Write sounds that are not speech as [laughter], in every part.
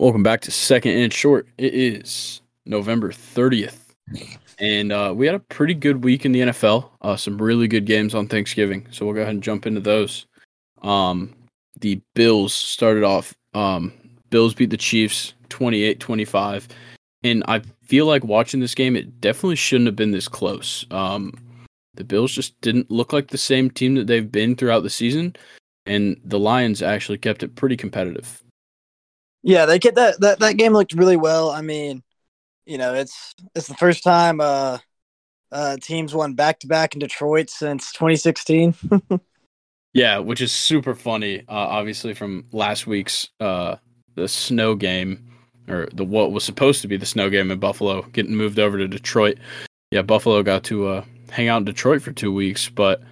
Welcome back to Second and Short. It is November 30th, and uh, we had a pretty good week in the NFL. Uh, some really good games on Thanksgiving, so we'll go ahead and jump into those. Um, the Bills started off. Um, Bills beat the Chiefs 28-25, and I feel like watching this game, it definitely shouldn't have been this close. Um, the Bills just didn't look like the same team that they've been throughout the season, and the Lions actually kept it pretty competitive. Yeah, they get that, that that game looked really well. I mean, you know, it's it's the first time uh uh teams won back to back in Detroit since 2016. [laughs] yeah, which is super funny. Uh, obviously from last week's uh the snow game or the what was supposed to be the snow game in Buffalo getting moved over to Detroit. Yeah, Buffalo got to uh hang out in Detroit for 2 weeks, but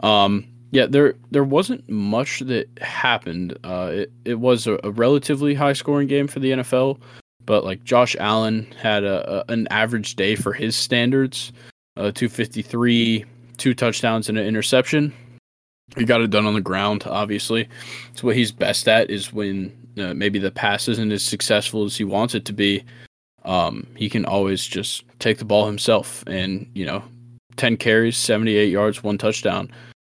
um yeah, there there wasn't much that happened. Uh, it it was a, a, relatively high scoring game for the NFL, but like Josh Allen had a, a an average day for his standards, uh, two fifty three, two touchdowns and an interception. He got it done on the ground. Obviously, it's what he's best at. Is when uh, maybe the pass isn't as successful as he wants it to be. Um, he can always just take the ball himself, and you know, ten carries, seventy eight yards, one touchdown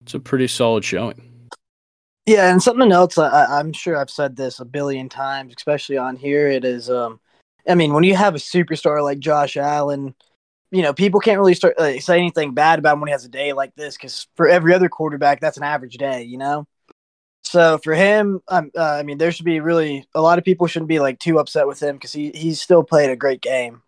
it's a pretty solid showing. Yeah, and something else I, am sure I've said this a billion times, especially on here. It is, um, I mean, when you have a superstar like Josh Allen, you know, people can't really start uh, say anything bad about him when he has a day like this because for every other quarterback, that's an average day, you know. So for him, um, uh, I mean, there should be really a lot of people shouldn't be like too upset with him because he he's still played a great game.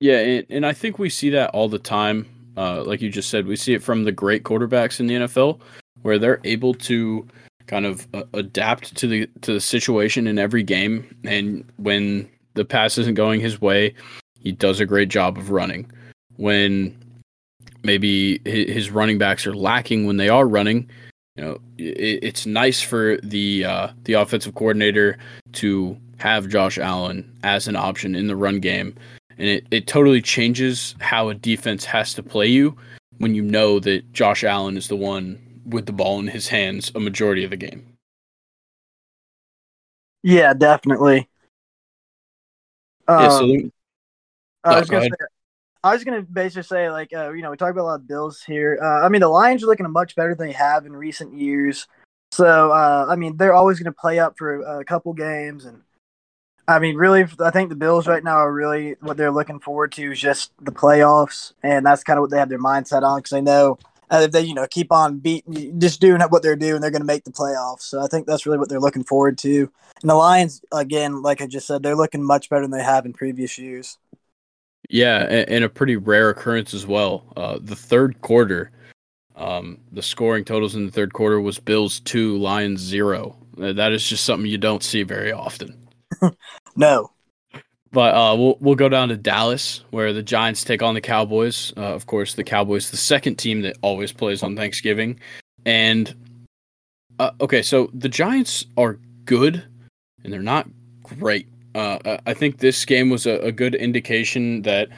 Yeah, and, and I think we see that all the time uh, like you just said, we see it from the great quarterbacks in the NFL, where they're able to kind of uh, adapt to the to the situation in every game, and when the pass isn't going his way, he does a great job of running. When maybe his running backs are lacking when they are running, you know, it, it's nice for the uh, the offensive coordinator to have Josh Allen as an option in the run game and it, it totally changes how a defense has to play you when you know that Josh Allen is the one with the ball in his hands a majority of the game. Yeah, definitely. Yeah, so um, I oh, was gonna say, I was gonna basically say like uh, you know we talk about a lot of Bills here. Uh, I mean the Lions are looking much better than they have in recent years. So uh, I mean they're always going to play up for a couple games, and I mean, really, I think the Bills right now are really what they're looking forward to is just the playoffs, and that's kind of what they have their mindset on because they know uh, if they you know keep on beating, just doing what they're doing, they're going to make the playoffs. So I think that's really what they're looking forward to. And the Lions, again, like I just said, they're looking much better than they have in previous years. Yeah, and, a pretty rare occurrence as well. Uh, the third quarter, um, the scoring totals in the third quarter was Bills two, Lions zero. That is just something you don't see very often. [laughs] no. But uh, we'll we'll go down to Dallas, where the Giants take on the Cowboys. Uh, of course, the Cowboys, the second team that always plays on Thanksgiving, and uh, okay, so the Giants are good, and they're not great. Uh, I think this game was a, a good indication that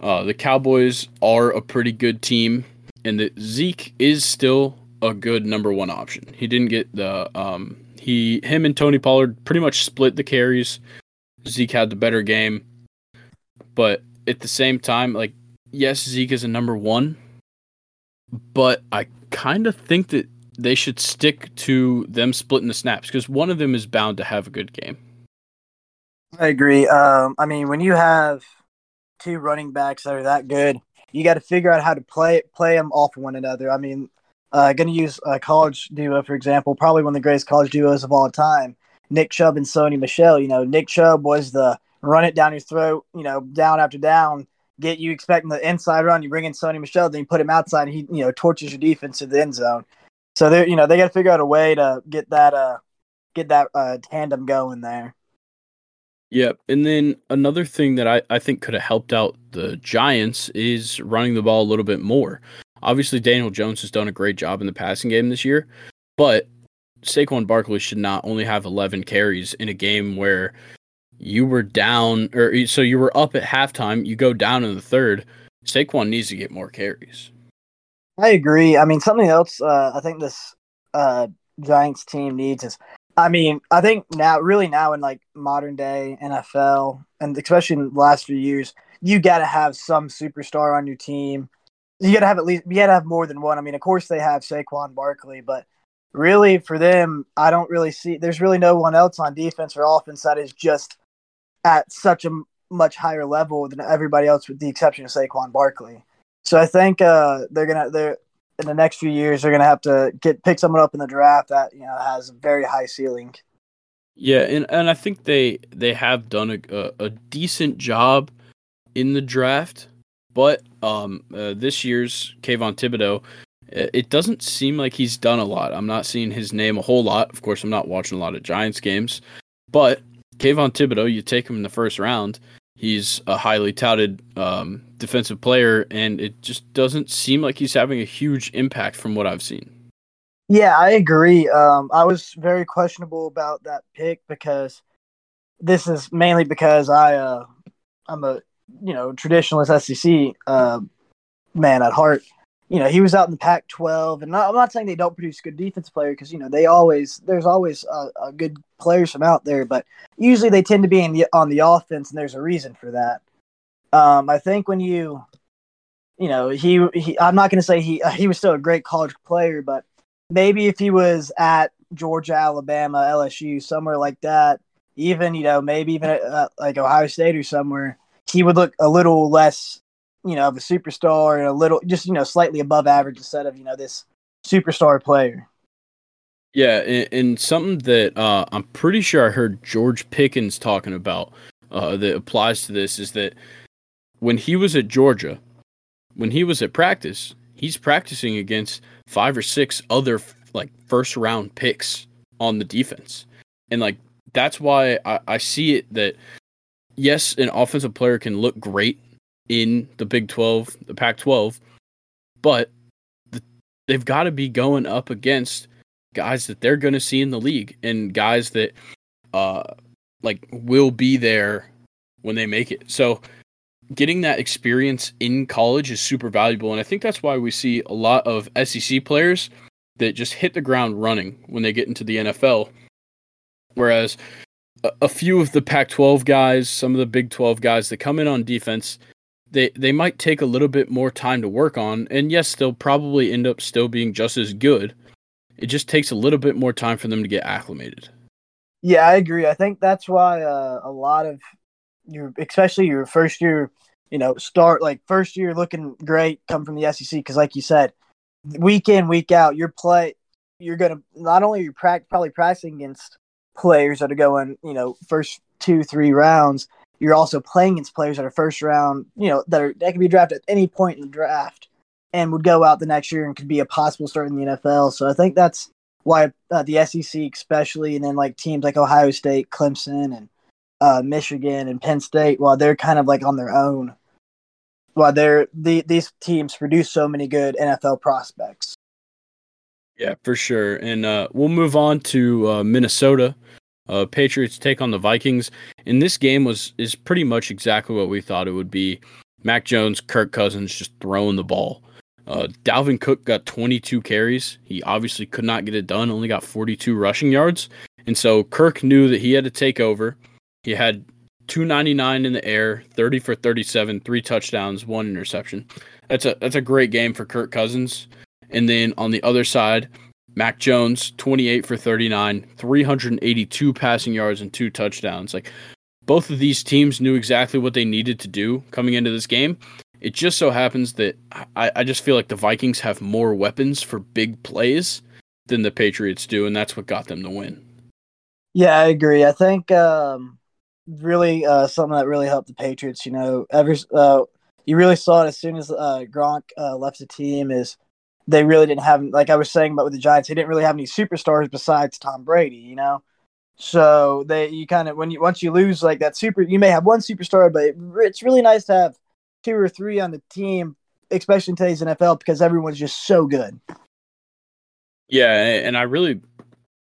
uh, the Cowboys are a pretty good team, and that Zeke is still a good number one option. He didn't get the um, he, him, and Tony Pollard pretty much split the carries. Zeke had the better game, but at the same time, like yes, Zeke is a number one, but I kind of think that they should stick to them splitting the snaps because one of them is bound to have a good game. I agree. Um, I mean, when you have two running backs that are that good, you got to figure out how to play play them off one another. I mean, uh, going to use a college duo, for example, probably one of the greatest college duos of all time, Nick Chubb and Sony Michel. You know, Nick Chubb was the run it down your throat, you know, down after down, get you expecting the inside run. You bring in Sony Michel, then you put him outside, and he, you know, torches your defense to the end zone. So they, you know, they got to figure out a way to get that, uh, get that uh, tandem going there. Yep. And then another thing that I, I think could have helped out the Giants is running the ball a little bit more. Obviously, Daniel Jones has done a great job in the passing game this year, but Saquon Barkley should not only have 11 carries in a game where you were down, or so you were up at halftime, you go down in the third. Saquon needs to get more carries. I agree. I mean, something else uh, I think this uh, Giants team needs is I mean, I think now, really now in like modern day NFL, and especially in the last few years, you got to have some superstar on your team. You got to have at least, you got to have more than one. I mean, of course they have Saquon Barkley, but really for them, I don't really see. There's really no one else on defense or offense that is just at such a much higher level than everybody else, with the exception of Saquon Barkley. So I think uh, they're gonna they're in the next few years they're gonna have to get pick someone up in the draft that you know has a very high ceiling. Yeah, and, and I think they they have done a, a, a decent job in the draft, but um, uh, this year's Kayvon Thibodeaux, it doesn't seem like he's done a lot. I'm not seeing his name a whole lot. Of course, I'm not watching a lot of Giants games, but Kayvon Thibodeaux, you take him in the first round, He's a highly touted um, defensive player, and it just doesn't seem like he's having a huge impact from what I've seen. Yeah, I agree. Um, I was very questionable about that pick because this is mainly because I uh, I'm a you know traditionalist SEC uh, man at heart, you know, he was out in the Pac-12, and not, I'm not saying they don't produce good defense player because you know they always there's always a, a, good players from out there, but usually they tend to be the, on the offense, and there's a reason for that. Um, I think when you, you know, he, he I'm not going to say he uh, he was still a great college player, but maybe if he was at Georgia, Alabama, LSU, somewhere like that, even you know maybe even at, uh, like Ohio State or somewhere, he would look a little less you know, of a superstar and a little, just you know, slightly above average instead of you know this superstar player. Yeah, and, and something that uh, I'm pretty sure I heard George Pickens talking about uh, that applies to this is that when he was at Georgia, when he was at practice, he's practicing against five or six other like first round picks on the defense, and like that's why I, I see it that yes, an offensive player can look great in the Big 12, the Pac 12, but the, they've got to be going up against guys that they're going to see in the league and guys that uh like will be there when they make it. So getting that experience in college is super valuable and I think that's why we see a lot of SEC players that just hit the ground running when they get into the NFL whereas a, few of the Pac-12 guys, some of the Big 12 guys that come in on defense they they might take a little bit more time to work on and yes they'll probably end up still being just as good. It just takes a little bit more time for them to get acclimated. Yeah i agree. I think that's why uh, a lot of your especially your first year you know start like first year looking great come from the sec because like you said week in week out your play you're gonna not only you're pra- probably practicing against players that are going you know first two three rounds you're also playing against players that are first round, you know, that are that can be drafted at any point in the draft and would go out the next year and could be a possible start in the NFL. So I think that's why uh, the SEC, especially, and then like teams like Ohio State, Clemson, and uh, Michigan and Penn State, while they're kind of like on their own, while they're the, these teams produce so many good NFL prospects. Yeah, for sure. And uh, we'll move on to uh, Minnesota. Uh, Patriots take on the Vikings, and this game was is pretty much exactly what we thought it would be. Mac Jones, Kirk Cousins just throwing the ball. Uh, Dalvin Cook got 22 carries. He obviously could not get it done. Only got 42 rushing yards, and so Kirk knew that he had to take over. He had 299 in the air, 30 for 37, three touchdowns, one interception. That's a that's a great game for Kirk Cousins. And then on the other side, Mac Jones, 28 for 39, 382 passing yards and two touchdowns. Like both of these teams knew exactly what they needed to do coming into this game. It just so happens that I, I just feel like the Vikings have more weapons for big plays than the Patriots do, and that's what got them to win. Yeah, I agree. I think um, really uh, something that really helped the Patriots. You know, ever uh, you really saw it as soon as uh, Gronk uh, left the team. Is they really didn't have like I was saying about with the Giants, they didn't really have any superstars besides Tom Brady, you know. So they you kind of when you once you lose like that super, you may have one superstar, but it, it's really nice to have two or three on the team, especially in today's NFL because everyone's just so good. Yeah, and I really,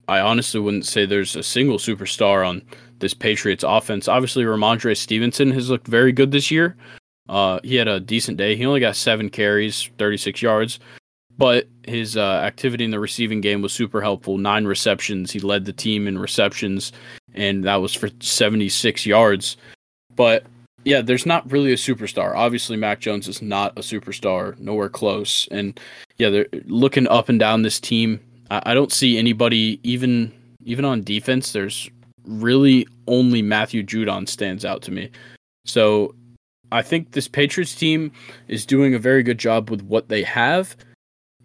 I honestly wouldn't say there's a single superstar on this Patriots offense. Obviously, Rhamondre Stevenson has looked very good this year. Uh, he had a decent day. He only got seven carries, 36 yards. But his uh, activity in the receiving game was super helpful. Nine receptions. He led the team in receptions, and that was for 76 yards. But yeah, there's not really a superstar. Obviously, Mac Jones is not a superstar, nowhere close. And yeah, they're looking up and down this team. I, I don't see anybody even even on defense. There's really only Matthew Judon stands out to me. So I think this Patriots team is doing a very good job with what they have.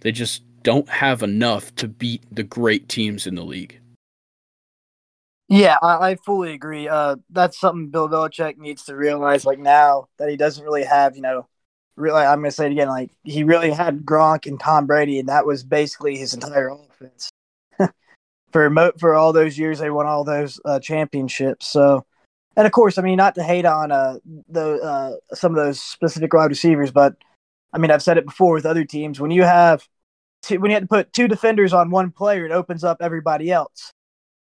They just don't have enough to beat the great teams in the league. Yeah, I, I fully agree. Uh, that's something Bill Belichick needs to realize. Like now that he doesn't really have, you know, really, I'm gonna say it again. Like he really had Gronk and Tom Brady, and that was basically his entire offense. [laughs] for mo- for all those years, they won all those uh, championships. So, and of course, I mean, not to hate on uh, the uh, some of those specific wide receivers, but I mean, I've said it before with other teams. When you have two, when you have to put two defenders on one player, it opens up everybody else.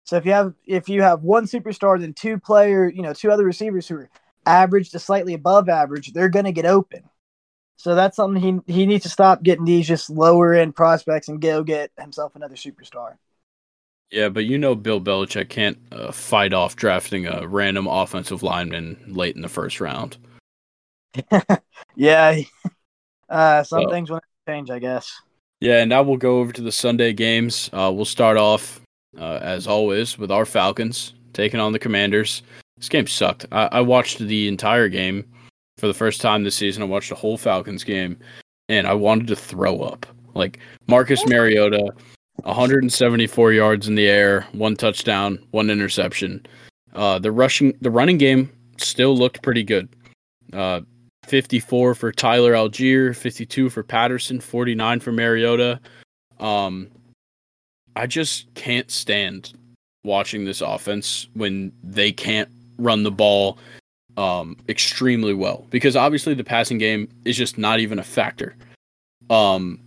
So if you have if you have one superstar, then two player, you know, two other receivers who are average to slightly above average, they're going to get open. So that's something he he needs to stop getting these just lower end prospects and go get himself another superstar. Yeah, but you know Bill Belichick can't uh, fight off drafting a random offensive lineman late in the first round. [laughs] yeah, uh, some so, things will change, I guess. Yeah, and now we'll go over to the Sunday games. Uh, we'll start off uh, as always, with our Falcons taking on the Commanders. This game sucked. I-, I watched the entire game for the first time this season. I watched the whole Falcons game, and I wanted to throw up. Like Marcus Mariota, 174 yards in the air, one touchdown, one interception. Uh, the rushing, the running game still looked pretty good. Uh, 54 for Tyler Allgeier, 52 for Patterson, 49 for Mariota. Um, I just can't stand watching this offense when they can't run the ball um, extremely well because obviously the passing game is just not even a factor. Um,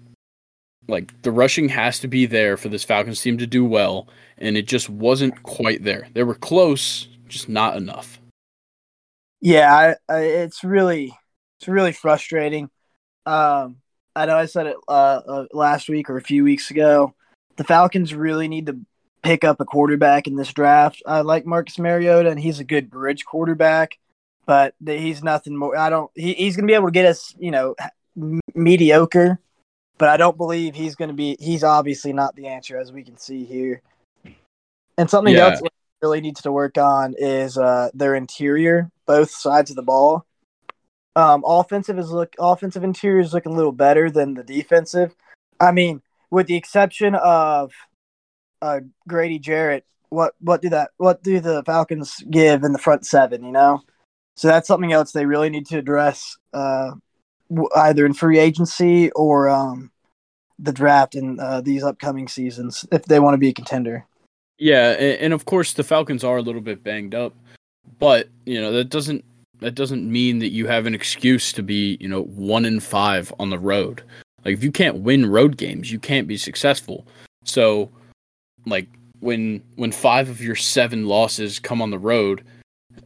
like the rushing has to be there for this Falcons team to do well, and it just wasn't quite there. They were close, just not enough. Yeah, I, I, it's really it's really frustrating. Um, I know I said it uh, uh, last week or a few weeks ago the Falcons really need to pick up a quarterback in this draft. I like Marcus Mariota, and he's a good bridge quarterback, but he's nothing more. I don't. He, he's going to be able to get us, you know, mediocre, but I don't believe he's going to be. He's obviously not the answer, as we can see here. And something yeah. else really needs to work on is uh, their interior, both sides of the ball. Um, offensive is look offensive interior is looking a little better than the defensive. I mean, with the exception of uh, Grady Jarrett, what what do that what do the Falcons give in the front seven? You know, so that's something else they really need to address, uh, either in free agency or um, the draft in uh, these upcoming seasons if they want to be a contender. Yeah, and, and of course the Falcons are a little bit banged up, but you know that doesn't that doesn't mean that you have an excuse to be you know one in five on the road. Like if you can't win road games, you can't be successful. So like when when five of your seven losses come on the road,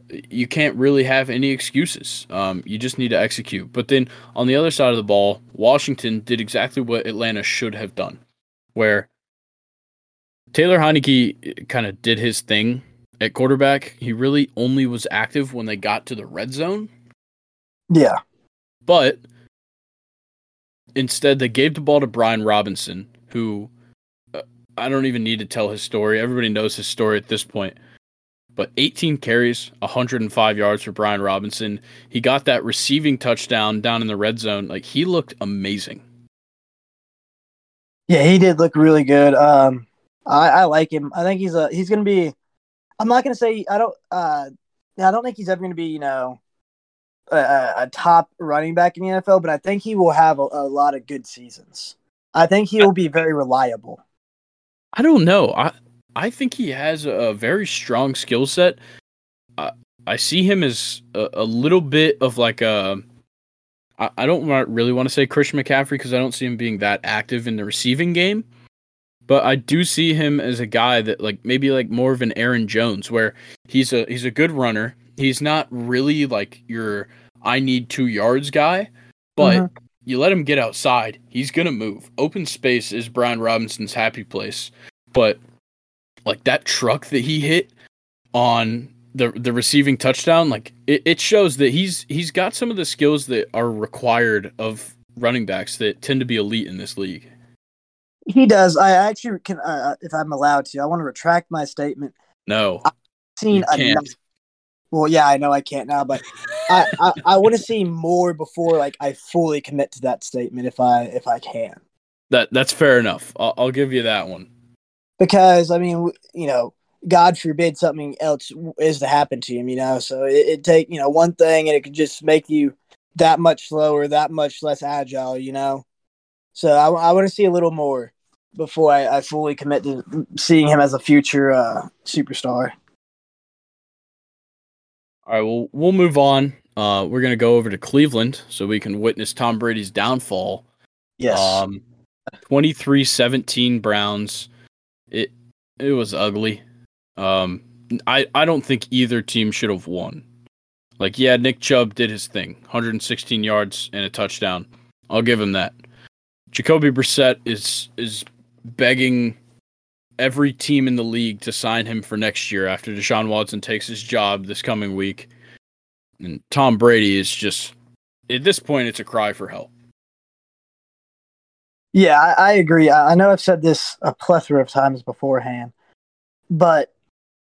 you can't really have any excuses. Um, you just need to execute. But then on the other side of the ball, Washington did exactly what Atlanta should have done, where Taylor Heinicke kind of did his thing at quarterback. He really only was active when they got to the red zone. Yeah. But Instead, they gave the ball to Brian Robinson, who uh, I don't even need to tell his story. Everybody knows his story at this point. But 18 carries, 105 yards for Brian Robinson. He got that receiving touchdown down in the red zone. Like he looked amazing. Yeah, he did look really good. Um, I, I like him. I think he's a he's gonna be. I'm not gonna say I don't. Uh, I don't think he's ever gonna be you know a, a, top running back in the NFL, but I think he will have a, a lot of good seasons. I think he will be very reliable. I don't know. I I think he has a very strong skill set. I, I see him as a, a little bit of like a. I, I don't really want to say Christian McCaffrey because I don't see him being that active in the receiving game. But I do see him as a guy that like maybe like more of an Aaron Jones where he's a he's a good runner he's not really like your I need two yards guy, but mm-hmm. you let him get outside, he's gonna move. Open space is Brian Robinson's happy place, but like that truck that he hit on the the receiving touchdown, like it, it shows that he's he's got some of the skills that are required of running backs that tend to be elite in this league. He does. I actually can, uh, if I'm allowed to, I want to retract my statement. No, I've seen enough. Well, yeah, I know I can't now, but I, I, I want to see more before like I fully commit to that statement if I if I can. That that's fair enough. I'll, I'll give you that one. Because I mean, you know, God forbid something else is to happen to him, you know. So it, it take you know one thing and it could just make you that much slower, that much less agile, you know. So I, I want to see a little more before I, I fully commit to seeing him as a future uh, superstar. All right, well, we'll move on. Uh, we're gonna go over to Cleveland so we can witness Tom Brady's downfall. Yes. Um, 23-17 Browns. It it was ugly. Um, I I don't think either team should have won. Like, yeah, Nick Chubb did his thing, 116 yards and a touchdown. I'll give him that. Jacoby Brissett is is begging every team in the league to sign him for next year after Deshaun Watson takes his job this coming week. And Tom Brady is just at this point it's a cry for help. Yeah, I, I agree. I, I know I've said this a plethora of times beforehand, but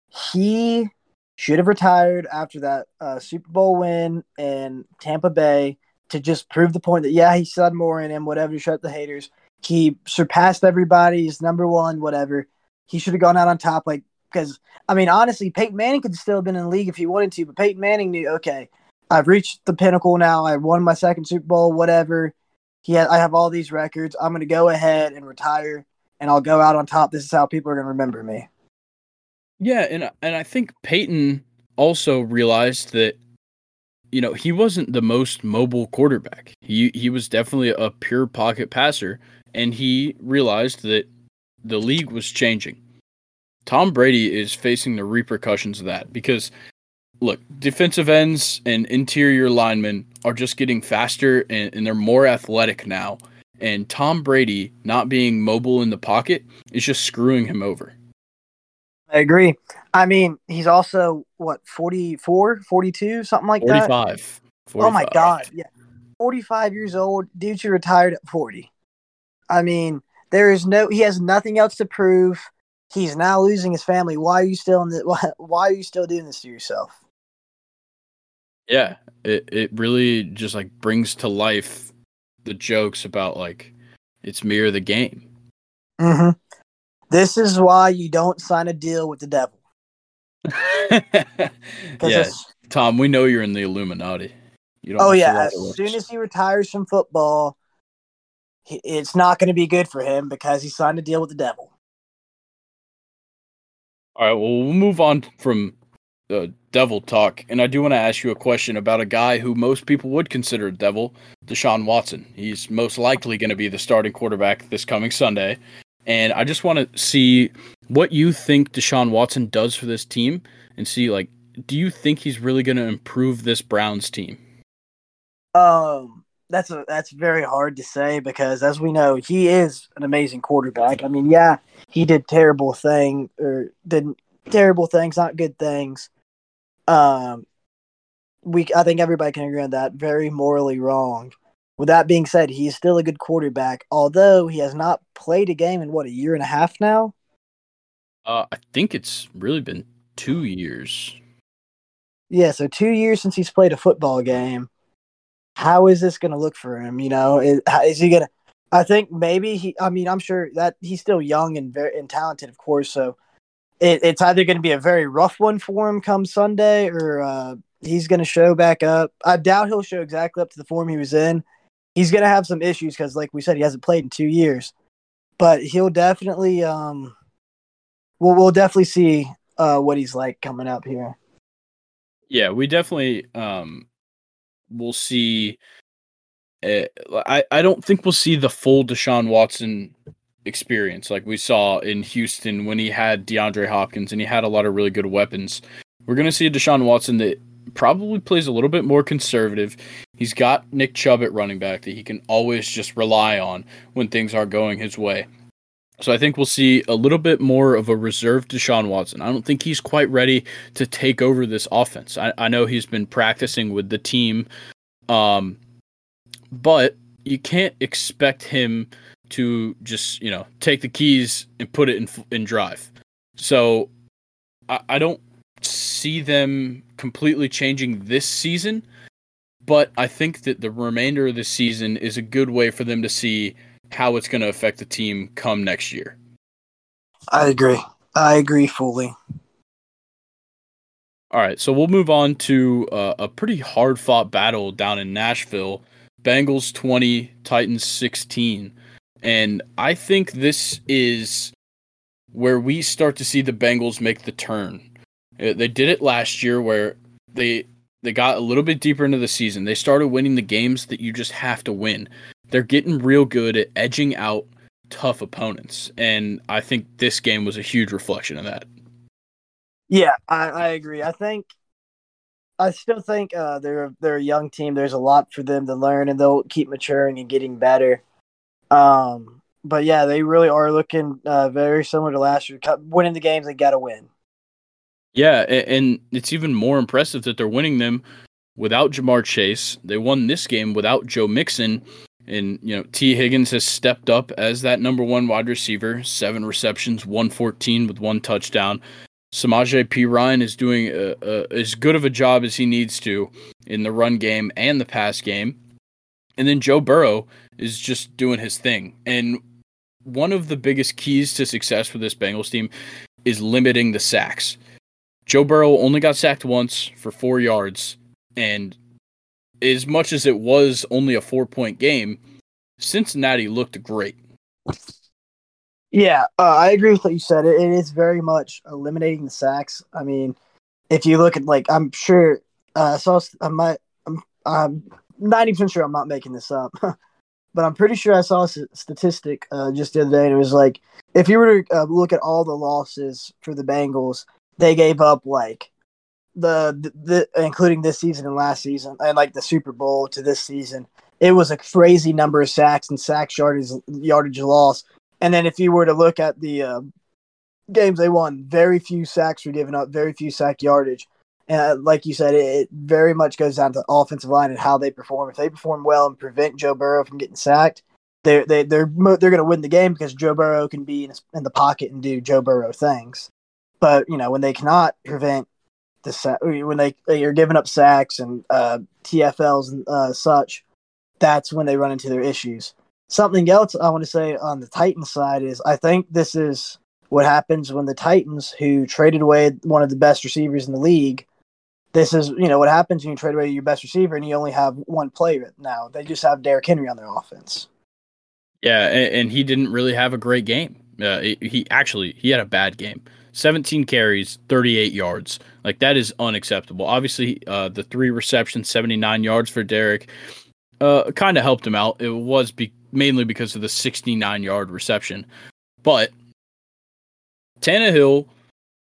he should have retired after that uh, Super Bowl win in Tampa Bay to just prove the point that yeah, he said more in him, whatever, to shut the haters. He surpassed everybody. He's number one, whatever. He should have gone out on top, like because I mean, honestly, Peyton Manning could still have been in the league if he wanted to, but Peyton Manning knew, okay, I've reached the pinnacle now. I won my second Super Bowl, whatever. He had, I have all these records. I'm going to go ahead and retire, and I'll go out on top. This is how people are going to remember me. Yeah, and and I think Peyton also realized that you know, he wasn't the most mobile quarterback. He he was definitely a pure pocket passer and he realized that the league was changing. Tom Brady is facing the repercussions of that because look, defensive ends and interior linemen are just getting faster and, and they're more athletic now. And Tom Brady not being mobile in the pocket is just screwing him over. I agree. I mean, he's also what 44, 42, something like 45. that. 45. Oh my god, yeah. 45 years old, dude you retired at 40. I mean, there is no he has nothing else to prove. He's now losing his family. Why are you still in the [laughs] why, why are you still doing this to yourself? Yeah, it it really just like brings to life the jokes about like it's mere the game. Mhm. This is why you don't sign a deal with the devil. [laughs] yeah, Tom, we know you're in the Illuminati. You don't oh yeah, as soon as he retires from football, it's not going to be good for him because he signed a deal with the devil. All right, well, we'll move on from the devil talk, and I do want to ask you a question about a guy who most people would consider a devil, Deshaun Watson. He's most likely going to be the starting quarterback this coming Sunday, and I just want to see what you think Deshaun Watson does for this team, and see like, do you think he's really going to improve this Browns team? Um, that's a that's very hard to say because as we know, he is an amazing quarterback. I mean, yeah, he did terrible thing or did terrible things, not good things. Um, we I think everybody can agree on that. Very morally wrong. With that being said, he's still a good quarterback, although he has not played a game in what a year and a half now. Uh, I think it's really been two years. Yeah, so two years since he's played a football game how is this going to look for him? You know, is, is he going to? I think maybe he. I mean, I'm sure that he's still young and very and talented, of course. So it, it's either going to be a very rough one for him come Sunday, or uh, he's going to show back up. I doubt he'll show exactly up to the form he was in. He's going to have some issues because, like we said, he hasn't played in two years. But he'll definitely. Um, we'll we'll definitely see uh, what he's like coming up here. Yeah, we definitely um, we'll see. Uh, I I don't think we'll see the full Deshaun Watson experience like we saw in Houston when he had DeAndre Hopkins and he had a lot of really good weapons. We're gonna see a Deshaun Watson that probably plays a little bit more conservative. He's got Nick Chubb at running back that he can always just rely on when things aren't going his way. So I think we'll see a little bit more of a reserved Deshaun Watson. I don't think he's quite ready to take over this offense. I, I know he's been practicing with the team, um, but you can't expect him to just you know take the keys and put it in in drive. So I, I don't see them completely changing this season, but I think that the remainder of the season is a good way for them to see how it's going to affect the team come next year. I agree. I agree fully. All right, so we'll move on to uh, a pretty hard fought battle down in Nashville. Bengals 20, Titans 16. And I think this is where we start to see the Bengals make the turn. Uh, they did it last year where they they got a little bit deeper into the season. They started winning the games that you just have to win they're getting real good at edging out tough opponents. And I think this game was a huge reflection of that. Yeah, I, I agree. I think I still think uh, they're they're a young team. There's a lot for them to learn, and they'll keep maturing and getting better. Um, but yeah, they really are looking uh, very similar to last year. Winning the games, they got to win. Yeah, and it's even more impressive that they're winning them without Ja'Marr Chase. They won this game without Joe Mixon, and, you know, Tee Higgins has stepped up as that number one wide receiver, seven receptions, 114 with one touchdown. Samaje Perine is doing a, a, as good of a job as he needs to in the run game and the pass game. And then Joe Burrow is just doing his thing. And one of the biggest keys to success for this Bengals team is limiting the sacks. Joe Burrow only got sacked once for four yards, and as much as it was only a four point game, Cincinnati looked great. Yeah, uh, I agree with what you said. It, it is very much eliminating the sacks. I mean, if you look at like, I'm sure uh, I saw. I might. I'm. I'm ninety percent sure I'm not making this up, [laughs] but I'm pretty sure I saw a statistic uh, just the other day. And it was like, if you were to uh, look at all the losses for the Bengals, they gave up like the, the, including this season and last season and like the Super Bowl to this season, it was a crazy number of sacks and sacks yardage yardage loss. And then if you were to look at the uh, games they won, very few sacks were given up, very few sack yardage. And uh, like you said, it, it, very much goes down to offensive line and how they perform. If they perform well and prevent Joe Burrow from getting sacked, they're they, they're they're going to win the game because Joe Burrow can be in, in the pocket and do Joe Burrow things. But you know when they cannot prevent the when they you're giving up sacks and uh, TFLs and uh, such. That's when they run into their issues. Something else I want to say on the Titans side is I think this is what happens when the Titans, who traded away one of the best receivers in the league, this is you know what happens when you trade away your best receiver and you only have one player now. They just have Derrick Henry on their offense. Yeah, and, and he didn't really have a great game. Uh, he actually he had a bad game. 17 carries, 38 yards. Like that is unacceptable. Obviously, uh, the three receptions, 79 yards for Derrick, uh, kind of helped him out. It was be- mainly because of the 69 yard reception, but Tannehill,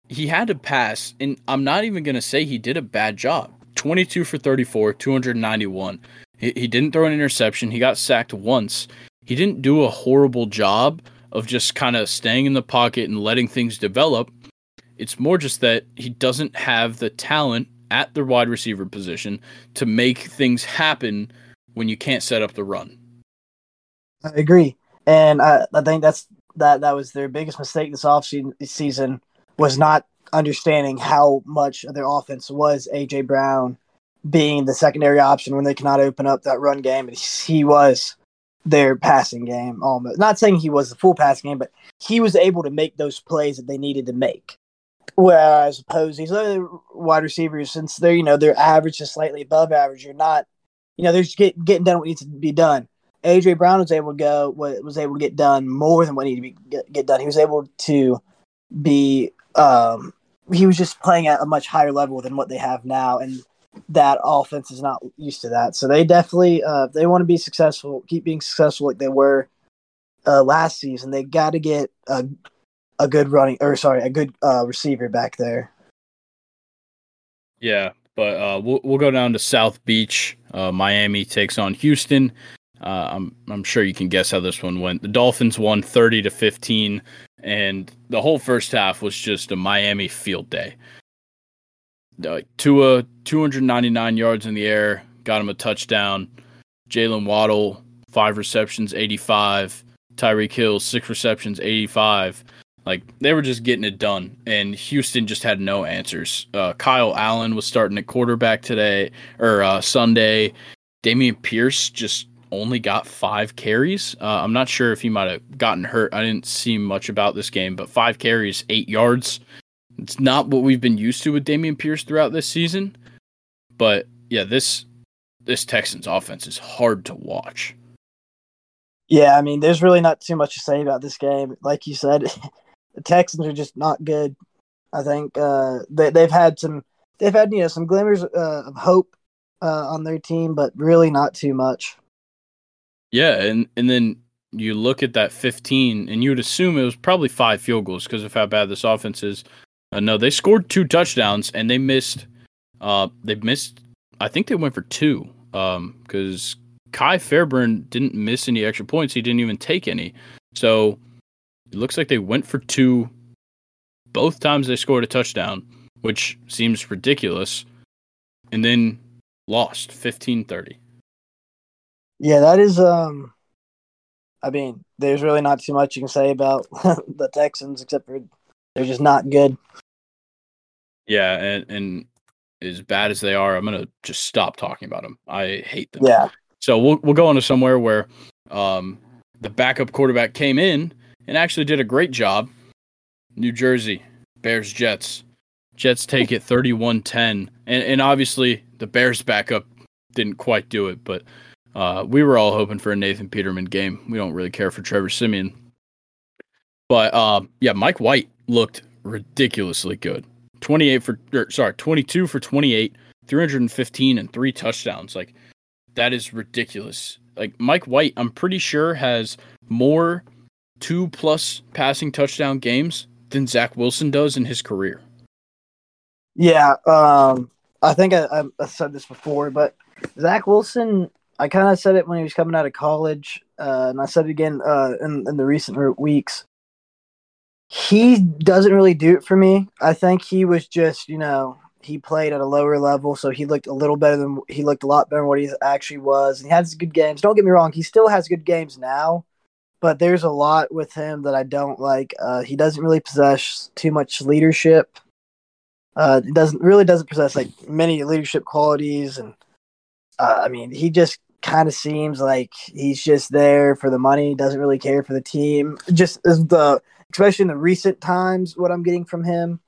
he had to pass, and I'm not even gonna say he did a bad job. 22 for 34, 291. He, he didn't throw an interception. He got sacked once. He didn't do a horrible job of just kind of staying in the pocket and letting things develop. It's more just that he doesn't have the talent at the wide receiver position to make things happen when you can't set up the run. I agree, and I, I think that's that that was their biggest mistake this offseason season was not understanding how much of their offense was AJ Brown being the secondary option when they cannot open up that run game, and he was their passing game almost. Not saying he was the full passing game, but he was able to make those plays that they needed to make. Whereas opposed these other wide receivers, since they're you know they're average to slightly above average, you're not you know they're just get, getting done what needs to be done. AJ Brown was able to go was able to get done more than what needed to be get, get done. He was able to be um he was just playing at a much higher level than what they have now, and that offense is not used to that. So they definitely, uh, they want to be successful, keep being successful like they were uh, last season. They got to get a a good running, or sorry, a good uh, receiver back there. Yeah, But uh, we'll we'll go down to South Beach. Uh, Miami takes on Houston. Uh, I'm I'm sure you can guess how this one went. The Dolphins won 30 to 15, and the whole first half was just a Miami field day. Uh, Tua 299 yards in the air, got him a touchdown. Jalen Waddle five receptions, 85. Tyreek Hill six receptions, 85. Like they were just getting it done, and Houston just had no answers. Uh, Kyle Allen was starting at quarterback today or uh, Sunday. Dameon Pierce just only got five carries. Uh, I'm not sure if he might have gotten hurt. I didn't see much about this game, but five carries, eight yards. It's not what we've been used to with Dameon Pierce throughout this season. But yeah, this this Texans offense is hard to watch. Yeah, I mean, there's really not too much to say about this game. Like you said, [laughs] the Texans are just not good. I think uh, they they've had some they've had you know some glimmers uh, of hope uh, on their team, but really not too much. Yeah, and and then you look at that 15, and you would assume it was probably five field goals because of how bad this offense is. Uh, no, they scored two touchdowns, and they missed. Uh, they missed. I think they went for two. Um, because Kai Fairbairn didn't miss any extra points. He didn't even take any. So it looks like they went for two both times they scored a touchdown, which seems ridiculous, and then lost 15-30. Yeah, that is um I mean, there's really not too much you can say about [laughs] the Texans except for they're just not good. Yeah, and and as bad as they are, I'm gonna just stop talking about them. I hate them. Yeah. So we'll we'll go on to somewhere where um, the backup quarterback came in and actually did a great job. New Jersey, Bears Jets. Jets take it 31-10. And and obviously the Bears backup didn't quite do it, but uh, we were all hoping for a Nathan Peterman game. We don't really care for Trevor Siemian. But uh, yeah, Mike White looked ridiculously good. 28 for or, sorry, 22 for 28, 315 and three touchdowns. Like that is ridiculous. Like Mike White, I'm pretty sure has more two plus passing touchdown games than Zach Wilson does in his career. Yeah, um, I think I, I, said this before, but Zach Wilson, I kind of said it when he was coming out of college, uh, and I said it again uh, in, in the recent weeks. He doesn't really do it for me. I think he was just, you know, he played at a lower level, so he looked a little better than he looked a lot better than what he actually was. And he has good games. Don't get me wrong, he still has good games now, but there's a lot with him that I don't like. Uh, he doesn't really possess too much leadership. Uh, doesn't really doesn't possess like many leadership qualities, and uh, I mean he just kind of seems like he's just there for the money. Doesn't really care for the team. Just the especially in the recent times, what I'm getting from him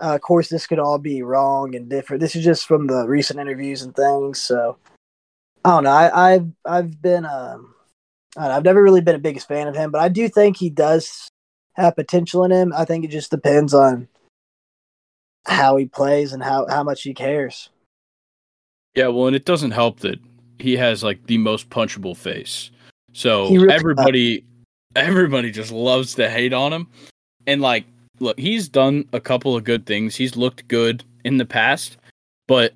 uh, of course, this could all be wrong and different. This is just from the recent interviews and things. So I don't know. I, have I've been um, I've never really been a biggest fan of him, but I do think he does have potential in him. I think it just depends on how he plays and how how much he cares. Yeah, well, and it doesn't help that he has like the most punchable face. So really everybody does. everybody just loves to hate on him. And like look, he's done a couple of good things. He's looked good in the past, but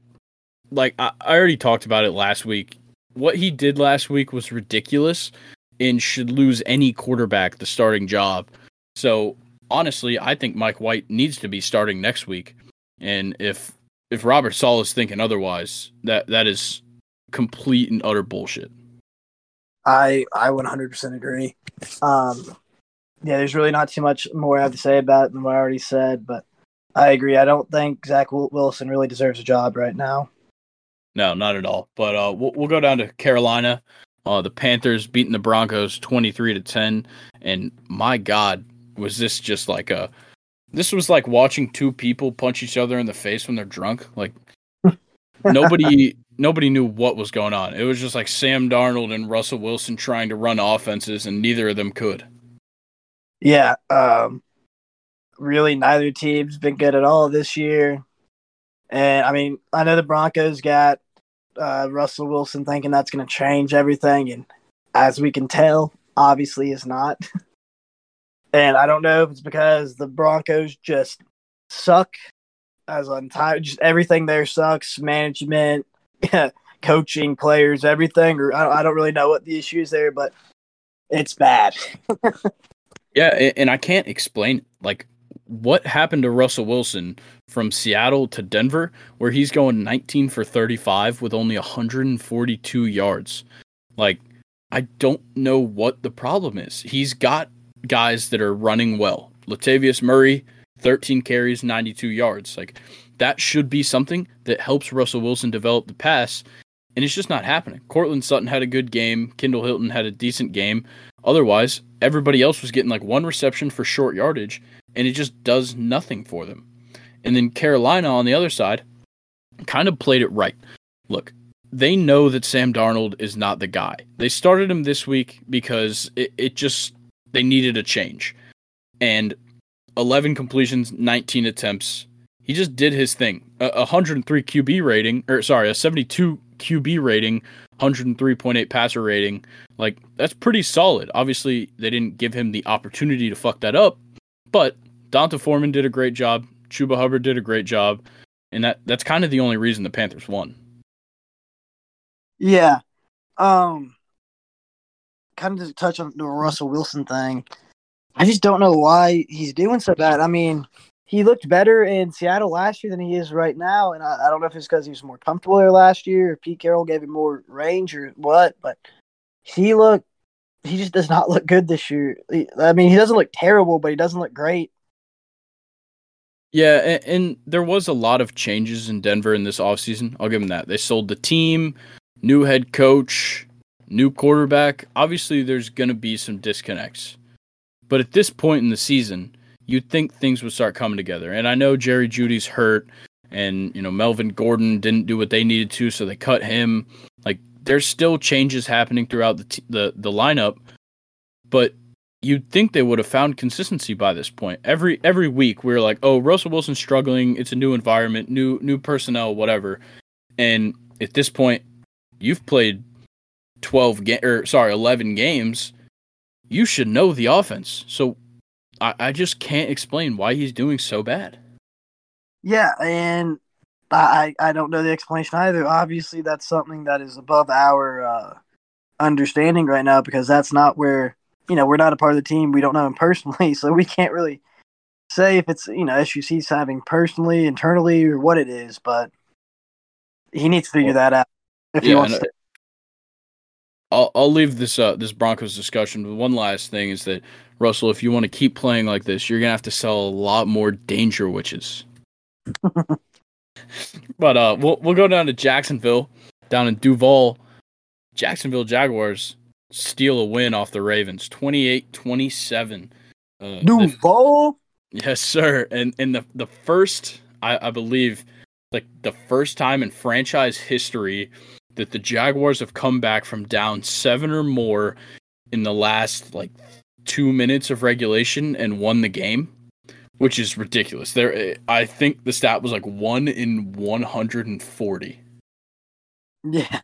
like I, I already talked about it last week. What he did last week was ridiculous and should lose any quarterback the starting job. So honestly, I think Mike White needs to be starting next week. And if if Robert Saleh is thinking otherwise, that that is complete and utter bullshit. I I 100% agree. Um, yeah, there's really not too much more I have to say about it than what I already said, but I agree. I don't think Zach Wilson really deserves a job right now. No, not at all. But uh, we'll, we'll go down to Carolina. Uh, the Panthers beating the Broncos 23 to 10. And my God, was this just like a. This was like watching two people punch each other in the face when they're drunk. Like [laughs] nobody nobody knew what was going on. It was just like Sam Darnold and Russell Wilson trying to run offenses, and neither of them could. Yeah, um, really, neither team's been good at all this year. And I mean, I know the Broncos got uh, Russell Wilson thinking that's going to change everything, and as we can tell, obviously it's not. [laughs] and I don't know if it's because the Broncos just suck as entire, just everything there sucks. Management, [laughs] coaching, players, everything. Or I I don't really know what the issue is there, but it's bad. [laughs] yeah, and I can't explain like what happened to Russell Wilson from Seattle to Denver, where he's going 19 for 35 with only 142 yards. Like, I don't know what the problem is. He's got guys that are running well. Latavius Murray, 13 carries, 92 yards. Like, that should be something that helps Russell Wilson develop the pass, and it's just not happening. Courtland Sutton had a good game. Kendall Hinton had a decent game. Otherwise, everybody else was getting like one reception for short yardage, and it just does nothing for them. And then Carolina on the other side kind of played it right. Look, they know that Sam Darnold is not the guy. They started him this week because it, it just, they needed a change. And 11 completions, 19 attempts. He just did his thing. A 103 QB rating, or sorry, a 72 QB rating, 103.8 passer rating. Like, that's pretty solid. Obviously, they didn't give him the opportunity to fuck that up, but D'Onta Foreman did a great job. Chuba Hubbard did a great job, and that that's kind of the only reason the Panthers won. Yeah, um, kind of to touch on the Russell Wilson thing. I just don't know why he's doing so bad. I mean, he looked better in Seattle last year than he is right now, and I, I don't know if it's because he was more comfortable there last year, or Pete Carroll gave him more range, or what. But he looked, he just does not look good this year. I mean, he doesn't look terrible, but he doesn't look great. Yeah, and, and, there was a lot of changes in Denver in this offseason. I'll give them that. They sold the team, new head coach, new quarterback. Obviously, there's going to be some disconnects. But at this point in the season, you'd think things would start coming together. And I know Jerry Jeudy's hurt and, you know, Melvin Gordon didn't do what they needed to, so they cut him. Like there's still changes happening throughout the t- the the lineup, but you'd think they would have found consistency by this point. Every every week we are like, oh, Russell Wilson's struggling. It's a new environment, new new personnel, whatever. And at this point, you've played twelve ga- or sorry, eleven games. You should know the offense. So I, I just can't explain why he's doing so bad. Yeah, and I I don't know the explanation either. Obviously, that's something that is above our uh, understanding right now because that's not where you know, we're not a part of the team. We don't know him personally, [laughs] so we can't really say if it's you know issues he's having personally, internally, or what it is. But he needs to figure well, that out if yeah, he wants to. I'll I'll leave this uh this Broncos discussion. But one last thing is that Russell, if you want to keep playing like this, you're gonna have to sell a lot more Dangerwiches. [laughs] but uh, we'll we'll go down to Jacksonville, down in Duval. Jacksonville Jaguars steal a win off the Ravens 28 27. Uh, Duval? Yes, sir. And in the, the first, I, I believe, like the first time in franchise history that the Jaguars have come back from down seven or more in the last like two minutes of regulation and won the game, which is ridiculous. There, I think the stat was like one in 140. Yeah.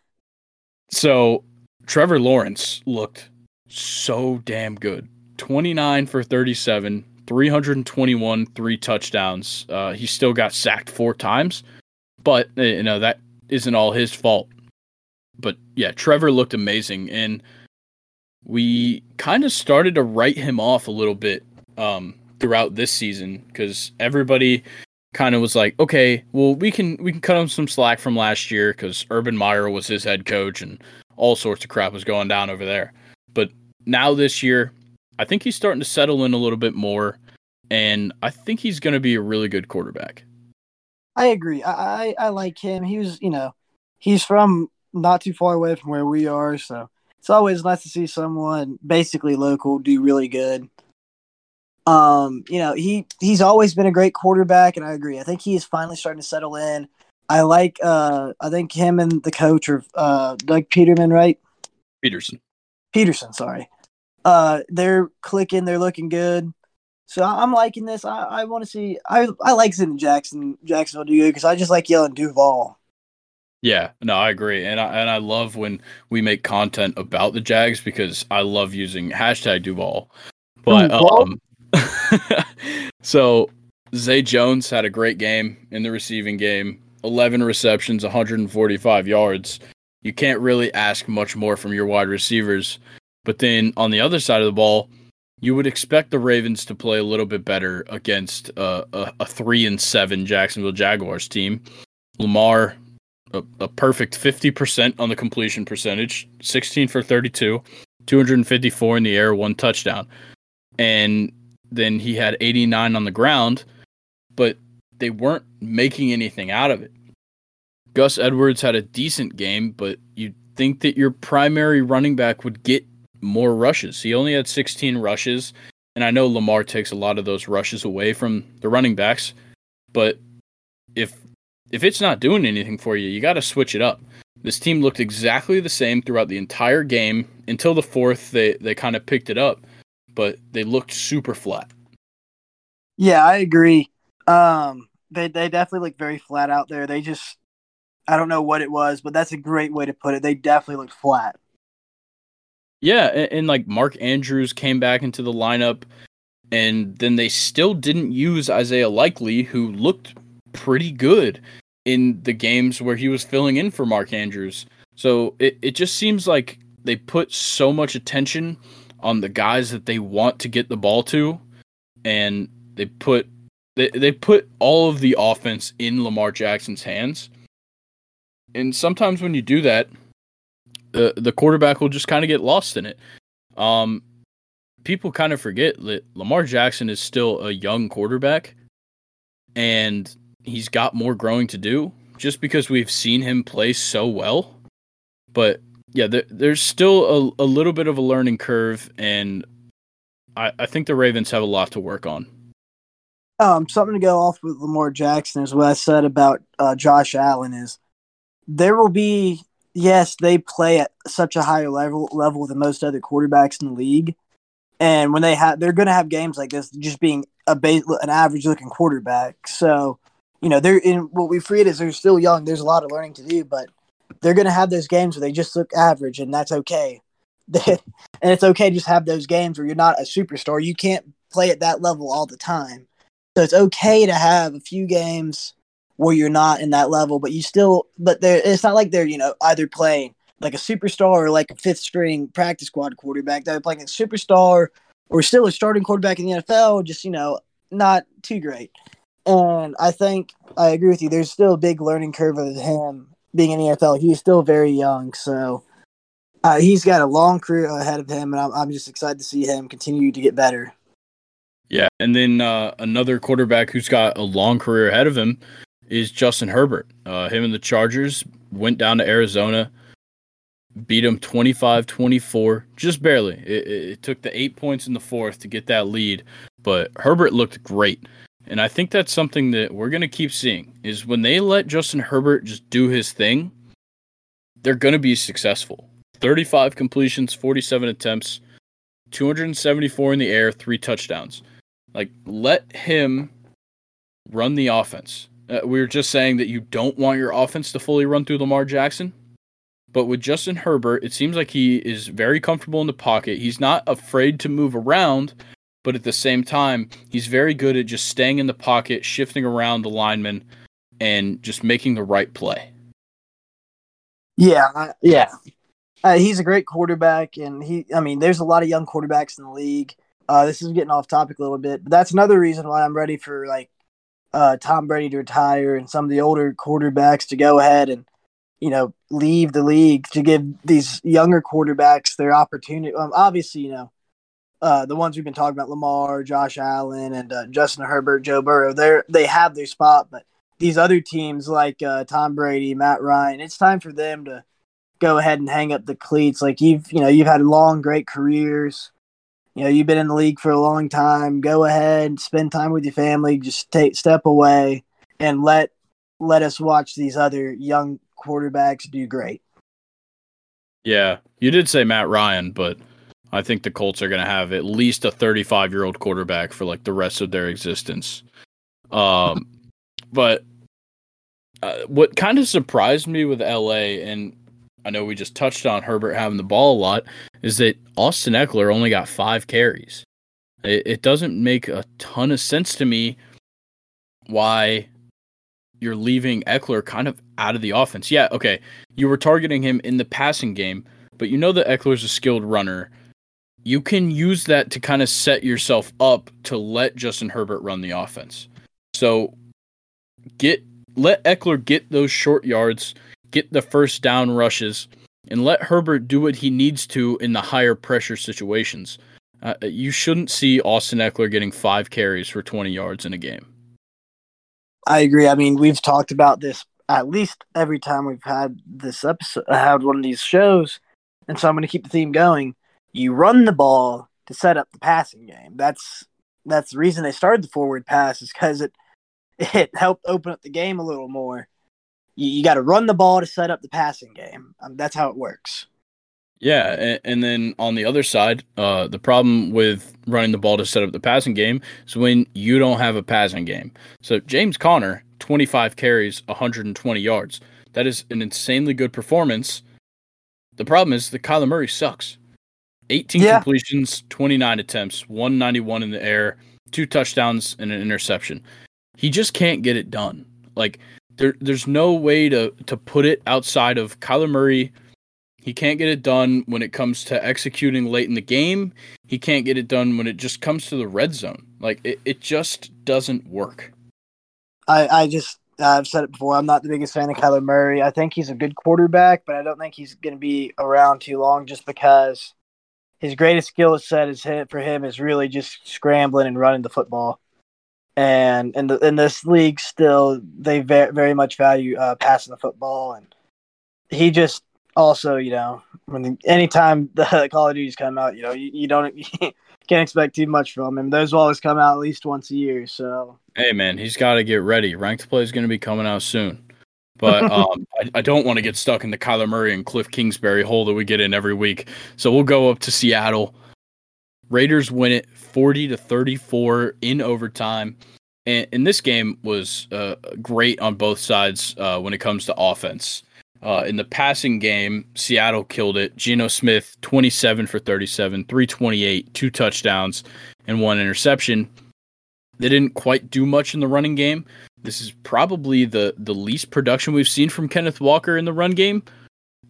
So Trevor Lawrence looked so damn good. 29 for 37, 321, three touchdowns. Uh, he still got sacked four times, but uh, you know that isn't all his fault. But yeah, Trevor looked amazing, and we kind of started to write him off a little bit um, throughout this season because everybody kind of was like, okay, well we can we can cut him some slack from last year because Urban Meyer was his head coach and all sorts of crap was going down over there. But now this year, I think he's starting to settle in a little bit more, and I think he's going to be a really good quarterback. I agree. I, I, I like him. He was, you know, he's from not too far away from where we are, so it's always nice to see someone basically local do really good. Um, you know, he he's always been a great quarterback, and I agree. I think he is finally starting to settle in. I like uh I think him and the coach are uh Doug Peterman, right? Pederson. Pederson, sorry. Uh they're clicking, they're looking good. So I'm liking this. I, I want to see. I I like seeing Jackson Jacksonville do good because I just like yelling Duval. Yeah, no, I agree, and I and I love when we make content about the Jags because I love using hashtag Duval. But um, [laughs] so Zay Jones had a great game in the receiving game 11 receptions, 145 yards. You can't really ask much more from your wide receivers. But then on the other side of the ball, you would expect the Ravens to play a little bit better against uh, a, a three and seven Jacksonville Jaguars team. Lamar, a, a perfect 50% on the completion percentage, 16 for 32, 254 in the air, one touchdown. And then he had 89 on the ground, but they weren't making anything out of it. Gus Edwards had a decent game, but you'd think that your primary running back would get more rushes. He only had 16 rushes, and I know Lamar takes a lot of those rushes away from the running backs, but if if it's not doing anything for you, you got to switch it up. This team looked exactly the same throughout the entire game until the fourth. They they kind of picked it up, but they looked super flat. Yeah, I agree. Um, they they definitely look very flat out there. They just I don't know what it was, but that's a great way to put it. They definitely looked flat. Yeah, and, and like Mark Andrews came back into the lineup, and then they still didn't use Isaiah Likely, who looked pretty good in the games where he was filling in for Mark Andrews. So it, it just seems like they put so much attention on the guys that they want to get the ball to, and they put they, they put all of the offense in Lamar Jackson's hands. And sometimes when you do that, the the quarterback will just kind of get lost in it. Um, people kind of forget that Lamar Jackson is still a young quarterback, and he's got more growing to do. Just because we've seen him play so well, but yeah, there, there's still a, a little bit of a learning curve, and I, I think the Ravens have a lot to work on. Um, something to go off with Lamar Jackson is what I said about uh, Josh Allen is there will be yes they play at such a higher level level than most other quarterbacks in the league, and when they have they're going to have games like this just being a base, an average looking quarterback. So you know they're in what we forget is they're still young. There's a lot of learning to do, but they're going to have those games where they just look average, and that's okay. [laughs] and it's okay to just have those games where you're not a superstar. You can't play at that level all the time. So it's okay to have a few games where you're not in that level, but you still, but they it's not like they're, you know, either playing like a superstar or like a fifth string practice squad quarterback. They're playing a superstar or still a starting quarterback in the NFL, just, you know, not too great. And I think I agree with you. There's still a big learning curve of him being in the NFL. He's still very young. So uh, he's got a long career ahead of him. And I'm, I'm just excited to see him continue to get better. Yeah, and then uh, another quarterback who's got a long career ahead of him is Justin Herbert. Uh, him and the Chargers went down to Arizona, beat them 25-24, just barely. It, it, took the eight points in the fourth to get that lead, but Herbert looked great. And I think that's something that we're going to keep seeing is when they let Justin Herbert just do his thing, they're going to be successful. 35 completions, 47 attempts, 274 in the air, three touchdowns. Like, let him run the offense. Uh, we were just saying that you don't want your offense to fully run through Lamar Jackson. But with Justin Herbert, it seems like he is very comfortable in the pocket. He's not afraid to move around, but at the same time, he's very good at just staying in the pocket, shifting around the lineman, and just making the right play. Yeah, yeah. Uh, he's a great quarterback, and he, I mean, there's a lot of young quarterbacks in the league. Uh, this is getting off topic a little bit, but that's another reason why I'm ready for like uh, Tom Brady to retire and some of the older quarterbacks to go ahead and you know leave the league to give these younger quarterbacks their opportunity. Um, obviously, you know uh, the ones we've been talking about, Lamar, Josh Allen, and uh, Justin Herbert, Joe Burrow. They they have their spot, but these other teams like uh, Tom Brady, Matt Ryan, it's time for them to go ahead and hang up the cleats. Like you've you know you've had long, great careers you know you've been in the league for a long time go ahead spend time with your family just take step away and let let us watch these other young quarterbacks do great. Yeah you did say matt ryan but i think the colts are going to have at least a 35 year old quarterback for like the rest of their existence. Um [laughs] but uh, what kind of surprised me with la and I know we just touched on Herbert having the ball a lot, is that Austin Ekeler only got five carries. It, it doesn't make a ton of sense to me why you're leaving Ekeler kind of out of the offense. Yeah, okay. You were targeting him in the passing game, but you know that Ekeler's a skilled runner. You can use that to kind of set yourself up to let Justin Herbert run the offense. So get let Ekeler get those short yards, get the first down rushes, and let Herbert do what he needs to in the higher pressure situations. Uh, you shouldn't see Austin Ekeler getting five carries for 20 yards in a game. I agree. I mean, we've talked about this at least every time we've had this episode, had one of these shows, and so I'm going to keep the theme going. You run the ball to set up the passing game. That's that's the reason they started the forward pass is because it [laughs] it helped open up the game a little more. You, you got to run the ball to set up the passing game. Um, that's how it works. Yeah, and, and, then on the other side, uh, the problem with running the ball to set up the passing game is when you don't have a passing game. So James Conner, 25 carries, 120 yards. That is an insanely good performance. The problem is that Kyler Murray sucks. 18 yeah. completions, 29 attempts, 191 in the air, two touchdowns, and an interception. He just can't get it done. Like there, there's no way to to put it outside of Kyler Murray he can't get it done when it comes to executing late in the game. He can't get it done when it just comes to the red zone. Like it, it just doesn't work. I, I just I've said it before. I'm not the biggest fan of Kyler Murray. I think he's a good quarterback, but I don't think he's going to be around too long just because his greatest skill set is hit for him is really just scrambling and running the football. And in the in this league, still they very very much value uh, passing the football, and he just also, you know, when anytime the [laughs] Call of Duties come out, you know, you, you don't [laughs] you can't expect too much from him. Those always come out at least once a year. So hey, man, he's got to get ready. Ranked play is going to be coming out soon. But [laughs] um, I, I, don't want to get stuck in the Kyler Murray and Cliff Kingsbury hole that we get in every week. So we'll go up to Seattle. Raiders win it 40 to 34 in overtime. And, and this game was uh, great on both sides uh, when it comes to offense. Uh, in the passing game, Seattle killed it. Geno Smith, 27 for 37, 328, two touchdowns, and one interception. They didn't quite do much in the running game. This is probably the, the least production we've seen from Kenneth Walker in the run game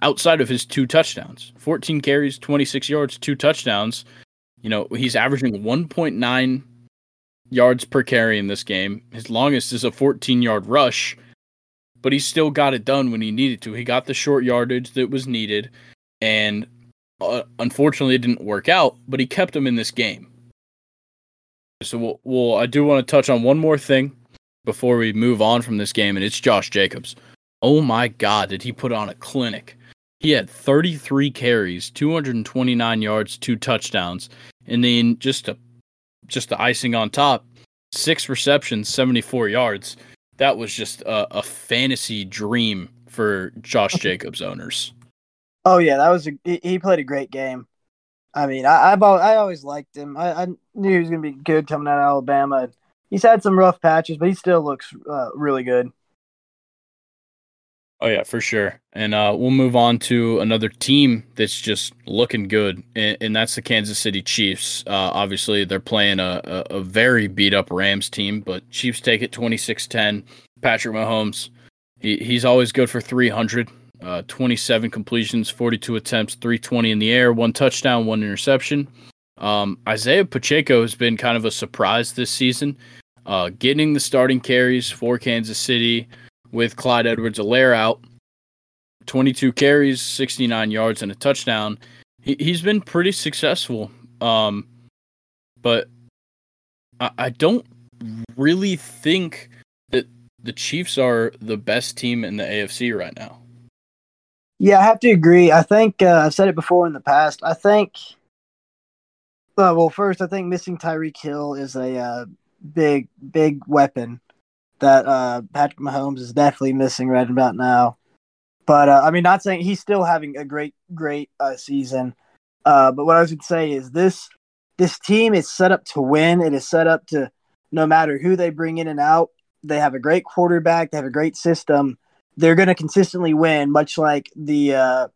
outside of his two touchdowns 14 carries, 26 yards, two touchdowns. You know, he's averaging 1.9 yards per carry in this game. His longest is a 14 yard rush but he still got it done when he needed to. He got the short yardage that was needed, and uh, unfortunately, it didn't work out. But he kept him in this game. So, we'll, we'll, I do want to touch on one more thing before we move on from this game, and it's Josh Jacobs. Oh my God, did he put on a clinic? He had 33 carries, 229 yards, two touchdowns, and then just a just the icing on top, six receptions, 74 yards that was just a, a fantasy dream for Josh Jacobs owners. Oh yeah, that was a he played a great game. I mean, I I've, I always liked him. I, I knew he was going to be good coming out of Alabama. He's had some rough patches, but he still looks uh, really good. Oh yeah, for sure. And uh, we'll move on to another team that's just looking good, and, and that's the Kansas City Chiefs. Uh, obviously, they're playing a, a, a, very beat up Rams team, but Chiefs take it 26-10. Patrick Mahomes, he, he's always good for 300. Uh, 27 completions, 42 attempts, 320 in the air, one touchdown, one interception. Um, Isaiah Pacheco has been kind of a surprise this season, uh, getting the starting carries for Kansas City with Clyde Edwards Helaire out. 22 carries, 69 yards, and a touchdown. He, he's been pretty successful. Um, but I, I don't really think that the Chiefs are the best team in the AFC right now. Yeah, I have to agree. I think uh, I've said it before in the past. I think, uh, well, first, I think missing Tyreek Hill is a uh, big, big weapon that uh, Patrick Mahomes is definitely missing right about now. But uh, I mean, not saying he's still having a great, great uh, season. Uh, but what I was going to say is this: this team is set up to win. It is set up to no matter who they bring in and out. They have a great quarterback. They have a great system. They're going to consistently win, much like the uh,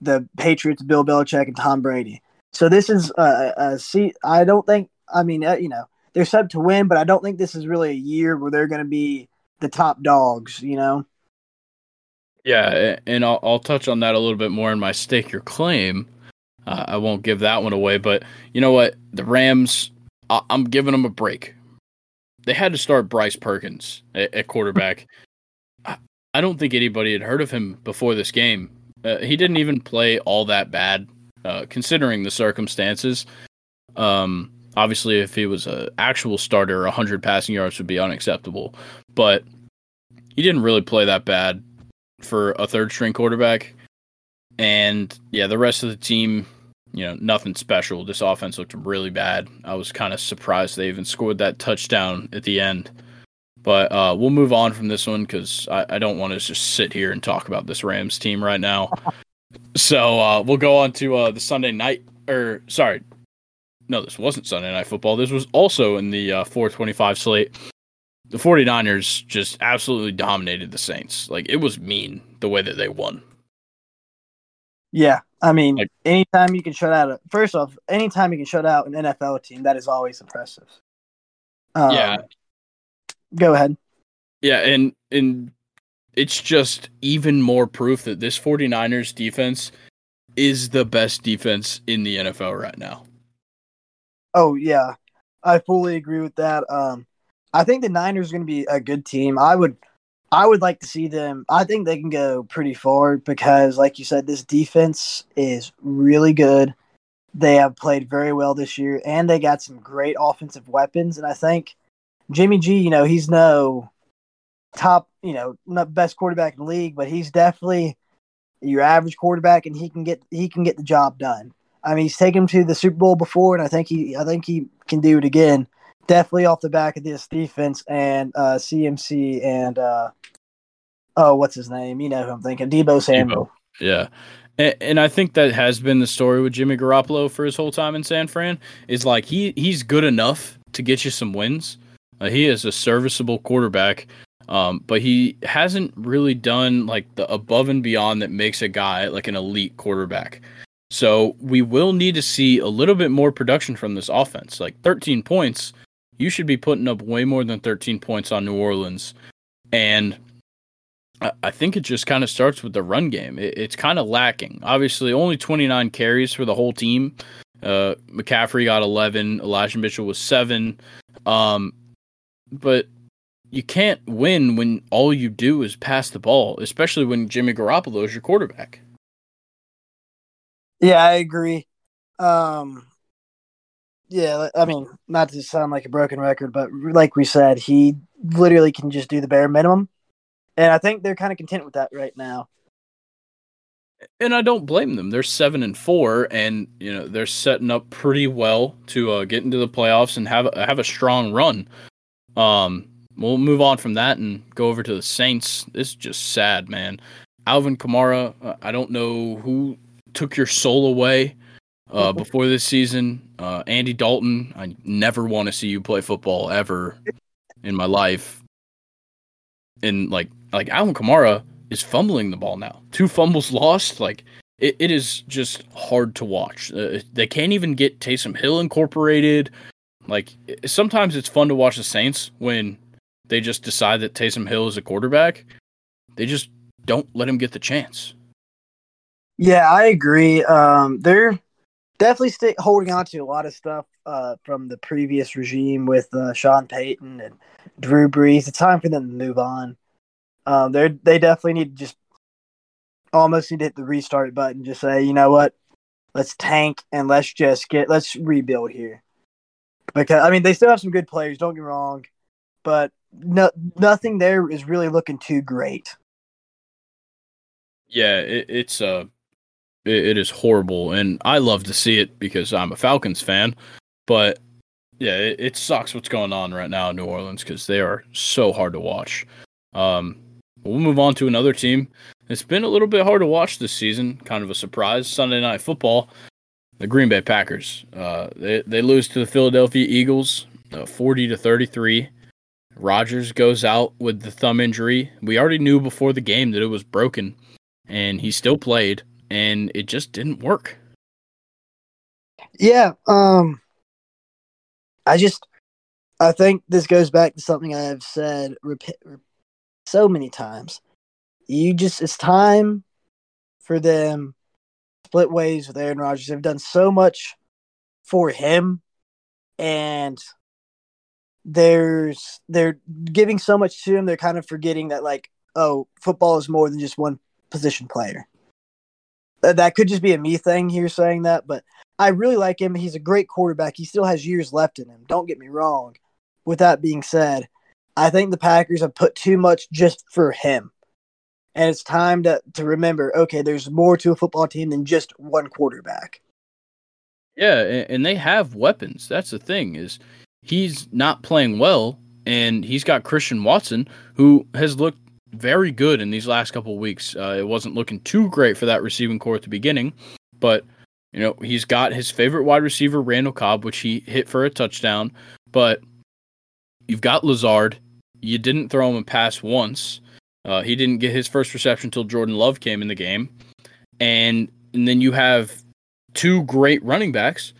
the Patriots, Bill Belichick, and Tom Brady. So this is a, a see. I don't think. I mean, uh, you know, they're set to win, but I don't think this is really a year where they're going to be the top dogs. You know. Yeah, and I'll, I'll touch on that a little bit more in my stake your claim. Uh, I won't give that one away, but you know what? The Rams, I, am giving them a break. They had to start Bryce Perkins at, at quarterback. I, I, don't think anybody had heard of him before this game. Uh, he didn't even play all that bad, uh, considering the circumstances. Um, obviously, if he was an actual starter, 100 passing yards would be unacceptable. But he didn't really play that bad for a third string quarterback. And yeah, the rest of the team, you know, nothing special. This offense looked really bad. I was kind of surprised they even scored that touchdown at the end. But uh, we'll move on from this one because I, I, don't want to just sit here and talk about this Rams team right now. [laughs] so uh, we'll go on to uh, the Sunday night, or sorry, no, this wasn't Sunday night football. This was also in the uh, 425 slate the 49ers just absolutely dominated the Saints. Like it was mean the way that they won. Yeah, I mean, like, anytime you can shut out a first off, anytime you can shut out an NFL team, that is always impressive. Um, yeah. Go ahead. Yeah, and and it's just even more proof that this 49ers defense is the best defense in the NFL right now. Oh yeah. I fully agree with that. Um I think the Niners are going to be a good team. I would I would like to see them. I think they can go pretty far because like you said this defense is really good. They have played very well this year and they got some great offensive weapons and I think Jimmy G, you know, he's no top, you know, not best quarterback in the league, but he's definitely your average quarterback and he can get he can get the job done. I mean, he's taken him to the Super Bowl before and I think he I think he can do it again definitely off the back of this defense and uh, CMC and uh, oh, what's his name? You know who I'm thinking, Deebo Samuel. Deebo. Yeah. And, and I think that has been the story with Jimmy Garoppolo for his whole time in San Fran. Is like he he's good enough to get you some wins. Uh, he is a serviceable quarterback, um, but he hasn't really done like the above and beyond that makes a guy like an elite quarterback. So we will need to see a little bit more production from this offense. Like 13 points you should be putting up way more than 13 points on New Orleans. And I think it just kind of starts with the run game. it's kind of lacking. Obviously, only 29 carries for the whole team. Uh, McCaffrey got 11. Elijah Mitchell was seven. Um, but you can't win when all you do is pass the ball, especially when Jimmy Garoppolo is your quarterback. Yeah, I agree. Um, yeah, I mean, not to sound like a broken record, but like we said, he literally can just do the bare minimum, and I think they're kind of content with that right now. And I don't blame them. They're seven and four, and you know they're setting up pretty well to uh, get into the playoffs and have have a strong run. Um, we'll move on from that and go over to the Saints. This is just sad, man. Alvin Kamara, uh, I don't know who took your soul away uh, [laughs] before this season. Uh, Andy Dalton, I never want to see you play football ever in my life. And like like Alvin Kamara is fumbling the ball now. Two fumbles lost. Like it, it is just hard to watch. Uh, they can't even get Taysom Hill incorporated. Like sometimes it's fun to watch the Saints when they just decide that Taysom Hill is a quarterback. They just don't let him get the chance. Yeah, I agree. Um, they're definitely stick holding on to a lot of stuff uh, from the previous regime with uh, Sean Payton and Drew Brees. It's time for them to move on. Um, they they definitely need to just almost need to hit the restart button. Just say, you know what, let's tank and let's just get let's rebuild here. Because I mean, they still have some good players. Don't get me wrong, but no, nothing there is really looking too great. Yeah, it, it's uh it, it is horrible, and I love to see it because I'm a Falcons fan. But yeah, it, it sucks what's going on right now in New Orleans because they are so hard to watch. Um, we'll move on to another team. It's been a little bit hard to watch this season. Kind of a surprise. Sunday Night Football. The Green Bay Packers. Uh, they they lose to the Philadelphia Eagles, uh, forty to thirty three. Rodgers goes out with the thumb injury. We already knew before the game that it was broken, and he still played and it just didn't work. Yeah, um I just I think this goes back to something I have said so many times. You just it's time for them split ways with Aaron Rodgers. They've done so much for him and there's they're giving so much to him they're kind of forgetting that like oh football is more than just one position player Uh, that could just be a me thing here saying that but i really like him. He's a great quarterback. He still has years left in him. Don't get me wrong. With that being said i think the packers have put too much just for him. And it's time to, to remember okay there's more to a football team than just one quarterback. Yeah and they have weapons. That's the thing is he's not playing well, and he's got Christian Watson, who has looked very good in these last couple of weeks. Uh, it wasn't looking too great for that receiving corps at the beginning, but you know he's got his favorite wide receiver Randall Cobb, which he hit for a touchdown. But you've got Lazard. You didn't throw him a pass once. Uh, he didn't get his first reception until Jordan Love came in the game, and and then you have two great running backs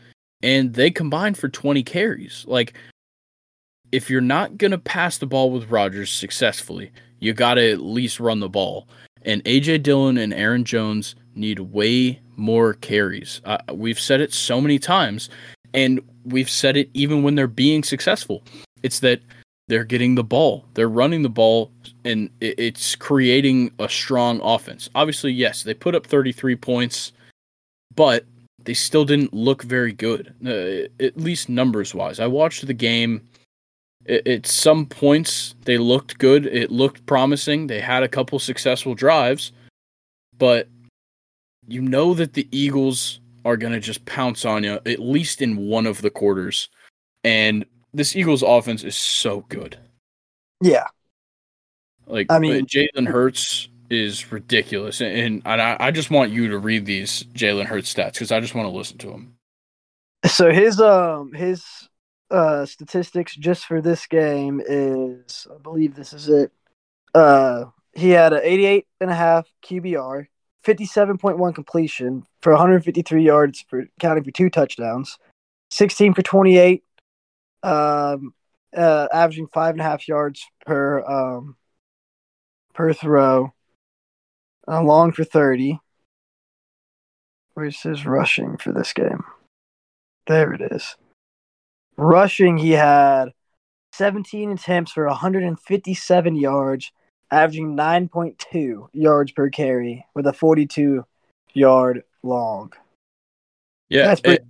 and they combined for 20 carries. Like, if you're not going to pass the ball with Rodgers successfully, you got to at least run the ball. And AJ Dillon and Aaron Jones need way more carries. Uh, we've said it so many times, and we've said it even when they're being successful. It's that they're getting the ball, they're running the ball, and it's creating a strong offense. Obviously, yes, they put up 33 points, but they still didn't look very good, uh, at least numbers wise. I watched the game. At some points, they looked good. It looked promising. They had a couple successful drives, but you know that the Eagles are going to just pounce on you, at least in one of the quarters. And this Eagles offense is so good. Yeah. Like, I mean, Jalen Hurts is ridiculous, and, and I, I just want you to read these Jalen Hurts stats because I just want to listen to him. So his um his uh statistics just for this game is I believe this is it. Uh he had an 88 and a half QBR, 57.1 completion for 153 yards for counting for two touchdowns, 16 for 28, um, uh, averaging five and a half yards per um per throw, uh, long for 30. Where's his rushing for this game? There it is. Rushing, he had 17 attempts for 157 yards, averaging 9.2 yards per carry with a 42 yard long. Yeah, That's pretty- it,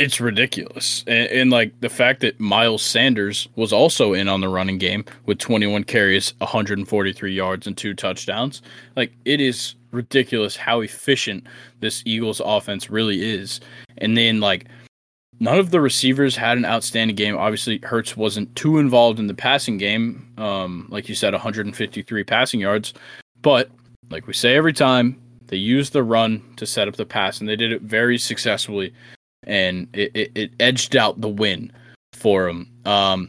it's ridiculous. And, and, like the fact that Miles Sanders was also in on the running game with 21 carries, 143 yards, and two touchdowns. Like it is ridiculous how efficient this Eagles offense really is. And then like none of the receivers had an outstanding game. Obviously, Hurts wasn't too involved in the passing game. Um, like you said, 153 passing yards. But like we say every time, they used the run to set up the pass, and they did it very successfully and it, it, it edged out the win for them. Um,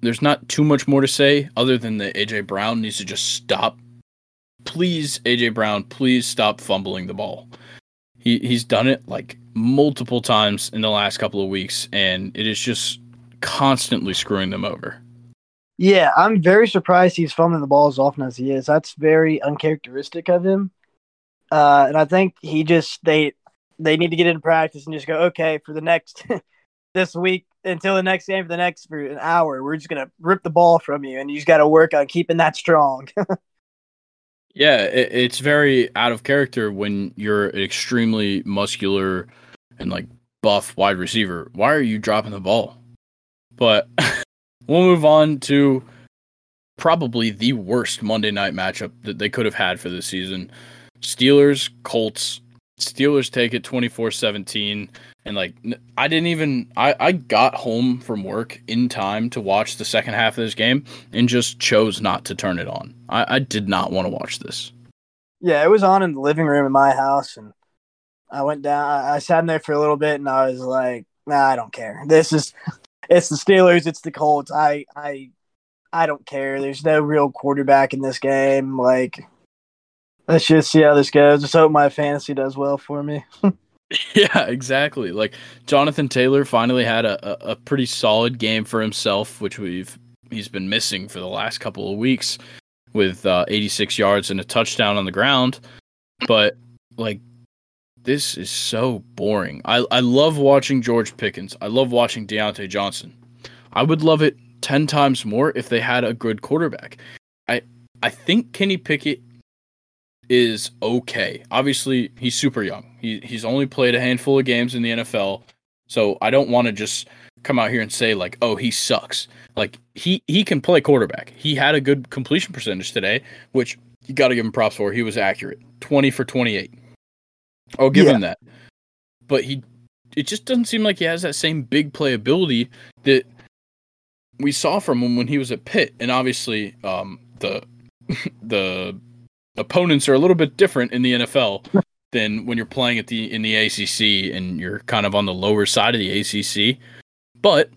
there's not too much more to say other than that AJ Brown needs to just stop. Please, AJ Brown, please stop fumbling the ball. He he's done it like multiple times in the last couple of weeks, and it is just constantly screwing them over. Yeah, I'm very surprised he's fumbling the ball as often as he is. That's very uncharacteristic of him. Uh, and I think he just they they need to get in practice and just go, okay, for the next [laughs] this week until the next game for the next for an hour, we're just gonna rip the ball from you, and you just got to work on keeping that strong. [laughs] yeah, it, it's very out of character when you're an extremely muscular and like buff wide receiver. Why are you dropping the ball? But [laughs] we'll move on to probably the worst Monday night matchup that they could have had for this season. Steelers, Colts. Steelers take it 24-17 and like I didn't even I I got home from work in time to watch the second half of this game and just chose not to turn it on. I, I did not want to watch this. Yeah, it was on in the living room in my house and I went down I sat in there for a little bit and I was like, nah, I don't care. This is it's the Steelers, it's the Colts. I I I don't care. There's no real quarterback in this game. Like Let's just see how this goes. Just hope my fantasy does well for me. [laughs] Yeah, exactly. Like Jonathan Taylor finally had a, a, a pretty solid game for himself, which we've he's been missing for the last couple of weeks with uh, 86 yards and a touchdown on the ground. But like this is so boring. I, I love watching George Pickens. I love watching Diontae Johnson. I would love it 10 times more if they had a good quarterback. I I think Kenny Pickett is okay. Obviously, he's super young. He he's only played a handful of games in the NFL. So I don't want to just come out here and say like, "Oh, he sucks." Like he he can play quarterback. He had a good completion percentage today, which you got to give him props for. He was accurate. 20 for 28. I'll give yeah. him that. But he it just doesn't seem like he has that same big playability that we saw from him when he was at Pitt. And obviously, um, the [laughs] the opponents are a little bit different in the NFL than when you're playing at the in the ACC and you're kind of on the lower side of the ACC. But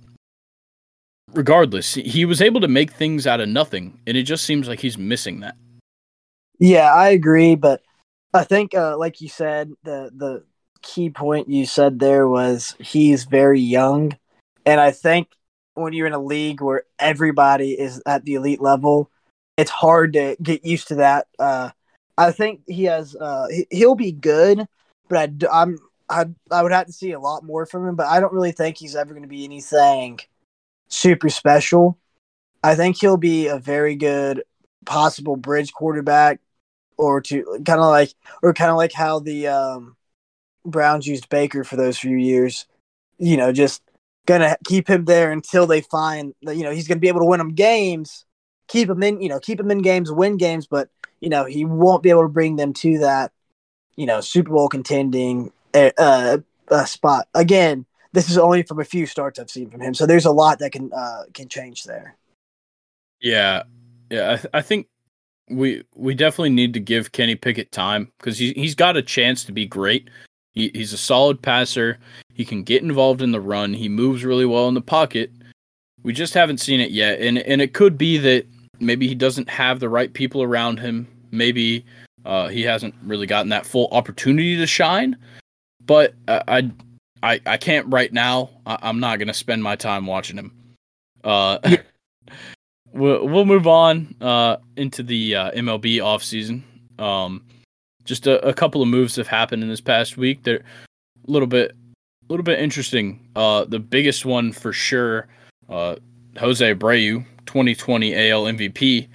regardless, he was able to make things out of nothing, and it just seems like he's missing that. Yeah, I agree, but I think, uh, like you said, the the key point you said there was he's very young, and I think when you're in a league where everybody is at the elite level, it's hard to get used to that. Uh, I think he has uh, he'll be good, but I, I'm I I would have to see a lot more from him. But I don't really think he's ever going to be anything super special. I think he'll be a very good possible bridge quarterback or to kind of like or kind of like how the um, Browns used Baker for those few years. You know, just gonna keep him there until they find that you know he's gonna be able to win them games, keep him in you know keep him in games, win games, but you know he won't be able to bring them to that you know Super Bowl contending uh, uh, spot again. This is only from a few starts I've seen from him, so there's a lot that can uh, can change there. Yeah, yeah, I, th- I think we we definitely need to give Kenny Pickett time because he he's got a chance to be great. He, he's a solid passer. He can get involved in the run. He moves really well in the pocket. We just haven't seen it yet, and and it could be that maybe he doesn't have the right people around him. Maybe uh, he hasn't really gotten that full opportunity to shine. But I I I can't right now. I, am not gonna spend my time watching him. Uh, [laughs] we'll, we'll move on uh, into the uh, MLB offseason. Um, just a, a, couple of moves have happened in this past week. They're a little bit, a little bit interesting. Uh, the biggest one for sure, uh, Jose Abreu, 2020 AL MVP,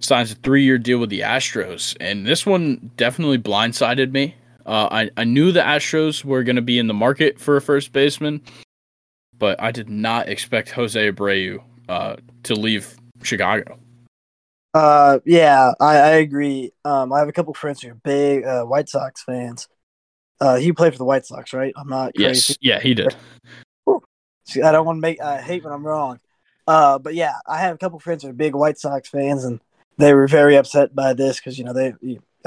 signs a three-year deal with the Astros, and this one definitely blindsided me. Uh, I I knew the Astros were going to be in the market for a first baseman, but I did not expect Jose Abreu uh, to leave Chicago. Uh, yeah, I, I agree. Um, I have a couple friends who are big uh, White Sox fans. Uh, he played for the White Sox, right? I'm not. Crazy. Yes, yeah, he did. See, I don't want to make. I hate when I'm wrong. Uh, but yeah, I have a couple friends who are big White Sox fans, and they were very upset by this because you know they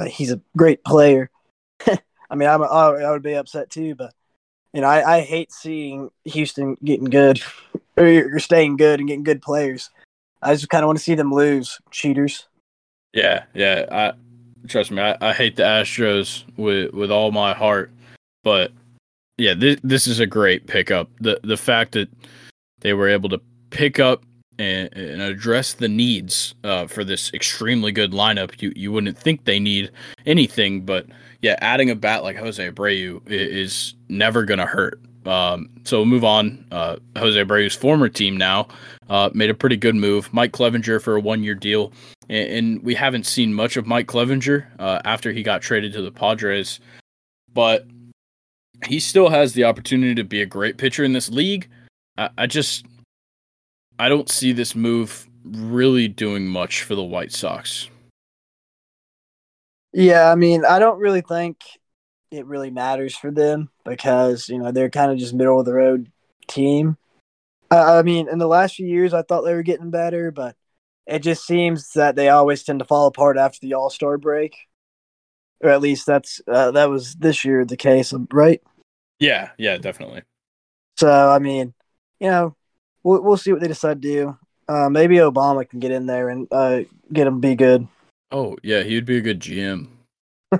he's a great player. [laughs] I mean, I'm I would be upset too, but you know, I, I hate seeing Houston getting good or staying good and getting good players. I just kind of want to see them lose, cheaters. Yeah, yeah. I trust me. I, I hate the Astros with with all my heart, but yeah, this this is a great pickup. The the fact that they were able to pick up and, and address the needs uh, for this extremely good lineup. You you wouldn't think they need anything, but yeah, adding a bat like Jose Abreu is never gonna hurt. Um, so we'll move on. Uh, Jose Abreu's former team now uh, made a pretty good move. Mike Clevinger for a one-year deal, and, and we haven't seen much of Mike Clevinger uh, after he got traded to the Padres, but he still has the opportunity to be a great pitcher in this league. I, I just I don't see this move really doing much for the White Sox. Yeah, I mean, I don't really think it really matters for them because you know they're kind of just middle of the road team. I mean, in the last few years, I thought they were getting better, but it just seems that they always tend to fall apart after the All Star break, or at least that's uh, that was this year the case, right? Yeah, yeah, definitely. So I mean, you know, we'll we'll see what they decide to do. Uh, maybe Obama can get in there and uh, get them be good. Oh yeah, he would be a good GM. [laughs]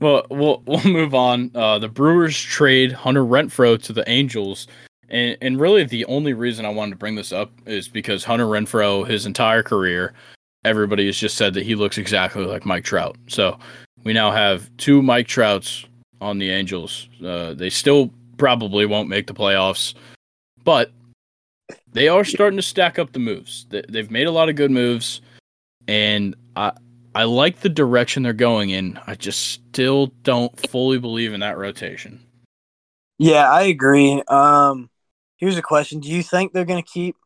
well, we'll we'll move on. Uh, the Brewers trade Hunter Renfroe to the Angels, and and really the only reason I wanted to bring this up is because Hunter Renfroe, his entire career, everybody has just said that he looks exactly like Mike Trout. So we now have two Mike Trouts on the Angels. Uh, they still probably won't make the playoffs, but they are starting to stack up the moves. They've made a lot of good moves, and I I like the direction they're going in. I just still don't fully believe in that rotation. Yeah, I agree. Um, here's a question: Do you think they're going to keep?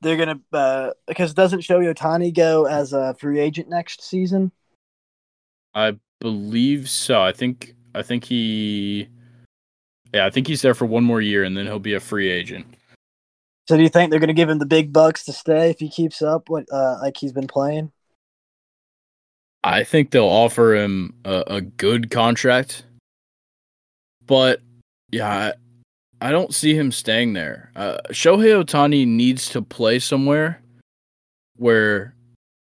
They're going to uh, because doesn't Shohei Ohtani go as a free agent next season? I believe so. I think I think he yeah, I think he's there for one more year and then he'll be a free agent. So do you think they're going to give him the big bucks to stay if he keeps up what uh, like he's been playing? I think they'll offer him a, a good contract. But yeah, I, I, don't see him staying there. Uh, Shohei Ohtani needs to play somewhere where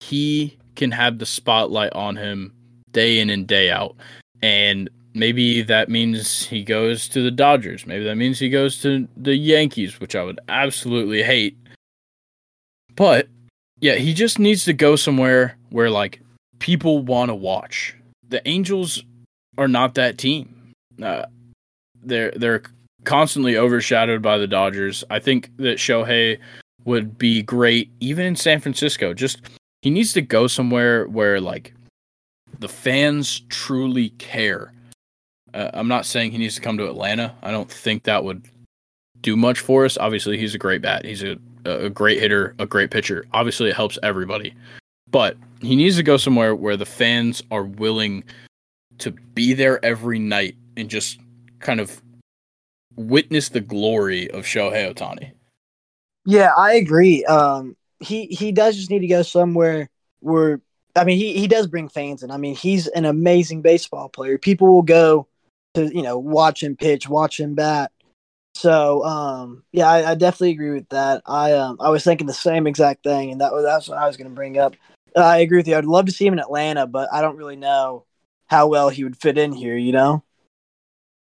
he can have the spotlight on him day in and day out. And maybe that means he goes to the Dodgers. Maybe that means he goes to the Yankees, which I would absolutely hate. But yeah, he just needs to go somewhere where like people want to watch. The Angels are not that team. Uh, they're they're constantly overshadowed by the Dodgers. I think that Shohei would be great even in San Francisco. Just he needs to go somewhere where like the fans truly care uh, I'm not saying he needs to come to Atlanta. I don't think that would do much for us. Obviously, he's a great bat. He's a a great hitter, a great pitcher. Obviously, it helps everybody. But he needs to go somewhere where the fans are willing to be there every night and just kind of witness the glory of Shohei Ohtani. Yeah, I agree. Um, he he does just need to go somewhere where I mean he he does bring fans in. I mean he's an amazing baseball player. People will go to you know watch him pitch, watch him bat. So um, yeah, I, I, definitely agree with that. I um, I was thinking the same exact thing, and that was that's what I was going to bring up. Uh, I agree with you. I'd love to see him in Atlanta, but I don't really know how well he would fit in here. You know?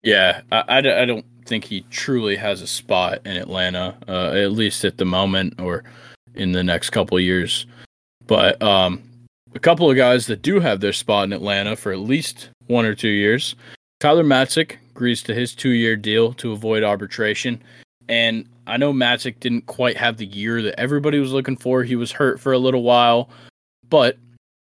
Yeah, I, I, I don't think he truly has a spot in Atlanta, uh, at least at the moment or in the next couple years. But um, a couple of guys that do have their spot in Atlanta for at least one or two years Tyler Matzek agrees to his two year deal to avoid arbitration. And I know Matzek didn't quite have the year that everybody was looking for. He was hurt for a little while, but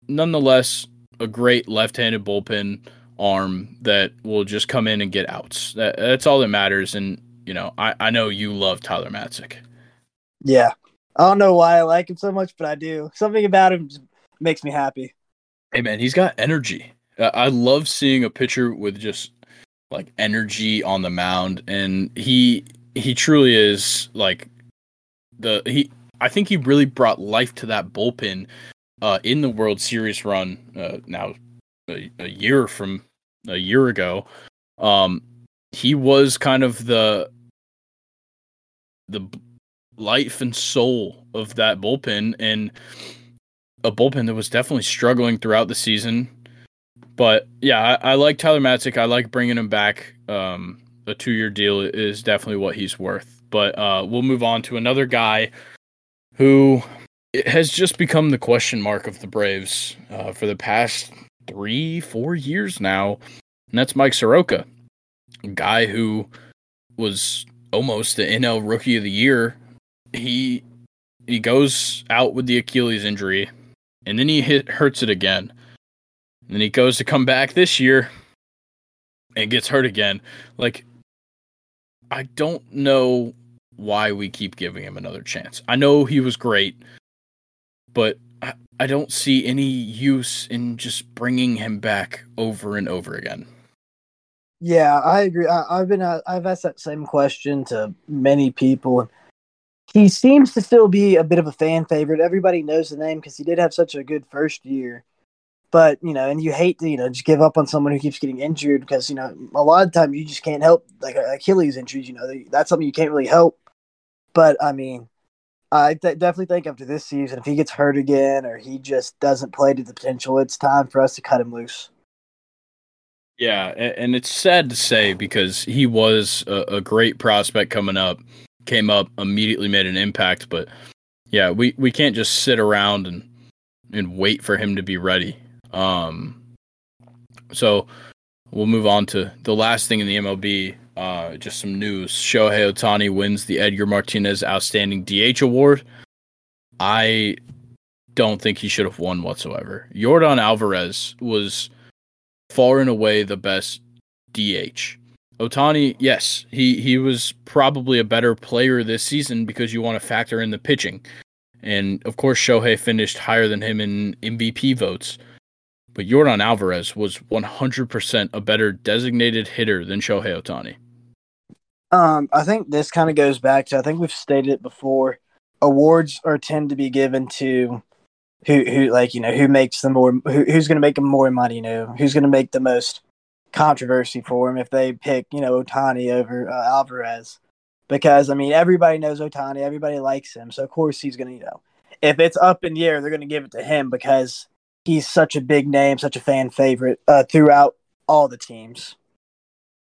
nonetheless, a great left handed bullpen arm that will just come in and get outs. That, that's all that matters. And, you know, I, I know you love Tyler Matzek. Yeah. I don't know why I like him so much, but I do. Something about him makes me happy. Hey, man, he's got energy. I love seeing a pitcher with just like energy on the mound, and he he truly is like the he. I think he really brought life to that bullpen uh, in the World Series run. Uh, now a, a, year from a year ago, um, he was kind of the the life and soul of that bullpen, and a bullpen that was definitely struggling throughout the season but yeah, I, I like Tyler Matzek. I like bringing him back. Um, a two year deal is definitely what he's worth. But uh, we'll move on to another guy who has just become the question mark of the Braves uh, for the past three, four years now, and that's Mike Soroka, a guy who was almost the NL Rookie of the Year. He he goes out with the Achilles injury, and then he hit, hurts it again. And then he goes to come back this year and gets hurt again. Like, I don't know why we keep giving him another chance. I know he was great, but I, I don't see any use in just bringing him back over and over again. Yeah, I agree. I, have been uh, I've asked that same question to many people. He seems to still be a bit of a fan favorite. Everybody knows the name because he did have such a good first year. But you know, and you hate to you know just give up on someone who keeps getting injured because you know a lot of times you just can't help like uh, Achilles injuries. You know, that's something you can't really help. But I mean, I th- definitely think after this season, if he gets hurt again or he just doesn't play to the potential, it's time for us to cut him loose. Yeah, and it's sad to say because he was a, a great prospect coming up, came up immediately, made an impact. But yeah, we, we can't just sit around and and wait for him to be ready. Um, so we'll move on to the last thing in the MLB. Uh, just some news: Shohei Ohtani wins the Edgar Martinez Outstanding DH Award. I don't think he should have won whatsoever. Yordan Alvarez was far and away the best DH. Ohtani, yes, he he was probably a better player this season because you want to factor in the pitching. And of course Shohei finished higher than him in MVP votes. But Jordan Alvarez was 100% a better designated hitter than Shohei Ohtani. Um, I think this kind of goes back to I think we've stated it before. Awards are tend to be given to who who like you know who makes the more who, who's going to make them more money. You know who's going to make the most controversy for him if they pick you know Ohtani over uh, Alvarez because I mean everybody knows Ohtani, everybody likes him, so of course he's going to you know if it's up in the air they're going to give it to him because he's such a big name, such a fan favorite uh, throughout all the teams.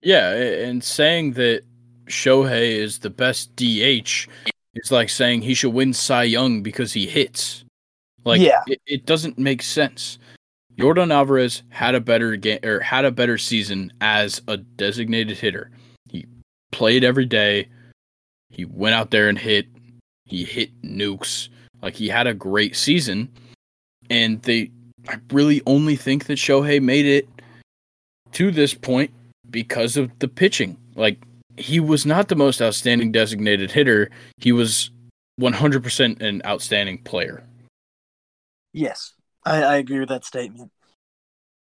Yeah, and saying that Shohei is the best DH is like saying he should win Cy Young because he hits. Like, yeah. it, it doesn't make sense. Jordan Alvarez had a better game or had a better season as a designated hitter. He played every day. He went out there and hit. He hit nukes. Like he had a great season. And they I really only think that Shohei made it to this point because of the pitching. Like he was not the most outstanding designated hitter. He was 100% an outstanding player. Yes, I, I agree with that statement.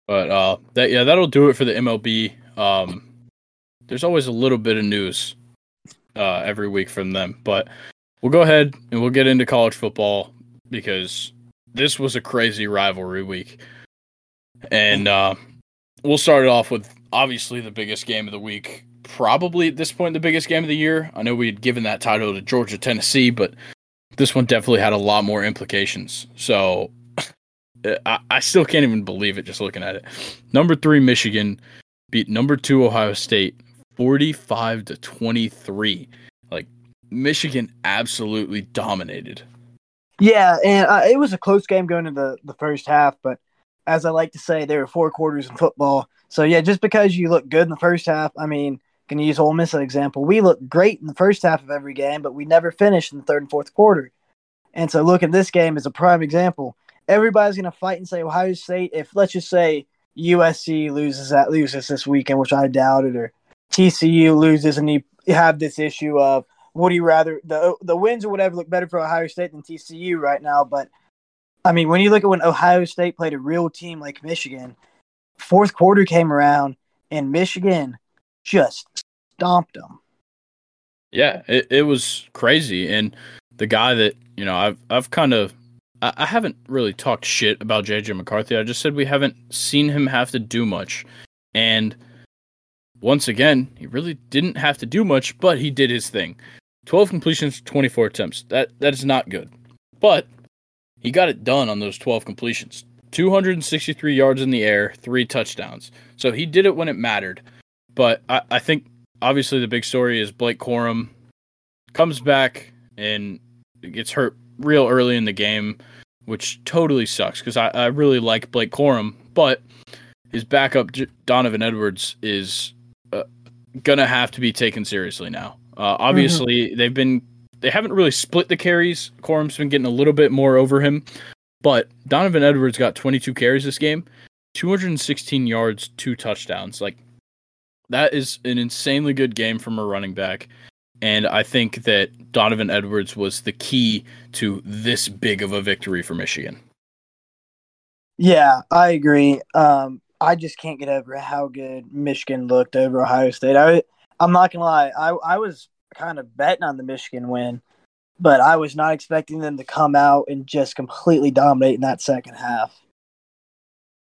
But uh, that yeah, that'll do it for the MLB. Um, there's always a little bit of news uh, every week from them, but we'll go ahead and we'll get into college football because this was a crazy rivalry week. And uh, we'll start it off with obviously the biggest game of the week. Probably at this point, the biggest game of the year. I know we had given that title to Georgia, Tennessee, but this one definitely had a lot more implications. So [laughs] I, I still can't even believe it just looking at it. Number three, Michigan beat number two, Ohio State 45 to 23. Like, Michigan absolutely dominated. Yeah, and uh, it was a close game going into the, the first half, but as I like to say, there were four quarters in football. So yeah, just because you look good in the first half, I mean, can use Ole Miss as an example. We look great in the first half of every game, but we never finish in the third and fourth quarter. And so look at this game as a prime example. Everybody's gonna fight and say Ohio State. If let's just say USC loses that loses this weekend, which I doubted, or TCU loses and you have this issue of would you rather the the wins or whatever look better for Ohio State than TCU right now? But I mean, when you look at when Ohio State played a real team like Michigan, fourth quarter came around and Michigan just stomped them. Yeah, it, it was crazy. And the guy that you know, I've I've kind of I, I haven't really talked shit about JJ McCarthy. I just said we haven't seen him have to do much, and once again, he really didn't have to do much, but he did his thing. 12 completions, 24 attempts. That that is not good. But he got it done on those 12 completions. 263 yards in the air, three touchdowns. So he did it when it mattered. But I, I think obviously the big story is Blake Corum comes back and gets hurt real early in the game, which totally sucks because I, I really like Blake Corum, but his backup Donovan Edwards is uh, gonna have to be taken seriously now. Uh, obviously, mm-hmm. they've been they haven't really split the carries. Corum's been getting a little bit more over him, but Donovan Edwards got 22 carries this game, 216 yards, two touchdowns. Like that is an insanely good game from a running back. And I think that Donovan Edwards was the key to this big of a victory for Michigan. Yeah, I agree. Um, I just can't get over how good Michigan looked over Ohio State. I I'm not gonna lie. I I was kind of betting on the Michigan win, but I was not expecting them to come out and just completely dominate in that second half.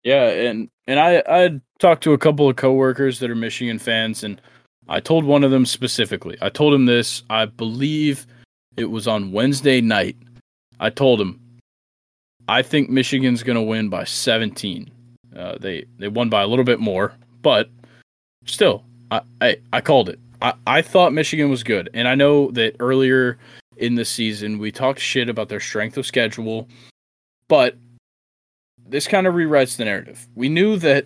Yeah, and and I I talked to a couple of coworkers that are Michigan fans, and I told one of them specifically. I told him this. I believe it was on Wednesday night. I told him I think Michigan's going to win by 17. Uh, they they won by a little bit more, but still, I, I, I called it. I, I thought Michigan was good. And I know that earlier in the season we talked shit about their strength of schedule, but this kind of rewrites the narrative. We knew that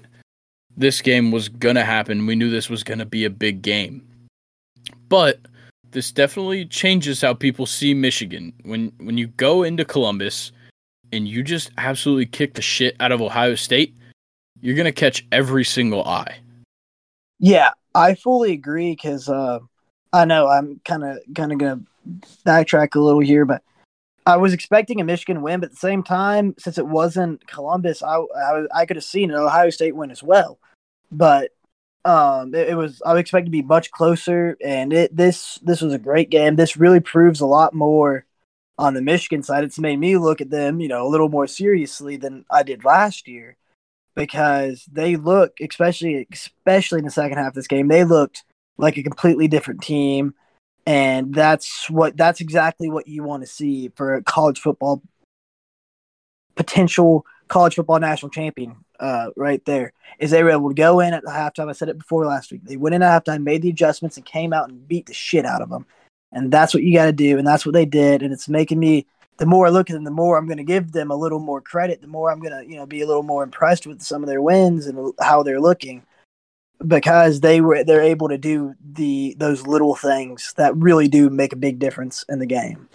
this game was going to happen. We knew this was going to be a big game. But this definitely changes how people see Michigan. When when you go into Columbus and you just absolutely kick the shit out of Ohio State, you're going to catch every single eye. Yeah, I fully agree cuz uh I know I'm kind of kind of to backtrack a little here, but I was expecting a Michigan win, but at the same time, since it wasn't Columbus, I I, I could have seen an Ohio State win as well. But um, it, it, was I was expecting to be much closer, and it this this was a great game. This really proves a lot more on the Michigan side. It's made me look at them, you know, a little more seriously than I did last year because they look, especially especially in the second half of this game, they looked like a completely different team and that's what that's exactly what you want to see for a college football potential college football national champion uh, right there is they were able to go in at the halftime. I said it before last week. They went in at halftime, made the adjustments, and came out and beat the shit out of them. And that's what you got to do, and that's what they did. And it's making me the more I look at them, the more I'm going to give them a little more credit. The more I'm going to you know be a little more impressed with some of their wins and how they're looking because they were they're able to do the those little things that really do make a big difference in the game.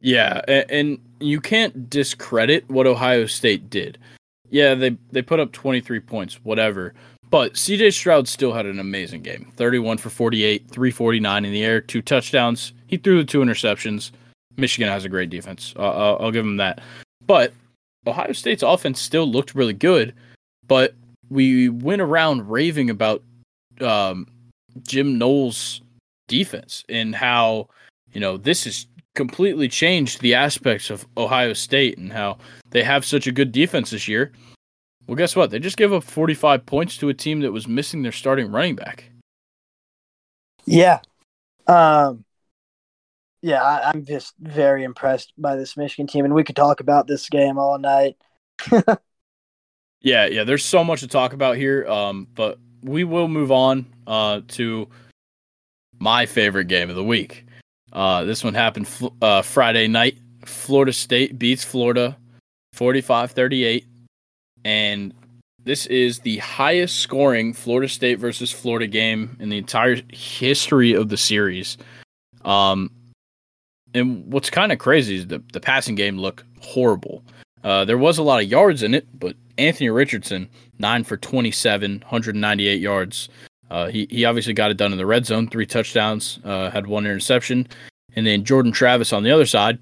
Yeah, and you can't discredit what Ohio State did. Yeah, they they put up 23 points, whatever. But CJ Stroud still had an amazing game. 31 for 48, 349 in the air, two touchdowns. He threw the two interceptions. Michigan has a great defense. Uh, I'll, I'll give them that. But Ohio State's offense still looked really good, but we went around raving about um, Jim Knowles' defense and how you know this has completely changed the aspects of Ohio State and how they have such a good defense this year. Well, guess what? They just gave up 45 points to a team that was missing their starting running back. Yeah. Um, yeah, I, am just very impressed by this Michigan team, and we could talk about this game all night. [laughs] Yeah, yeah. There's so much to talk about here, um, but we will move on uh, to my favorite game of the week. Uh, this one happened fl- uh, Friday night. Florida State beats Florida 45 38. And this is the highest scoring Florida State versus Florida game in the entire history of the series. Um, and what's kind of crazy is the, the passing game looked horrible. Uh, there was a lot of yards in it, but Anthony Richardson, nine for 27, 198 yards. Uh, he, he obviously got it done in the red zone, three touchdowns, uh, had one interception. And then Jordan Travis on the other side,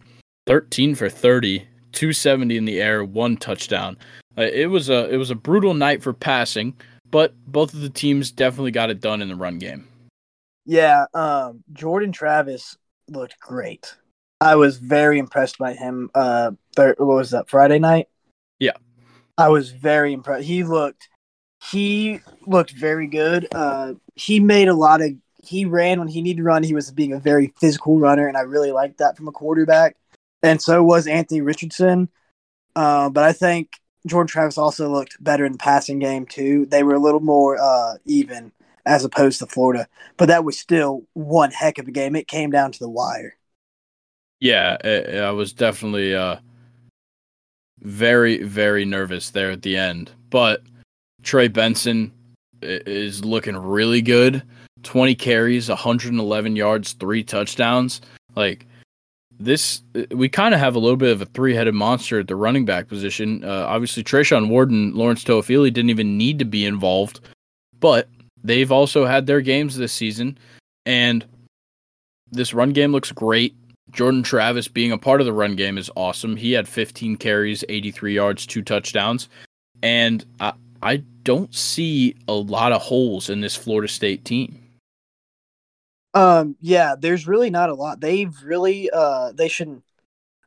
13 for 30, 270 in the air, one touchdown. Uh, it was a it was a brutal night for passing, but both of the teams definitely got it done in the run game. Yeah, um, Jordan Travis looked great. I was very impressed by him. Uh, thir- what was that Friday night? Yeah, I was very impressed. He looked he looked very good. Uh, he made a lot of he ran when he needed to run. He was being a very physical runner, and I really liked that from a quarterback. And so was Anthony Richardson. Uh, but I think Jordan Travis also looked better in the passing game too. They were a little more uh, even as opposed to Florida, but that was still one heck of a game. It came down to the wire. Yeah, I was definitely uh, very, very nervous there at the end. But Trey Benson is looking really good. 20 carries, 111 yards, three touchdowns. Like this, we kind of have a little bit of a three-headed monster at the running back position. Uh, obviously, Treshaun Ward, Lawrence Toafili didn't even need to be involved, but they've also had their games this season, and this run game looks great. Jordan Travis being a part of the run game is awesome. He had 15 carries, 83 yards, two touchdowns. And I, I don't see a lot of holes in this Florida State team. Um, yeah, there's really not a lot. They've really, uh, they shouldn't.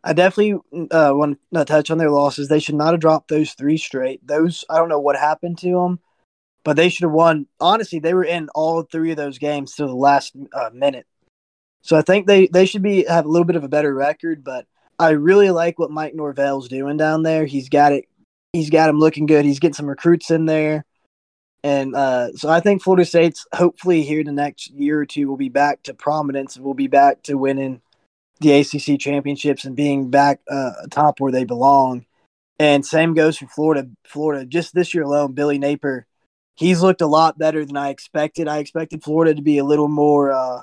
I definitely uh, want to touch on their losses. They should not have dropped those three straight. Those, I don't know what happened to them, but they should have won. Honestly, they were in all three of those games to the last uh, minute. So I think they they should be have a little bit of a better record, but I really like what Mike Norvell's doing down there. He's got it. He's got him looking good. He's getting some recruits in there. And uh, so I think Florida State's hopefully here in the next year or two will be back to prominence and will be back to winning the ACC championships and being back uh, atop where they belong. And same goes for Florida. Florida just this year alone, Billy Napier, he's looked a lot better than I expected. I expected Florida to be a little more, uh,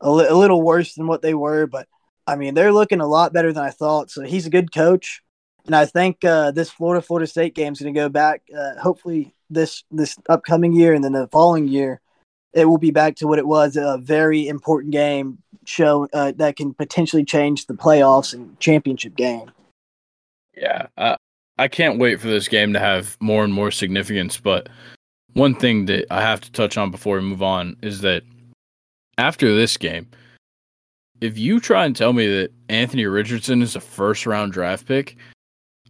a, li- a little worse than what they were, but I mean they're looking a lot better than I thought. So he's a good coach, and I think uh, this Florida Florida State game is going to go back. Uh, hopefully this this upcoming year and then the following year, it will be back to what it was a very important game show uh, that can potentially change the playoffs and championship game. Yeah, I can't wait for this game to have more and more significance. But one thing that I have to touch on before we move on is that after this game, if you try and tell me that Anthony Richardson is a first round draft pick,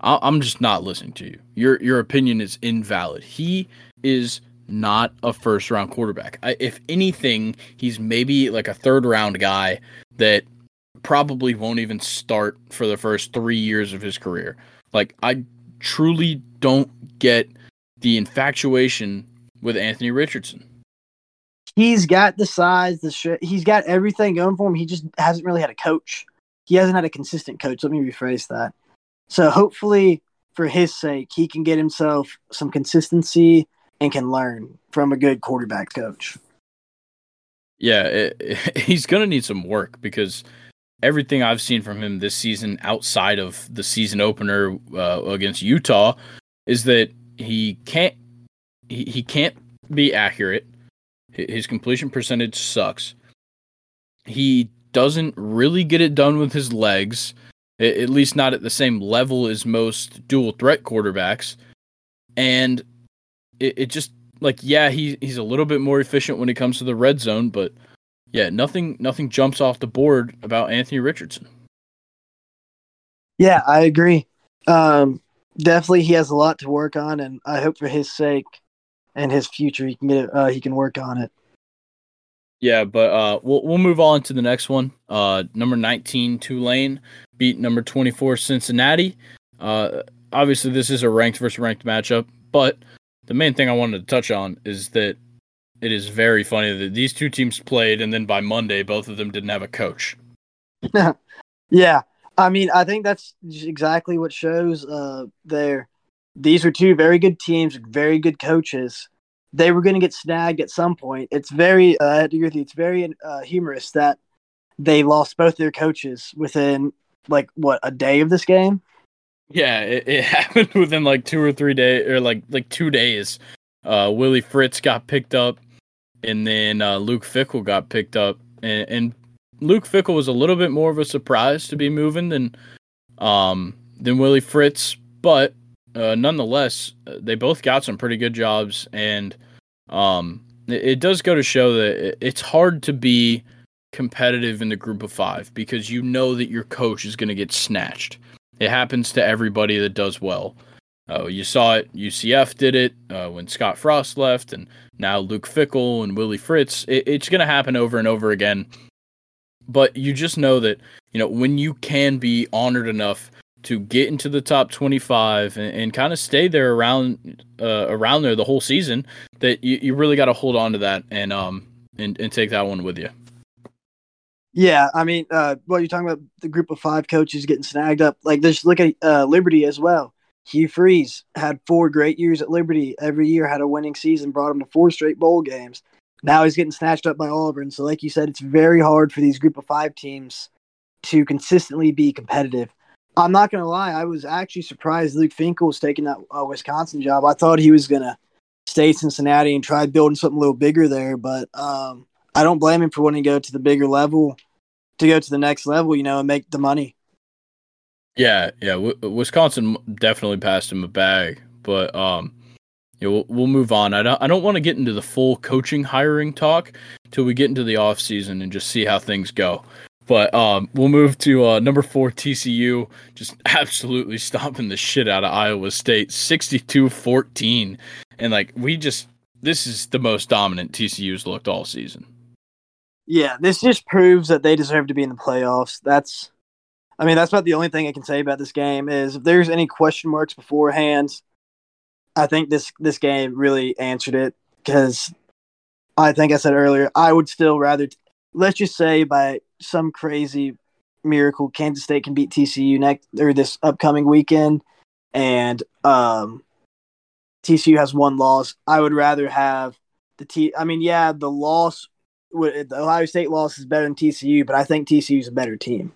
I'm just not listening to you. Your your opinion is invalid. He is not a first round quarterback. I, if anything, he's maybe like a third round guy that probably won't even start for the first three years of his career. Like, I truly don't get the infatuation with Anthony Richardson. He's got the size, the sh- he's got everything going for him. He just hasn't really had a coach. He hasn't had a consistent coach. Let me rephrase that. So hopefully, for his sake, he can get himself some consistency and can learn from a good quarterback coach. Yeah, it, it, [laughs] he's going to need some work because everything I've seen from him this season, outside of the season opener uh, against Utah, is that he can't he, he can't be accurate. His completion percentage sucks. He doesn't really get it done with his legs, at least not at the same level as most dual threat quarterbacks. And it, it just like yeah, he he's a little bit more efficient when it comes to the red zone, but yeah, nothing nothing jumps off the board about Anthony Richardson. Yeah, I agree. Um, definitely, he has a lot to work on, and I hope for his sake and his future, he can get it, uh, he can work on it. Yeah, but uh, we'll we'll move on to the next one. Uh, number nineteen Tulane beat number twenty four Cincinnati. Uh, obviously, this is a ranked versus ranked matchup, but the main thing I wanted to touch on is that it is very funny that these two teams played, and then by Monday, both of them didn't have a coach. [laughs] yeah, I mean, I think that's exactly what shows uh, there. These are two very good teams, very good coaches. They were going to get snagged at some point. It's very, uh, I agree with you. It's very uh, humorous that they lost both their coaches within like what a day of this game. Yeah, it, it [laughs] happened within like two or three days, or like like two days. Uh, Willie Fritz got picked up, and then uh, Luke Fickell got picked up, and, and Luke Fickell was a little bit more of a surprise to be moving than um than Willie Fritz, but uh, nonetheless, they both got some pretty good jobs, and um it, it does go to show that it's hard to be competitive in the group of five because you know that your coach is going to get snatched. It happens to everybody that does well. Uh, you saw it. UCF did it uh, when Scott Frost left, and now Luke Fickell and Willie Fritz. It, it's going to happen over and over again. But you just know that you know when you can be honored enough to get into the top 25 and, and kind of stay there around uh, around there the whole season, that you, you really got to hold on to that and um and, and take that one with you. Yeah, I mean, uh, well, you're talking about the group of five coaches getting snagged up. Like, just look at uh, Liberty as well. Hugh Freeze had four great years at Liberty. Every year had a winning season, brought him to four straight bowl games. Now he's getting snatched up by Auburn. So, like you said, it's very hard for these group of five teams to consistently be competitive. I'm not to lie, I was actually surprised Luke Finkel was taking that uh, Wisconsin job. I thought he was to stay Cincinnati and try building something a little bigger there, but um, I don't blame him for wanting to go to the bigger level to go to the next level, you know, and make the money. Yeah, yeah. W- Wisconsin definitely passed him a bag, but um, yeah, we'll, we'll move on. I don't I don't want to get into the full coaching hiring talk till we get into the off season and just see how things go. But um, we'll move to uh, number four TCU, just absolutely stomping the shit out of Iowa State, 62-14. and like we just this is the most dominant TCU's looked all season. Yeah, this just proves that they deserve to be in the playoffs. That's, I mean, that's about the only thing I can say about this game is if there's any question marks beforehand, I think this this game really answered it because I think I said earlier I would still rather let's just say by some crazy miracle Kansas State can beat TCU next or this upcoming weekend and um TCU has one loss. I would rather have the T I mean yeah the loss the Ohio State loss is better than TCU but I think TCU is a better team.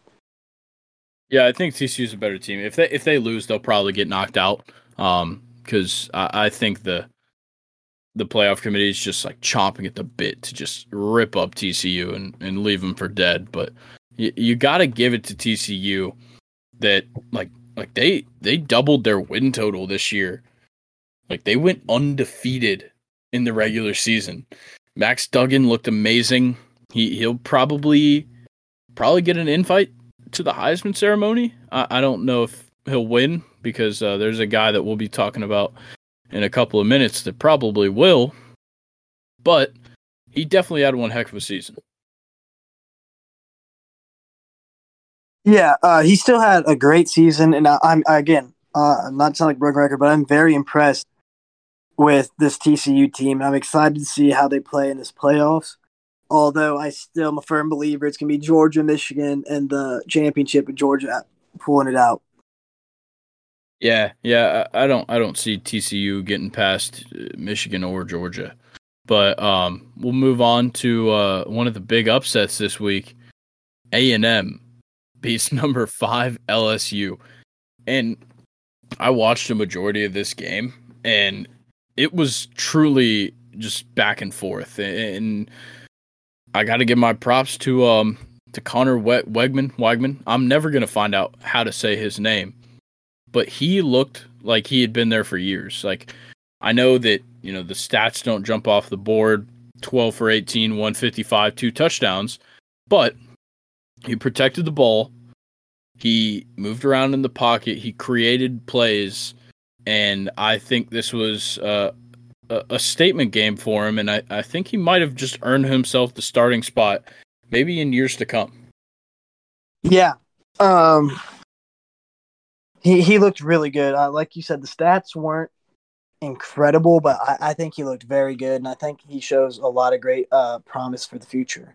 Yeah, I think TCU is a better team. If they if they lose, they'll probably get knocked out. Um, because I, I think the the playoff committee is just like chomping at the bit to just rip up TCU and, and leave them for dead. But you, you got to give it to TCU that like like they they doubled their win total this year. Like they went undefeated in the regular season. Max Duggan looked amazing. He he'll probably probably get an invite to the Heisman ceremony. I, I don't know if he'll win because uh, there's a guy that we'll be talking about in a couple of minutes that probably will, but he definitely had one heck of a season. Yeah, uh, he still had a great season, and I, I'm again, uh, I'm not sounding like broken record, but I'm very impressed with this TCU team. I'm excited to see how they play in this playoffs. Although I still am a firm believer it's gonna be Georgia, Michigan, and the championship with Georgia pulling it out. Yeah, yeah, I don't I don't see TCU getting past uh, Michigan or Georgia. But um, we'll move on to uh, one of the big upsets this week. A&M beats [laughs] number 5 LSU. And I watched a majority of this game and it was truly just back and forth and I got to give my props to um to Conner Weigman Weigman. I'm never to find out how to say his name but he looked like he had been there for years. Like I know that, you know, the stats don't jump off the board 12 for 18, 155, two touchdowns, but he protected the ball. He moved around in the pocket. He created plays. And I think this was uh, a, statement game for him. And I, I think he might have just earned himself the starting spot maybe in years to come. Yeah. Um, he he looked really good. Uh, like you said, the stats weren't incredible, but I, I, think he looked very good, and I think he shows a lot of great uh, promise for the future.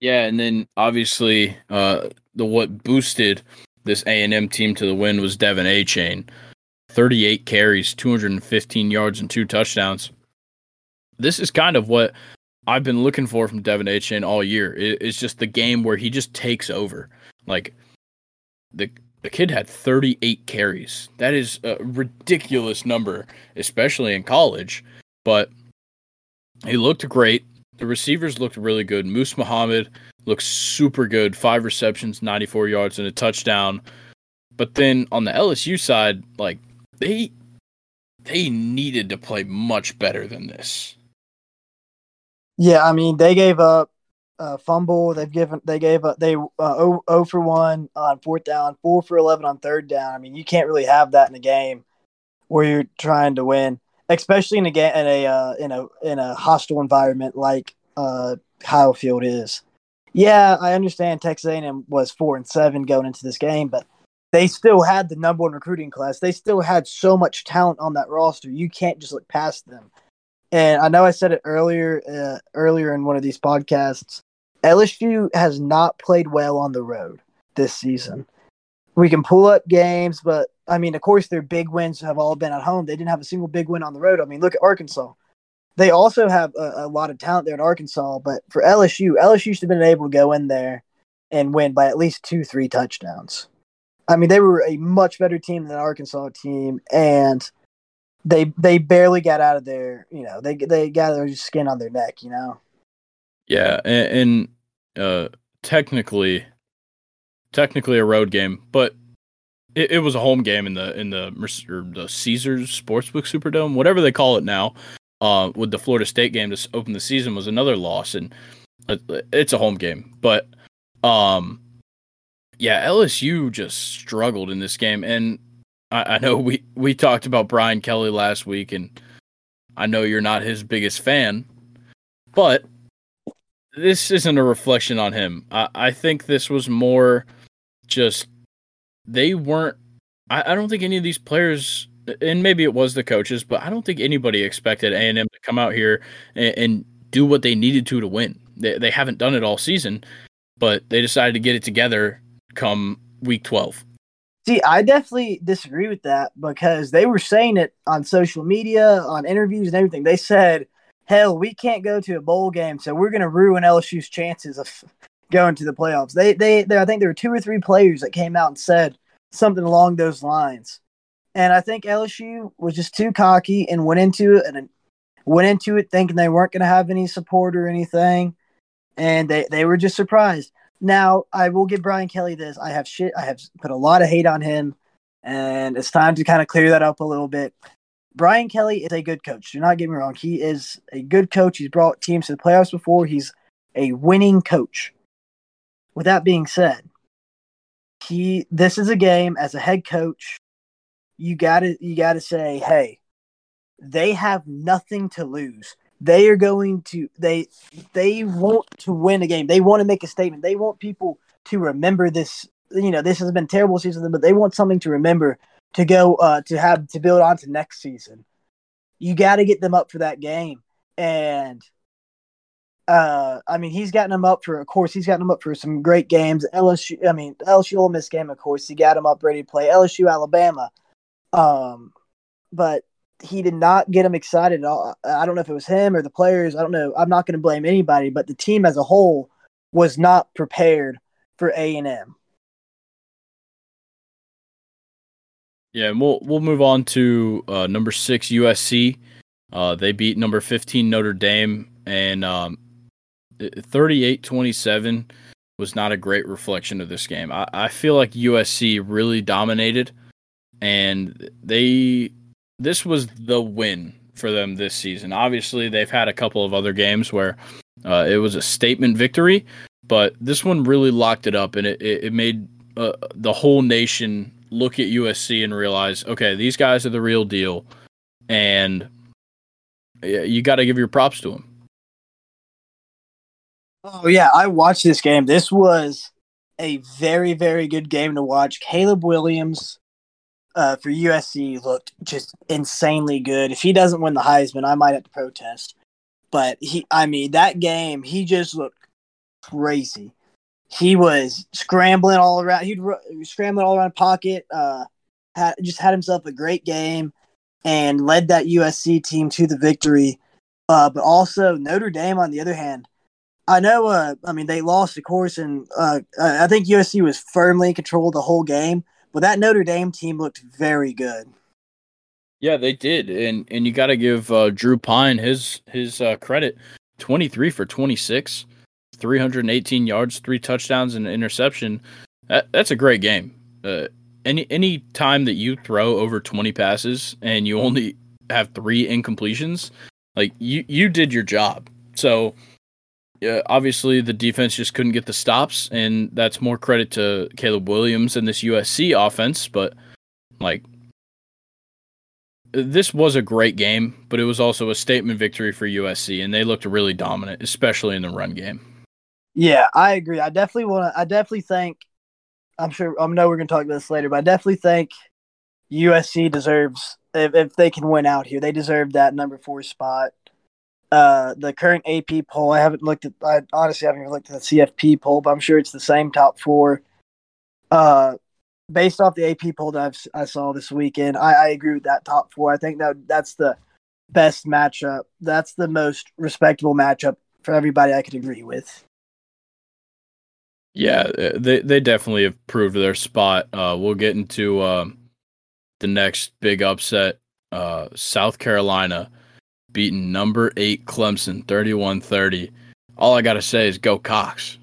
Yeah, and then obviously uh, the what boosted this A and M team to the win was De'Von Achane, thirty eight carries, two hundred and fifteen yards, and two touchdowns. This is kind of what I've been looking for from De'Von Achane all year. it's just the game where he just takes over. Like the the kid had 38 carries. That is a ridiculous number, especially in college. But he looked great. The receivers looked really good. Moose Muhammad looks super good. Five receptions, 94 yards, and a touchdown. But then on the LSU side, like they they needed to play much better than this. Yeah, I mean they gave up uh, fumble. They've given they gave up they uh, 0, 0 for one on fourth down, four for eleven on third down. I mean, you can't really have that in a game where you're trying to win, especially in a game in a uh, in a in a hostile environment like uh, Kyle Field is. Yeah, I understand Texas A&M was four and seven going into this game, but they still had the number one recruiting class. They still had so much talent on that roster. You can't just look past them. And I know I said it earlier uh, earlier in one of these podcasts. LSU has not played well on the road this season. We can pull up games, but I mean, of course, their big wins have all been at home. They didn't have a single big win on the road. I mean, look at Arkansas. They also have a, a lot of talent there at Arkansas, but for LSU, LSU should have been able to go in there and win by at least two, three touchdowns. I mean, they were a much better team than Arkansas team, and they they barely got out of there. you know they they got their skin on their neck you know yeah and, and uh technically technically a road game but it, it, was a home game in the in the the caesars sportsbook superdome whatever they call it now uh with the florida state game to open the season was another loss and it's a home game but um yeah lsu just struggled in this game and I, I know we we talked about Brian Kelly last week, and I know you're not his biggest fan, but this isn't a reflection on him. I, I think this was more just they weren't. I, I don't think any of these players and maybe it was the coaches, but I don't think anybody expected A and M to come out here and, and, do what they needed to to win. They, they haven't done it all season, but they decided to get it together come week twelve. See, I definitely disagree with that because they were saying it on social media, on interviews, and everything. They said, "Hell, we can't go to a bowl game, so we're going to ruin LSU's chances of [laughs] going to the playoffs." They, they, they, I think there were two or three players that came out and said something along those lines. And I think LSU was just too cocky and went into it and went into it thinking they weren't going to have any support or anything, and they they were just surprised. Now I will give Brian Kelly this: I have shit, I have put a lot of hate on him, and it's time to kind of clear that up a little bit. Brian Kelly is a good coach. Do not get me wrong; he is a good coach. He's brought teams to the playoffs before. He's a winning coach. With that being said, he this is a game as a head coach you gotta you gotta say hey they have nothing to lose they are going to they they want to win a game they want to make a statement they want people to remember this you know this has been terrible season but they want something to remember to go uh to have to build on to next season you got to get them up for that game and uh, I mean, he's gotten them up for, of course, he's gotten them up for some great games. LSU, I mean, LSU Ole Miss game, of course, he got them up ready to play. LSU Alabama, um, but he did not get them excited at all. I don't know if it was him or the players. I don't know. I'm not going to blame anybody, but the team as a whole was not prepared for A and M. Yeah, and we'll we'll move on to uh, number six USC. Uh, they beat number 15 Notre Dame, and um, 38 27 was not a great reflection of this game. I, I feel like USC really dominated, and they this was the win for them this season. Obviously, they've had a couple of other games where uh, it was a statement victory, but this one really locked it up, and it, it, it made uh, the whole nation look at USC and realize, okay, these guys are the real deal, and you got to give your props to them. Oh yeah, I watched this game. This was a very very good game to watch. Caleb Williams uh, for USC looked just insanely good. If he doesn't win the Heisman, I might have to protest. But he, I mean, that game he just looked crazy. He was scrambling all around. He'd scrambling all around pocket. Uh, had just had himself a great game and led that USC team to the victory. Uh, but also Notre Dame, on the other hand, I know. Uh, I mean, they lost, of course, and uh, I think USC was firmly in control the whole game. But that Notre Dame team looked very good. Yeah, they did, and and you got to give uh, Drew Pyne his his uh, credit. Twenty three for twenty six, three hundred and eighteen yards, three touchdowns, and an interception. That, that's a great game. Uh, any any time that you throw over twenty passes and you only have three incompletions, like you you did your job. So obviously the defense just couldn't get the stops, and that's more credit to Caleb Williams and this USC offense. But like, this was a great game, but it was also a statement victory for USC, and they looked really dominant, especially in the run game. Yeah, I agree. I definitely want to. I definitely think. I'm sure. I know we're going to talk about this later, but I definitely think USC deserves if, if they can win out here, they deserve that number four spot uh, the current AP poll. I haven't looked at. I honestly haven't even looked at the CFP poll, but I'm sure it's the same top four. Uh, based off the AP poll that I've, i saw this weekend, I, I agree with that top four. I think that that's the best matchup. That's the most respectable matchup for everybody. I could agree with. Yeah, uh, they they definitely have proved their spot. Uh, we'll get into uh, the next big upset. Uh, South Carolina beating number eight Clemson 31 30. All I got to say is go Cocks.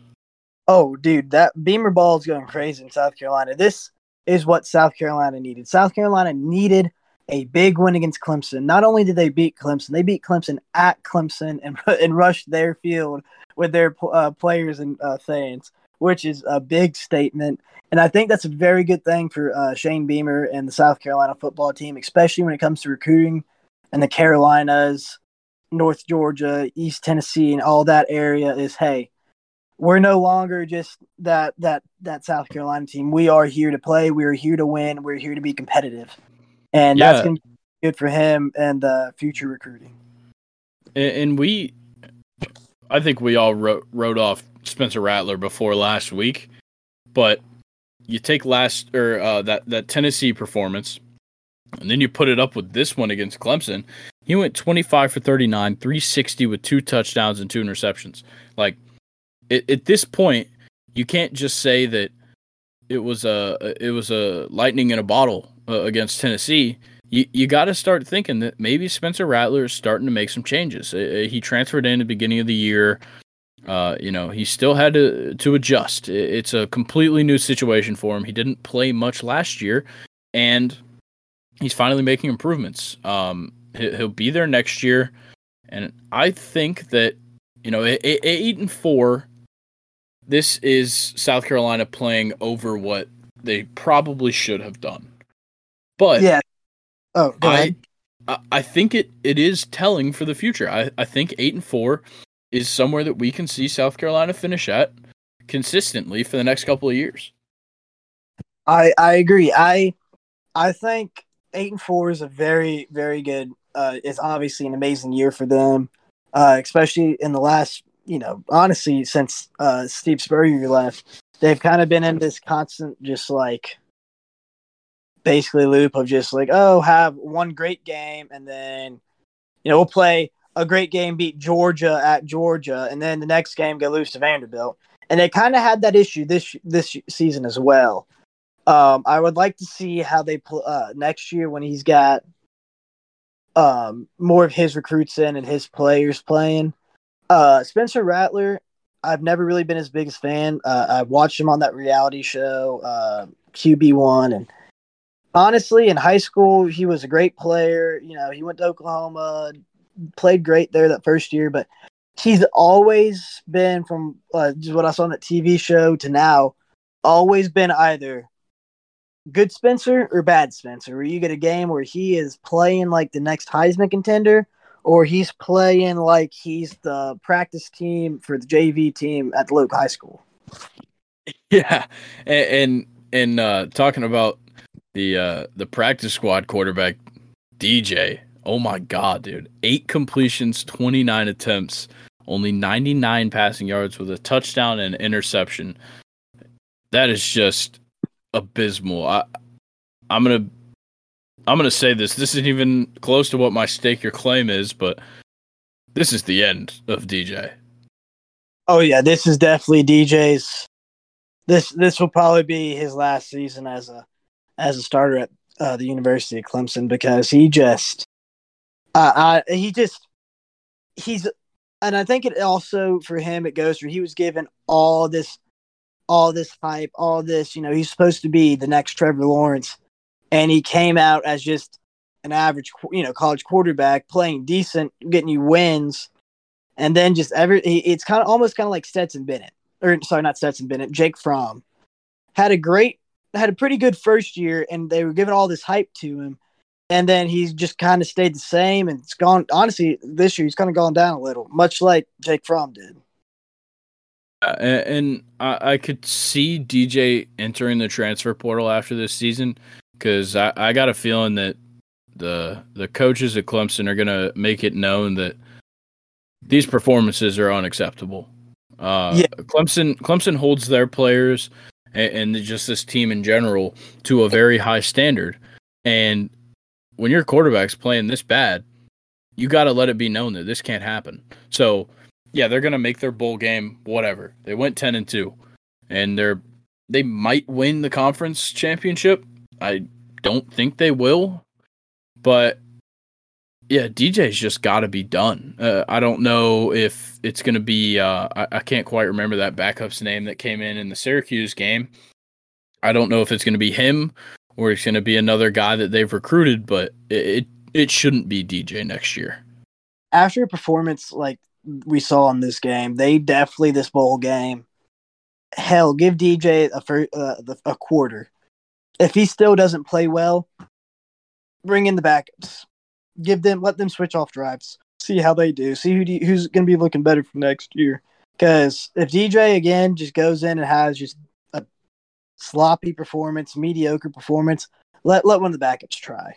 Oh, dude, that Beamer ball is going crazy in South Carolina. This is what South Carolina needed. South Carolina needed a big win against Clemson. Not only did they beat Clemson, they beat Clemson at Clemson and, [laughs] and rushed their field with their uh, players and uh, fans, which is a big statement. And I think that's a very good thing for uh, Shane Beamer and the South Carolina football team, especially when it comes to recruiting and the Carolinas, North Georgia, East Tennessee, and all that area is hey, we're no longer just that that that South Carolina team. We are here to play. We are here to win. We're here to be competitive. and yeah. that's going to be good for him and uh, future recruiting. And, and, we, I think we all wrote, wrote off Spencer Rattler before last week, but you take last or uh, that that Tennessee performance, and then you put it up with this one against Clemson. He went 25 for 39, 360 with two touchdowns and two interceptions. Like it, at this point, you can't just say that it was a it was a lightning in a bottle uh, against Tennessee. You you got to start thinking that maybe Spencer Rattler is starting to make some changes. Uh, he transferred in at the beginning of the year. Uh, you know, he still had to to adjust. It's a completely new situation for him. He didn't play much last year, and he's finally making improvements. Um, he'll be there next year, and I think that you know, eight and four this is South Carolina playing over what they probably should have done. But yeah, oh, I, I, I think it it is telling for the future. I I think eight and four is somewhere that we can see South Carolina finish at consistently for the next couple of years. I I agree. I I think eight and four is a very very good. Uh, it's obviously an amazing year for them, uh, especially in the last you know, honestly, since uh, Steve Spurrier left, they've kind of been in this constant, just like basically loop of just like, oh, have one great game, and then you know we'll play a great game, beat Georgia at Georgia, and then the next game go lose to Vanderbilt, and they kind of had that issue this this season as well. Um, I would like to see how they play uh, next year when he's got um, more of his recruits in and his players playing. Uh, Spencer Rattler, I've never really been his biggest fan. Uh, I watched him on that reality show, uh, QB One, and honestly, in high school, he was a great player. You know, he went to Oklahoma, played great there that first year, but he's always been from uh, just what I saw on that TV show to now, always been either good Spencer or bad Spencer, where you get a game where he is playing like the next Heisman contender or he's playing like he's the practice team for the JV team at local high school. [laughs] Yeah, and and, and uh, talking about the uh, the practice squad quarterback DJ. Oh my god, dude! Eight completions, twenty nine attempts, only ninety nine passing yards with a touchdown and interception. That is just abysmal. I, I'm gonna I'm to say this. This isn't even close to what my stake your claim is, but this is the end of DJ. Oh yeah, this is definitely DJ's. This this will probably be his last season as a as a starter at uh, the University of Clemson because he just, uh, I he just he's, and I think it also for him it goes where he was given all this, all this hype, all this. You know, he's supposed to be the next Trevor Lawrence and he came out as just an average, you know, college quarterback playing decent, getting you wins, and then just every. It's kind of almost kind of like Stetson Bennett, or sorry, not Stetson Bennett, Jake Fromm, had a great, had a pretty good first year, and they were giving all this hype to him, and then he's just kind of stayed the same, and it's gone. Honestly, this year he's kind of gone down a little, much like Jake Fromm did. Uh, and I, I could see DJ entering the transfer portal after this season because I, I got a feeling that the the coaches at Clemson are going to make it known that these performances are unacceptable. Uh, yeah. Clemson Clemson holds their players and, and just this team in general to a very high standard, and when your quarterback's playing this bad, you got to let it be known that this can't happen. So, yeah, they're going to make their bowl game whatever. They went 10 and 2 and they're they might win the conference championship, I don't think they will, but yeah, DJ's just got to be done. Uh, I don't know if it's going to be. Uh, I, I, can't quite remember that backup's name that came in in the Syracuse game. I don't know if it's going to be him or it's going to be another guy that they've recruited, but it, it it shouldn't be DJ next year. After a performance like we saw in this game, they definitely this bowl game. Hell, give DJ a uh, a quarter if he still doesn't play well, bring in the backups. Give them, let them switch off drives. See how they do. See who do, who's going to be looking better for next year. Because if DJ again just goes in and has just a sloppy performance, mediocre performance, let let one of the backups try.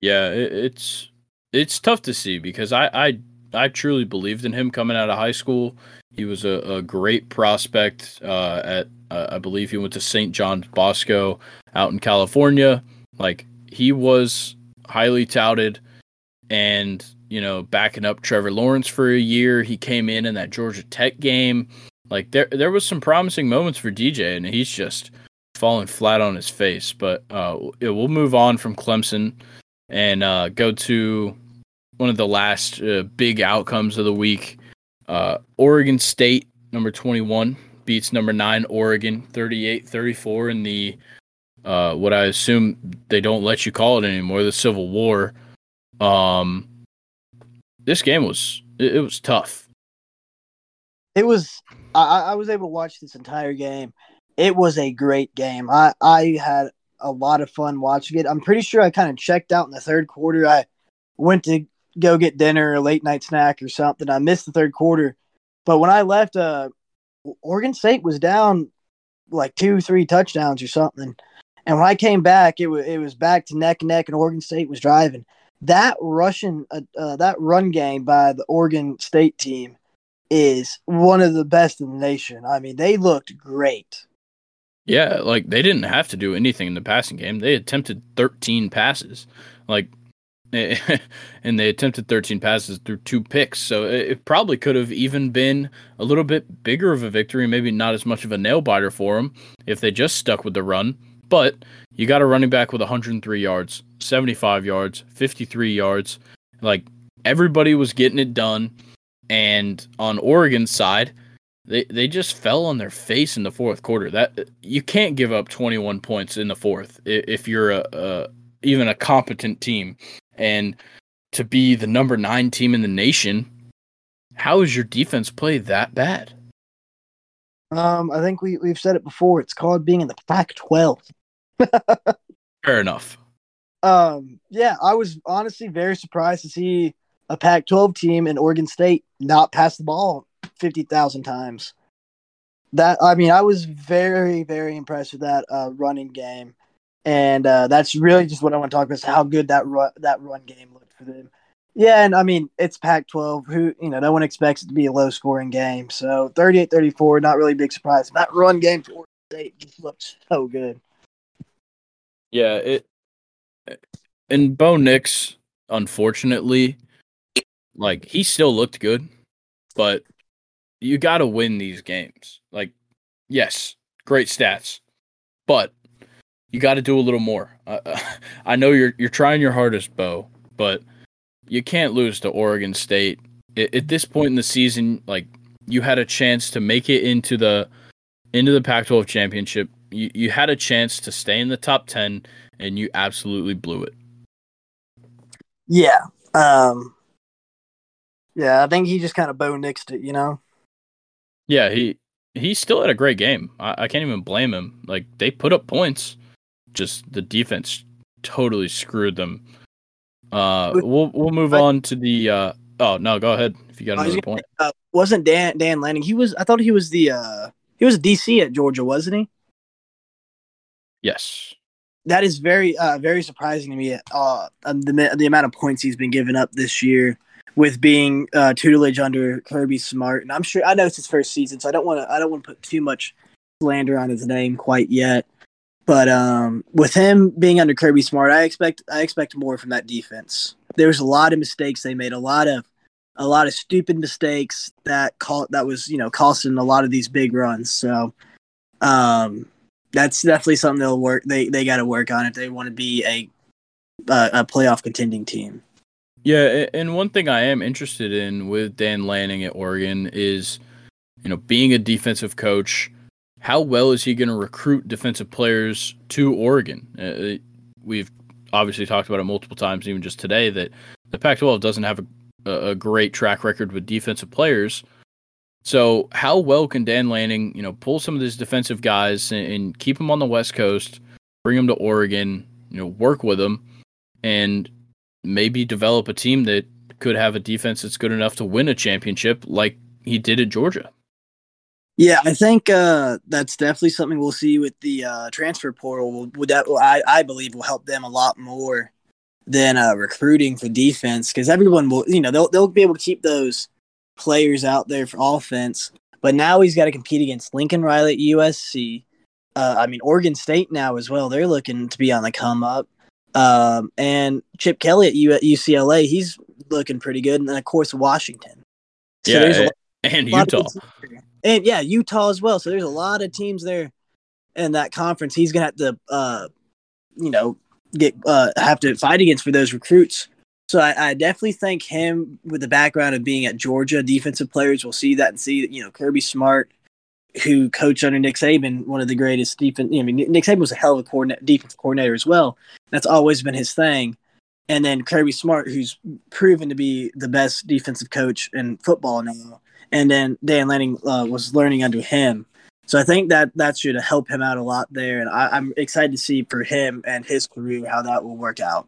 Yeah, it, it's it's tough to see because I, I I truly believed in him coming out of high school. He was a, a great prospect uh, at uh, I believe he went to St. John's Bosco out in California. Like he was highly touted, and you know backing up Trevor Lawrence for a year. He came in in that Georgia Tech game. Like there there was some promising moments for DJ, and he's just falling flat on his face. But uh, we'll move on from Clemson and uh, go to one of the last uh, big outcomes of the week. Uh, Oregon State, number 21, beats number 9 Oregon 38-34 in the uh, what I assume they don't let you call it anymore, the Civil War. Um, this game was it, it was tough. It was I, I was able to watch this entire game. It was a great game. I, I had a lot of fun watching it. I'm pretty sure I kind of checked out in the third quarter. I went to go get dinner, a late night snack or something. I missed the third quarter, but when I left, uh, Oregon State was down like two, three touchdowns or something. And when I came back, it was it was back to neck and neck, and Oregon State was driving. That Russian, uh, uh, that run game by the Oregon State team is one of the best in the nation. I mean, they looked great. Yeah, like they didn't have to do anything in the passing game. They attempted 13 passes. Like [laughs] and they attempted 13 passes through two picks. So it, probably could have even been a little bit bigger of a victory, maybe not as much of a nail biter for them if they just stuck with the run. But you got a running back with 103 yards, 75 yards, 53 yards. Like everybody was getting it done. And on Oregon's side, they they just fell on their face in the fourth quarter. That you can't give up 21 points in the fourth if you're a, a even a competent team. And to be the number nine team in the nation, how is your defense play that bad? Um, I think we we've said it before. It's called being in the Pac-12. Fair enough. Um, yeah, I was honestly very surprised to see a Pac-12 team in Oregon State not pass the ball fifty thousand times. That I mean, I was very very impressed with that uh, running game, and uh, that's really just what I want to talk about: is how good that run, that run game looked for them. Yeah, and I mean, it's Pac-12. Who you know, no one expects it to be a low-scoring game. So 38-34, not really big surprise. That run game for Oregon State just looked so good. Yeah, it and Bo Nix, unfortunately, like he still looked good, but you got to win these games. Like, yes, great stats, but you got to do a little more. Uh, [laughs] I know you're you're trying your hardest, Bo, but you can't lose to Oregon State at, at this point in the season. Like, you had a chance to make it into the into the Pac-12 championship. You you had a chance to stay in the top ten, and you absolutely blew it. Yeah. Um. Yeah, I think he just kind of bow nixed it, you know. Yeah, he he still had a great game. I, I can't even blame him. Like they put up points, just the defense totally screwed them. Uh, we'll we'll move on to the. Uh, oh no, go ahead if you got another point. Uh, wasn't Dan Dan Lanning? He was. I thought he was the. Uh, he was a DC at Georgia, wasn't he? Yes. That is very uh, very surprising to me. Uh, the the amount of points he's been giving up this year with being uh, tutelage under Kirby Smart, and I'm sure I know it's his first season, so I don't want to I don't want to put too much slander on his name quite yet. But um, with him being under Kirby Smart, I expect I expect more from that defense. There's a lot of mistakes they made, a lot of a lot of stupid mistakes that call that was you know costing a lot of these big runs. So um, that's definitely something they'll work. They they got to work on if they want to be a a playoff contending team. Yeah, and one thing I am interested in with Dan Lanning at Oregon is, you know, being a defensive coach, how well is he going to recruit defensive players to Oregon? Uh, we've obviously talked about it multiple times, even just today, that the Pac-12 doesn't have a, a great track record with defensive players. So, how well can Dan Lanning, you know, pull some of these defensive guys and, and keep them on the West Coast, bring them to Oregon, you know, work with them, and maybe develop a team that could have a defense that's good enough to win a championship like he did at Georgia. Yeah, I think uh, that's definitely something we'll see with the uh, transfer portal. Would that I, I believe will help them a lot more than uh, recruiting for defense because everyone will, you know, they'll they'll be able to keep those players out there for offense. But now he's got to compete against Lincoln Riley at USC. Uh, I mean, Oregon State now as well. They're looking to be on the come up. Um, and Chip Kelly at, U- at UCLA, he's looking pretty good. And then, of course, Washington. So yeah, and, lot, and Utah. And yeah, Utah as well. So there's a lot of teams there in that conference. He's going to have to, uh, you know, get uh, have to fight against for those recruits. So I, I, definitely think him with the background of being at Georgia, defensive players will see that and see you know Kirby Smart, who coached under Nick Saban, one of the greatest defense. I mean, Nick Saban was a hell of a coordinate, defense coordinator as well. That's always been his thing. And then Kirby Smart, who's proven to be the best defensive coach in football now. And then Dan Lanning uh, was learning under him. So I think that that should help him out a lot there, and I, am excited to see for him and his career how that will work out.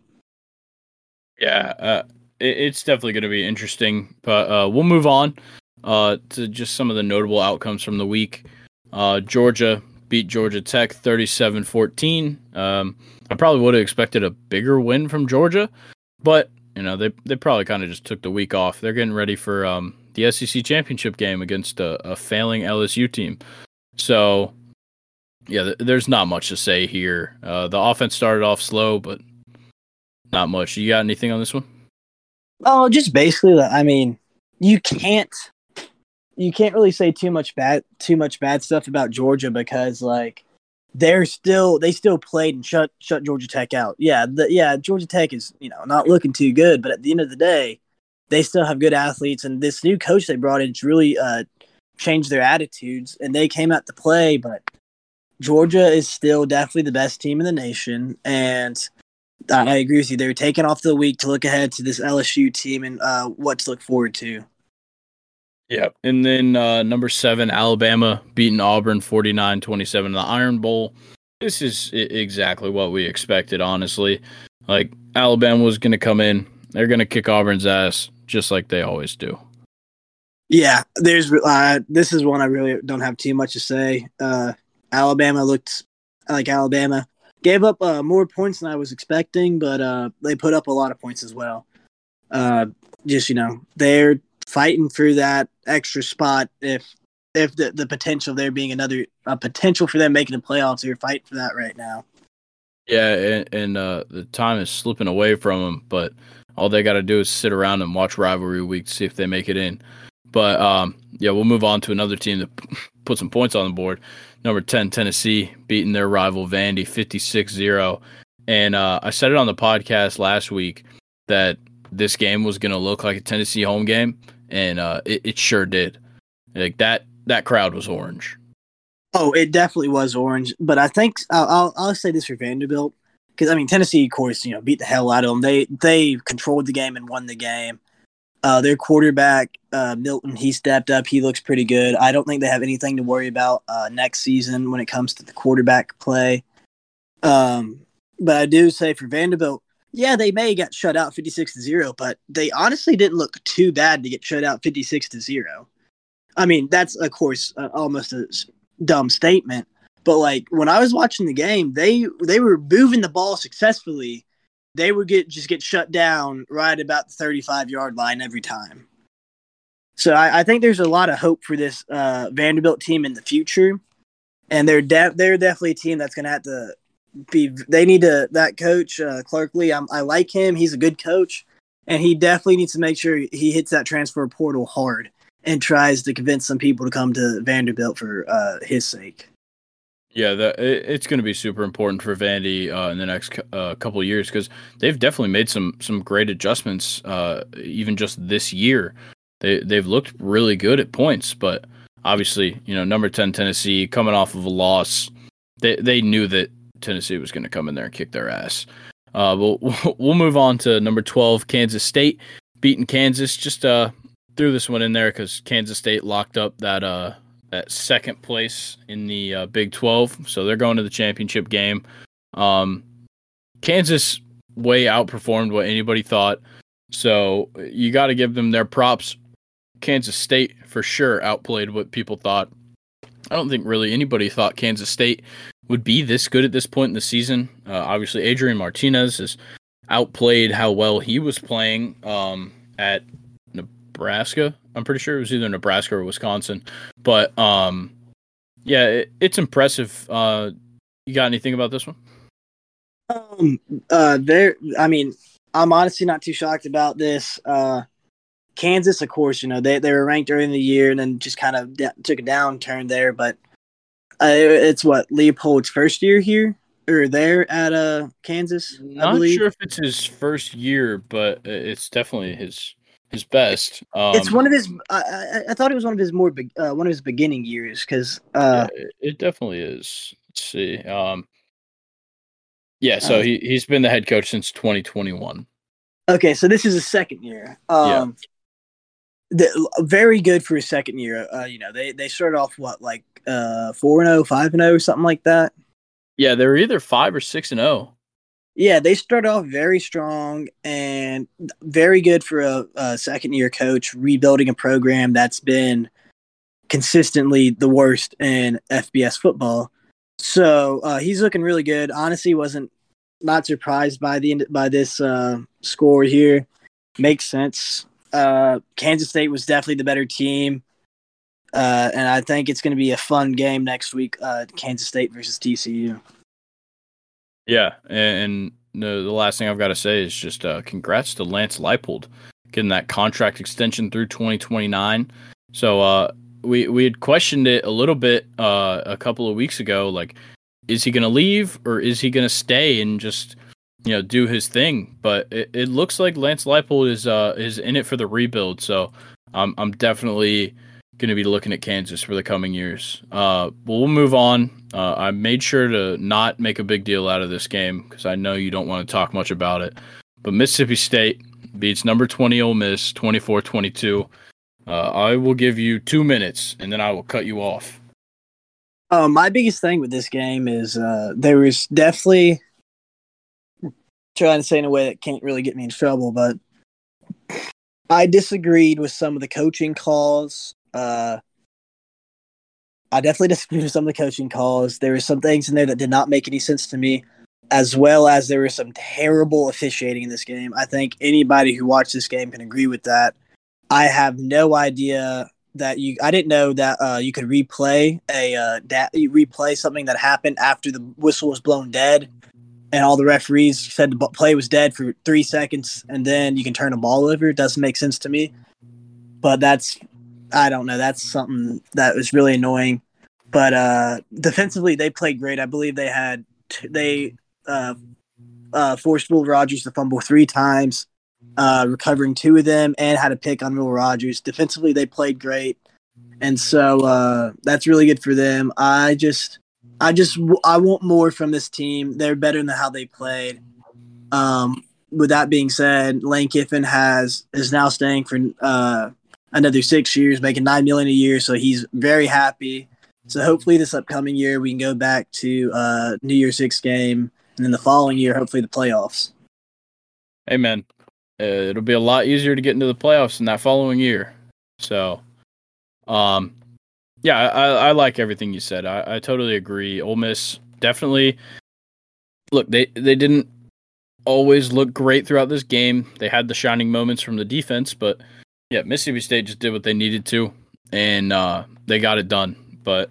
Yeah, uh, it, it's definitely going to be interesting, but uh, we'll move on uh, to just some of the notable outcomes from the week. Uh, Georgia beat Georgia Tech 37-14. Um, I probably would have expected a bigger win from Georgia, but you know they they probably kind of just took the week off. They're getting ready for um, the SEC championship game against a, a failing LSU team. So, yeah, th- there's not much to say here. Uh, the offense started off slow, but not much. You got anything on this one? Oh, just basically, that. I mean, you can't you can't really say too much bad too much bad stuff about Georgia because like they're still they still played and shut shut Georgia Tech out. Yeah, the, yeah, Georgia Tech is you know not looking too good, but at the end of the day, they still have good athletes, and this new coach they brought in really uh, change their attitudes and they came out to play, but Georgia is still definitely the best team in the nation. And I agree with you. They were taking off the week to look ahead to this LSU team and uh, what to look forward to. Yeah. And then uh, number seven, Alabama beating Auburn 49 27 in the Iron Bowl. This is exactly what we expected, honestly. Like, Alabama was going to come in, they're going to kick Auburn's ass just like they always do. Yeah, there's uh, this is one I really don't have too much to say. Uh, Alabama looked like Alabama gave up uh, more points than I was expecting, but uh, they put up a lot of points as well. Uh, just you know, they're fighting for that extra spot. If if the, the potential there being another a potential for them making the playoffs, they're fighting for that right now. Yeah, and, and uh, the time is slipping away from them, but all they got to do is sit around and watch rivalry week to see if they make it in. But um, yeah, we'll move on to another team that put some points on the board. Number 10, Tennessee, beating their rival Vandy 56 0. And uh, I said it on the podcast last week that this game was going to look like a Tennessee home game, and uh, it, it sure did. Like that, that crowd was orange. Oh, it definitely was orange. But I think I'll, I'll, I'll say this for Vanderbilt because I mean Tennessee, of course, you know, beat the hell out of them. They they controlled the game and won the game. Uh, their quarterback, uh, Milton, he stepped up. He looks pretty good. I don't think they have anything to worry about uh, next season when it comes to the quarterback play. Um, but I do say for Vanderbilt, yeah, they may get shut out 56 to 0, but they honestly didn't look too bad to get shut out 56 to 0. I mean, that's, of course, uh, almost a dumb statement. But like when I was watching the game, they they were moving the ball successfully they would get just get shut down right about the 35 yard line every time. So I, I, think there's a lot of hope for this uh, Vanderbilt team in the future, and they're de- they're definitely a team that's going to have to be. They need to that coach uh, Clark Lea. I'm, I like him. He's a good coach, and he definitely needs to make sure he hits that transfer portal hard and tries to convince some people to come to Vanderbilt for uh, his sake. Yeah, that it, it's going to be super important for Vandy uh, in the next uh, couple years because they've definitely made some some great adjustments. Uh, even just this year, they they've looked really good at points, but obviously, you know, number ten Tennessee coming off of a loss, they they knew that Tennessee was going to come in there and kick their ass. Uh, [laughs] we'll we'll move on to number twelve Kansas State beating Kansas. Just uh threw this one in there because Kansas State locked up that uh at second place in the uh, Big 12. So they're going to the championship game. Um, Kansas way outperformed what anybody thought. So you got to give them their props. Kansas State for sure outplayed what people thought. I don't think really anybody thought Kansas State would be this good at this point in the season. Uh, obviously, Adrian Martinez has outplayed how well he was playing um, at Nebraska. I'm pretty sure it was either Nebraska or Wisconsin, but um, yeah, it, it's impressive. Uh, you got anything about this one? Um, uh, there. I mean, I'm honestly not too shocked about this. Uh, Kansas, of course, you know they they were ranked in the year and then just kind of took a downturn there. But uh, it's what Leipold's first year here or there at uh Kansas. I'm not sure if it's his first year, but it's definitely his his best. Um, it's one of his. I, I, I, thought it was one of his more be, uh, one of his beginning years because uh, yeah, it definitely is. Let's see. Um, yeah, so uh, he he's been the head coach since 2021. Okay, so this is his second year. Um, yeah. The, very good for his second year. Uh, you know, they they started off what like uh four and 0, 5 and zero, oh, something like that. Yeah, they were either five or six and zero. Yeah, they started off very strong and very good for a, a second year coach, rebuilding a program that's been consistently the worst in FBS football. So uh, he's looking really good. Honestly, wasn't not surprised by the by this uh, score here. Makes sense. Uh, Kansas State was definitely the better team, uh, and I think it's going to be a fun game next week. Uh, Kansas State versus TCU. Yeah, and, the, the last thing I've got to say is just uh, congrats to Lance Leipold getting that contract extension through 2029. So uh, we we had questioned it a little bit uh, a couple of weeks ago. Like, is he going to leave or is he going to stay and just you know do his thing? But it, it looks like Lance Leipold is uh, is in it for the rebuild. So I'm I'm definitely going to be looking at Kansas for the coming years. Uh, we'll move on. Uh, I made sure to not make a big deal out of this game because I know you don't want to talk much about it. But Mississippi State beats number 20 Ole Miss 24 22. Uh, I will give you two minutes and then I will cut you off. Uh, my biggest thing with this game is uh, there was definitely trying to say in a way that can't really get me in trouble, but I disagreed with some of the coaching calls. Uh, I definitely [laughs] disagreed with some of the coaching calls. There were some things in there that did not make any sense to me, as well as there was some terrible officiating in this game. I think anybody who watched this game can agree with that. I have no idea that you. I didn't know that uh, you could replay a uh, da- replay something that happened after the whistle was blown dead, and all the referees said the play was dead for three seconds, and then you can turn a ball over. It doesn't make sense to me. But that's I don't know. That's something that was really annoying. But uh, defensively, they played great. I believe they had t- they uh, uh, forced Will Rogers to fumble three times uh, recovering two of them and had a pick on Will Rogers. Defensively, they played great, and so uh, that's really good for them. I just, I just, I want more from this team. They're better than how they played. Um, with that being said, Lane Kiffin has is now staying for uh, another six years, making nine million a year. So he's very happy. So hopefully, this upcoming year we can go back to uh, New Year's Six game, and then the following year, hopefully, the playoffs. Amen uh, it'll be a lot easier to get into the playoffs in that following year. So, um, yeah, I, I like everything you said. I, I totally agree. Ole Miss definitely. Look, they they didn't always look great throughout this game. They had the shining moments from the defense, but yeah, Mississippi State just did what they needed to, and uh, they got it done. But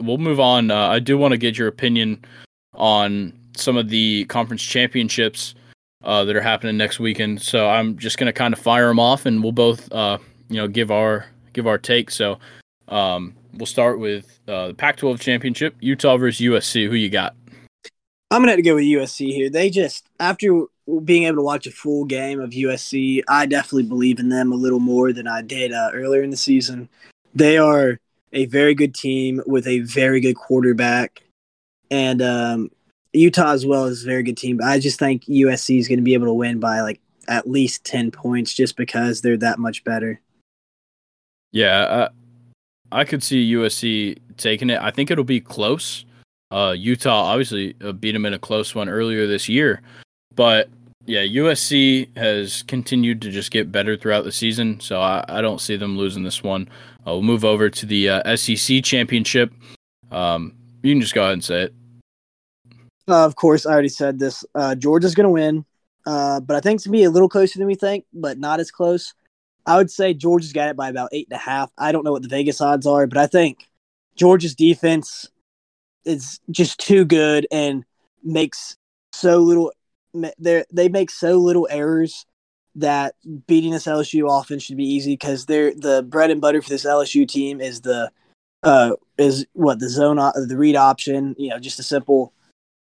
we'll move on. Uh, I do want to get your opinion on some of the conference championships uh, that are happening next weekend. So I'm just gonna kind of fire them off, and we'll both, uh, you know, give our give our take. So um, we'll start with uh, the Pac-12 championship, Utah versus USC. Who you got? I'm gonna have to go with USC here. They just after being able to watch a full game of USC, I definitely believe in them a little more than I did uh, earlier in the season. They are a very good team with a very good quarterback, and um, Utah as well is a very good team. But I just think USC is going to be able to win by like at least 10 points just because they're that much better. Yeah, uh, I could see USC taking it. I think it'll be close. Uh, Utah obviously uh, beat them in a close one earlier this year, but yeah, USC has continued to just get better throughout the season, so I, I don't see them losing this one. Uh, we'll move over to the uh, SEC championship. Um, you can just go ahead and say it. Uh, of course, I already said this. Uh, Georgia's going to win. uh, but I think it's gonna be a little closer than we think, but not as close. I would say Georgia's got it by about eight and a half. I don't know what the Vegas odds are, but I think Georgia's defense is just too good and makes so little. They they make so little errors that beating this LSU offense should be easy because they're the bread and butter for this LSU team is the uh is what the zone the read option. You know, just a simple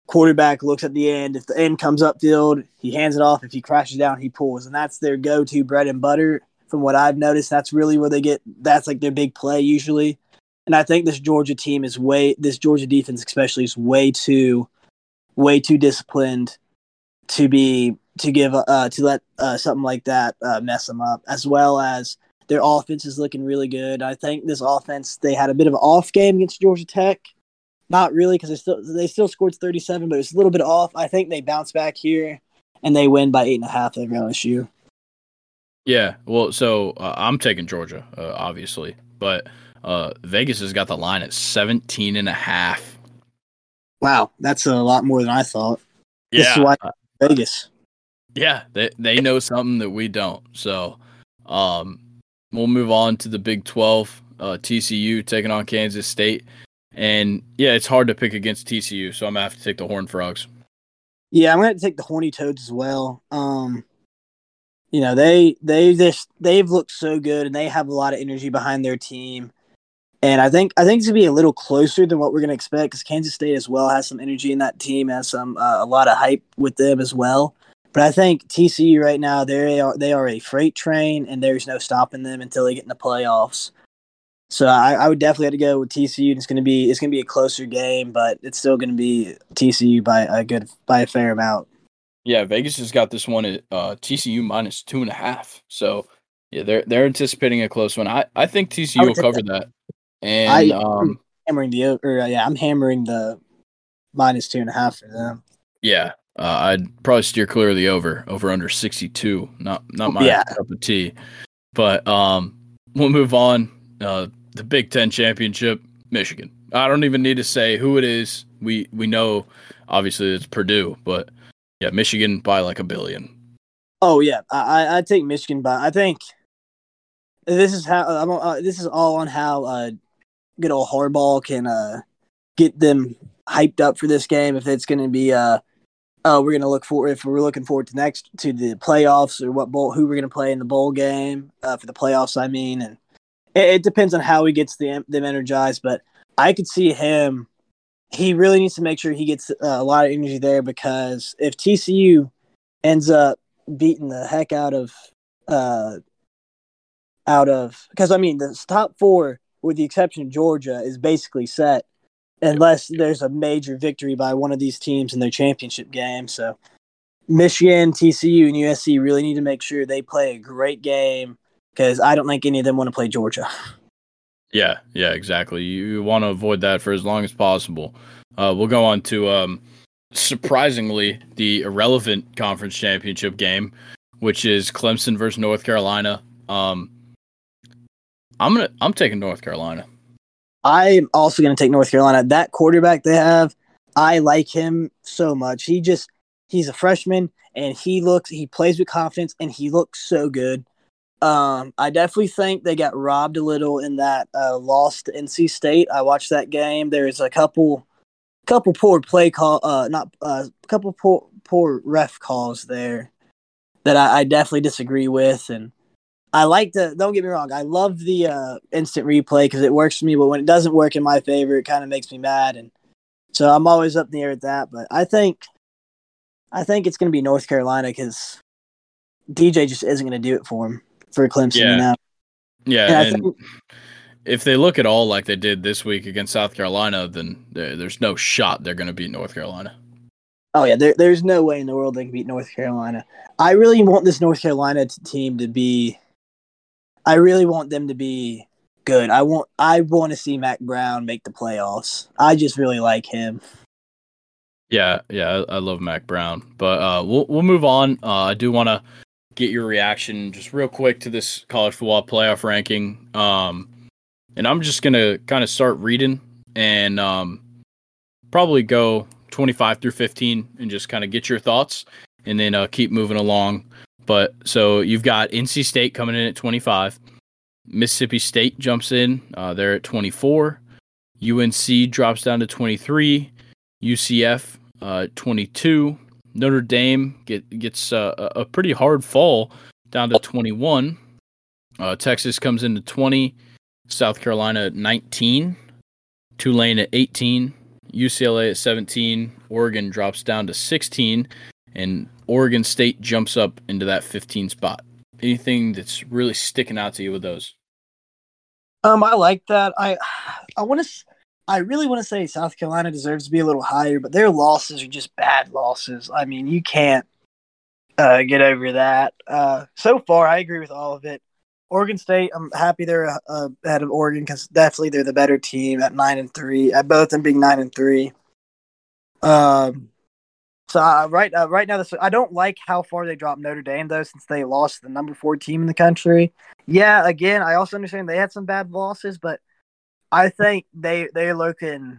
quarterback looks at the end. If the end comes upfield, he hands it off. If he crashes down, he pulls, and that's their go-to bread and butter. From what I've noticed, that's really where they get. That's like their big play usually. And I think this Georgia team is way. This Georgia defense, especially, is way too, way too disciplined to be to give uh to let uh, something like that uh, mess them up, as well as their offense is looking really good. I think this offense they had a bit of an off game against Georgia Tech. Not really because they still they still scored 37, but it's a little bit off. I think they bounce back here and they win by eight and a half over LSU. Yeah, well, so uh, I'm taking Georgia, uh, obviously, but uh, Vegas has got the line at 17 and a half. Wow, that's a lot more than I thought. Yeah, Vegas. Yeah, they they know something that we don't. So, um, we'll move on to the Big 12. Uh, TCU taking on Kansas State, and yeah, it's hard to pick against TCU, so I'm gonna have to take the Horned Frogs. Yeah, I'm gonna have to take the Horny Toads as well. Um, you know they they just they've looked so good, and they have a lot of energy behind their team. And I think I think it's gonna be a little closer than what we're gonna expect because Kansas State as well has some energy in that team, has some uh, a lot of hype with them as well. But I think TCU right now they are they are a freight train, and there's no stopping them until they get in the playoffs. So I, I would definitely have to go with TCU. It's going to be it's going to be a closer game, but it's still going to be TCU by a good by a fair amount. Yeah, Vegas has got this one at uh, TCU minus two and a half. So yeah, they're they're anticipating a close one. I, I think TCU I will cover that. that. And I, um, hammering the or uh, yeah, I'm hammering the minus two and a half for them. Yeah, uh, I'd probably steer clear of the over, over under 62. Not not my yeah. cup of tea. But um, we'll move on. Uh, the Big Ten championship, Michigan. I don't even need to say who it is. We we know, obviously it's Purdue, but yeah, Michigan by like a billion. Oh yeah, I I take Michigan by. I think this is how I'm. Uh, this is all on how uh, good old Harbaugh can uh get them hyped up for this game. If it's going to be uh uh, we're going to look for if we're looking forward to next to the playoffs or what bowl who we're going to play in the bowl game uh, for the playoffs. I mean, and it, it depends on how he gets them energized. But I could see him. He really needs to make sure he gets uh, a lot of energy there because if TCU ends up beating the heck out of uh out of because I mean the top four with the exception of Georgia is basically set unless there's a major victory by one of these teams in their championship game. So Michigan, TCU, and USC really need to make sure they play a great game because I don't think any of them want to play Georgia. [laughs] Yeah, yeah, exactly. You want to avoid that for as long as possible. Uh, we'll go on to um, surprisingly the irrelevant conference championship game, which is Clemson versus North Carolina. Um, I'm gonna I'm taking North Carolina. I'm also to take North Carolina. That quarterback they have, I like him so much. He just he's a freshman and he looks he plays with confidence and he looks so good. Um, I definitely think they got robbed a little in that uh, loss to NC State. I watched that game. There's a couple couple poor play call uh not a uh, couple poor poor ref calls there that I, I definitely disagree with and I like the. Don't get me wrong. I love the uh, instant replay because it works for me. But when it doesn't work in my favor, it kind of makes me mad, and so I'm always up in the air with that. But I think, I think it's going to be North Carolina because DJ just isn't going to do it for him for Clemson yeah. now. Yeah, and, and think, if they look at all like they did this week against South Carolina, then there's no shot they're going to beat North Carolina. Oh yeah, there, there's no way in the world they can beat North Carolina. I really want this North Carolina t- team to be I really want them to be good. I want I want to see Mack Brown make the playoffs. I just really like him. Yeah, yeah, I, I love Mack Brown. But uh, we'll we'll move on. Uh, I do want to get your reaction just real quick to this college football playoff ranking. Um, and I'm just gonna kind of start reading and um, probably go 25 through 15 and just kind of get your thoughts. and then uh, keep moving along. But so you've got NC State coming in at 25. Mississippi State jumps in. Uh, they're at 24. UNC drops down to 23. UCF uh, 22. Notre Dame get, gets uh, a pretty hard fall down to 21. Uh, Texas comes into 20. South Carolina at 19. Tulane at 18. UCLA at 17. Oregon drops down to 16. And Oregon State jumps up into that 15 spot. Anything that's really sticking out to you with those? Um, I like that. I, I want to. I really want to say South Carolina deserves to be a little higher, but their losses are just bad losses. I mean, you can't uh, get over that. Uh, so far, I agree with all of it. Oregon State, I'm happy they're uh, ahead of Oregon because definitely they're the better team at nine and three. At both them being nine and three. Um, so uh, right uh, right now, this, I don't like how far they dropped Notre Dame though, since they lost the number four team in the country. Yeah, again, I also understand they had some bad losses, but I think they they're looking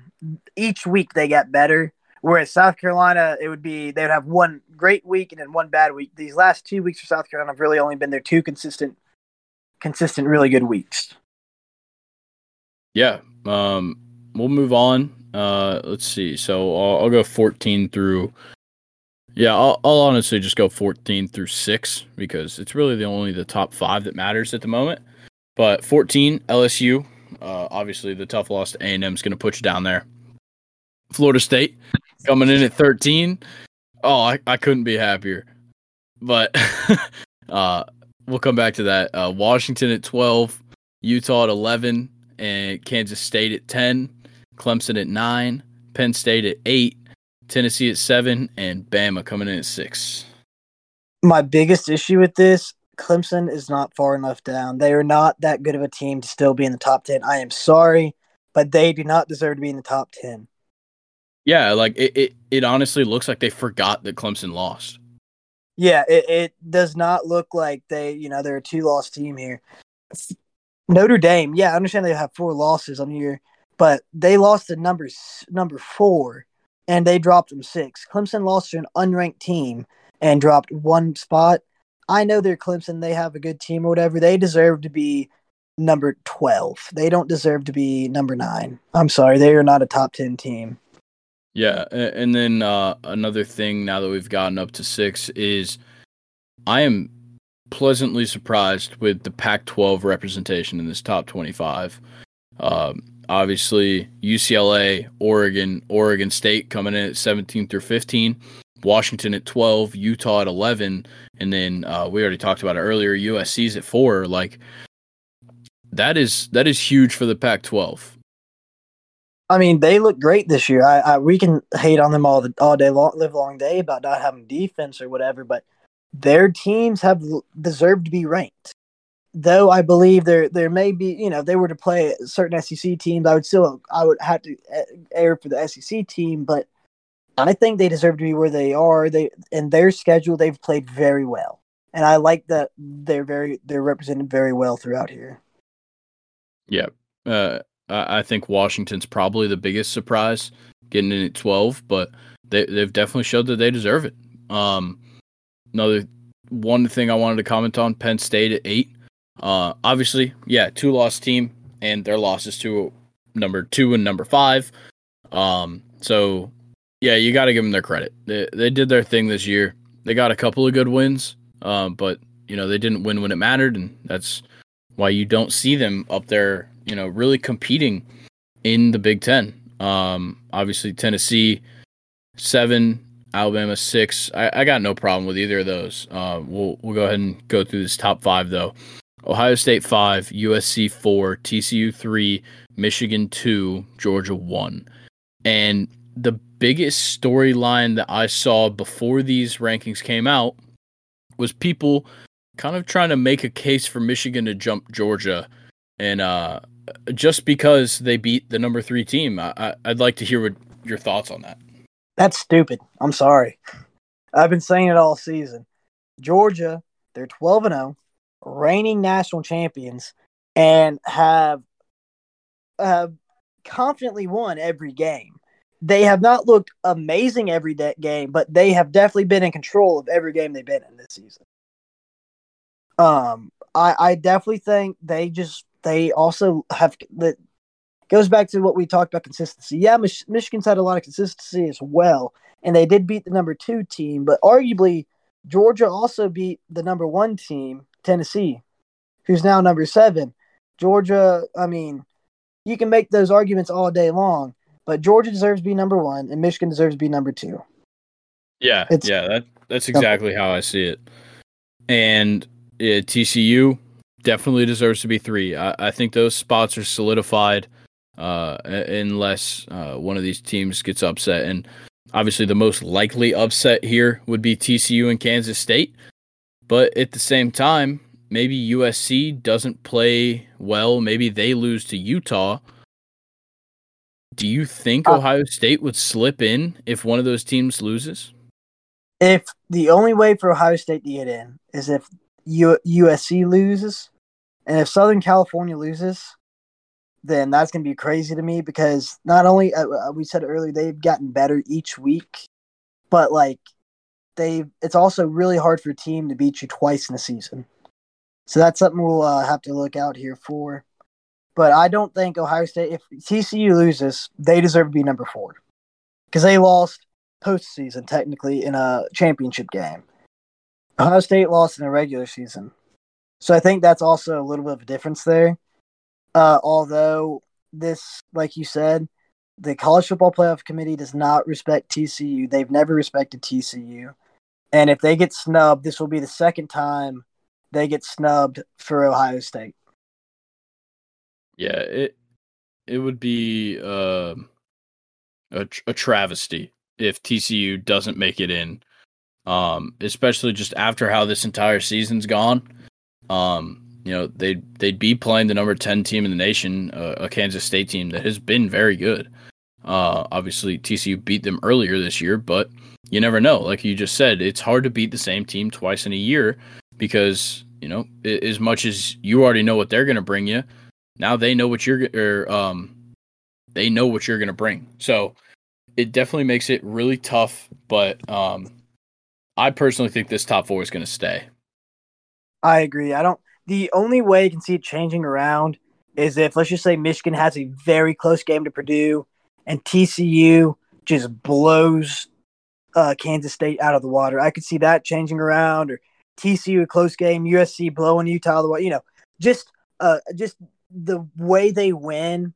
each week they get better. Whereas South Carolina, it would be they would have one great week and then one bad week. These last two weeks for South Carolina have really only been their two consistent, consistent, really good weeks. Yeah, um, we'll move on. Uh, let's see. So I'll, I'll go 14 through. Yeah, I'll, I'll honestly just go 14 through six because it's really the only the top five that matters at the moment. But 14 LSU uh, obviously, the tough loss to A and M is going to put you down there. Florida State coming in at 13. Oh, I, I couldn't be happier. But [laughs] uh, we'll come back to that. Uh, Washington at 12, Utah at 11, and Kansas State at 10, Clemson at 9, Penn State at 8, Tennessee at 7, and Bama coming in at 6. My biggest issue with this Clemson is not far enough down. They are not that good of a team to still be in the top 10. I am sorry, but they do not deserve to be in the top 10. Yeah, like it, it, it honestly looks like they forgot that Clemson lost. Yeah, it, it does not look like they, you know, they're a two loss team here. Notre Dame, yeah, I understand they have four losses on the year, but they lost to number number four and they dropped them six. Clemson lost to an unranked team and dropped one spot. I know they're Clemson. They have a good team or whatever. They deserve to be number 12. They don't deserve to be number nine. I'm sorry. They are not a top 10 team. Yeah. And then uh, another thing now that we've gotten up to six is I am pleasantly surprised with the Pac 12 representation in this top 25. Um, obviously, UCLA, Oregon, Oregon State coming in at 17 through 15. Washington at 12, Utah at 11, and then uh, we already talked about it earlier. USC's at four. Like that is that is huge for the Pac-12. I mean, they look great this year. I, I we can hate on them all the all day long, live long day about not having defense or whatever, but their teams have deserved to be ranked. Though I believe there there may be, you know, if they were to play certain SEC teams, I would still I would have to uh, air for the SEC team, but I think they deserve to be where they are. They in their schedule, they've played very well, and I like that they're very they're represented very well throughout here. Yeah, uh, I think Washington's probably the biggest surprise, getting in at twelve, but they they've definitely showed that they deserve it. Um, another one thing I wanted to comment on: Penn State at eight. Uh, obviously, yeah, two loss team, and their losses to number two and number five. Um, so yeah, you got to give them their credit. They they did their thing this year. They got a couple of good wins, um, but you know they didn't win when it mattered, and that's why you don't see them up there. You know, really competing in the Big Ten. Um, obviously Tennessee seven, Alabama six. I, I got no problem with either of those. Uh, we'll we'll go ahead and go through this top five though. Ohio State five, USC four, TCU three, Michigan two, Georgia one, and the biggest storyline that I saw before these rankings came out was people kind of trying to make a case for Michigan to jump Georgia, and uh, just because they beat the number three team, I, would like to hear what your thoughts on that. That's stupid. I'm sorry. I've been saying it all season. Georgia, they're 12 and 0, reigning national champions, and have have confidently won every game they have not looked amazing every de- game, but they have definitely been in control of every game they've been in this season. Um, I, I definitely think they just they also have that goes back to what we talked about consistency. Yeah, Mich- Michigan's had a lot of consistency as well, and they did beat the number two team, but arguably Georgia also beat the number one team, Tennessee, who's now number seven. Georgia, I mean, you can make those arguments all day long, but Georgia deserves to be number one, and Michigan deserves to be number two. Yeah, it's, yeah, that that's exactly how I see it. And uh, TCU definitely deserves to be three. I, I think those spots are solidified uh, unless uh, one of these teams gets upset. And obviously, the most likely upset here would be TCU and Kansas State. But at the same time, maybe USC doesn't play well. Maybe they lose to Utah. Do you think uh, Ohio State would slip in if one of those teams loses? If the only way for Ohio State to get in is if U- USC loses, and if Southern California loses, then that's going to be crazy to me because not only uh, uh, we said earlier they've gotten better each week, but like they it's also really hard for a team to beat you twice in a season. So that's something we'll uh, have to look out here for. But I don't think Ohio State, if TCU loses, they deserve to be number four because they lost postseason technically in a championship game. Ohio State lost in a regular season. So I think that's also a little bit of a difference there. Uh, although this, like you said, the College Football Playoff Committee does not respect TCU. They've never respected TCU. And if they get snubbed, this will be the second time they get snubbed for Ohio State. Yeah, it it would be uh, a, a travesty if TCU doesn't make it in um, especially just after how this entire season's gone. Um, you know, they they'd be playing the number ten team in the nation, uh, a Kansas State team that has been very good. Uh, obviously TCU beat them earlier this year, but you never know. Like you just said, it's hard to beat the same team twice in a year because you know, as much as you already know what they're going to bring you, now they know what you're or um, they know what you're going to bring. So it definitely makes it really tough. But um, I personally think this top four is going to stay. I agree. I don't. The only way you can see it changing around is if let's just say Michigan has a very close game to Purdue, and TCU just blows uh, Kansas State out of the water. I could see that changing around, or TCU a close game, USC blowing Utah the water. You know, just uh, just the way they win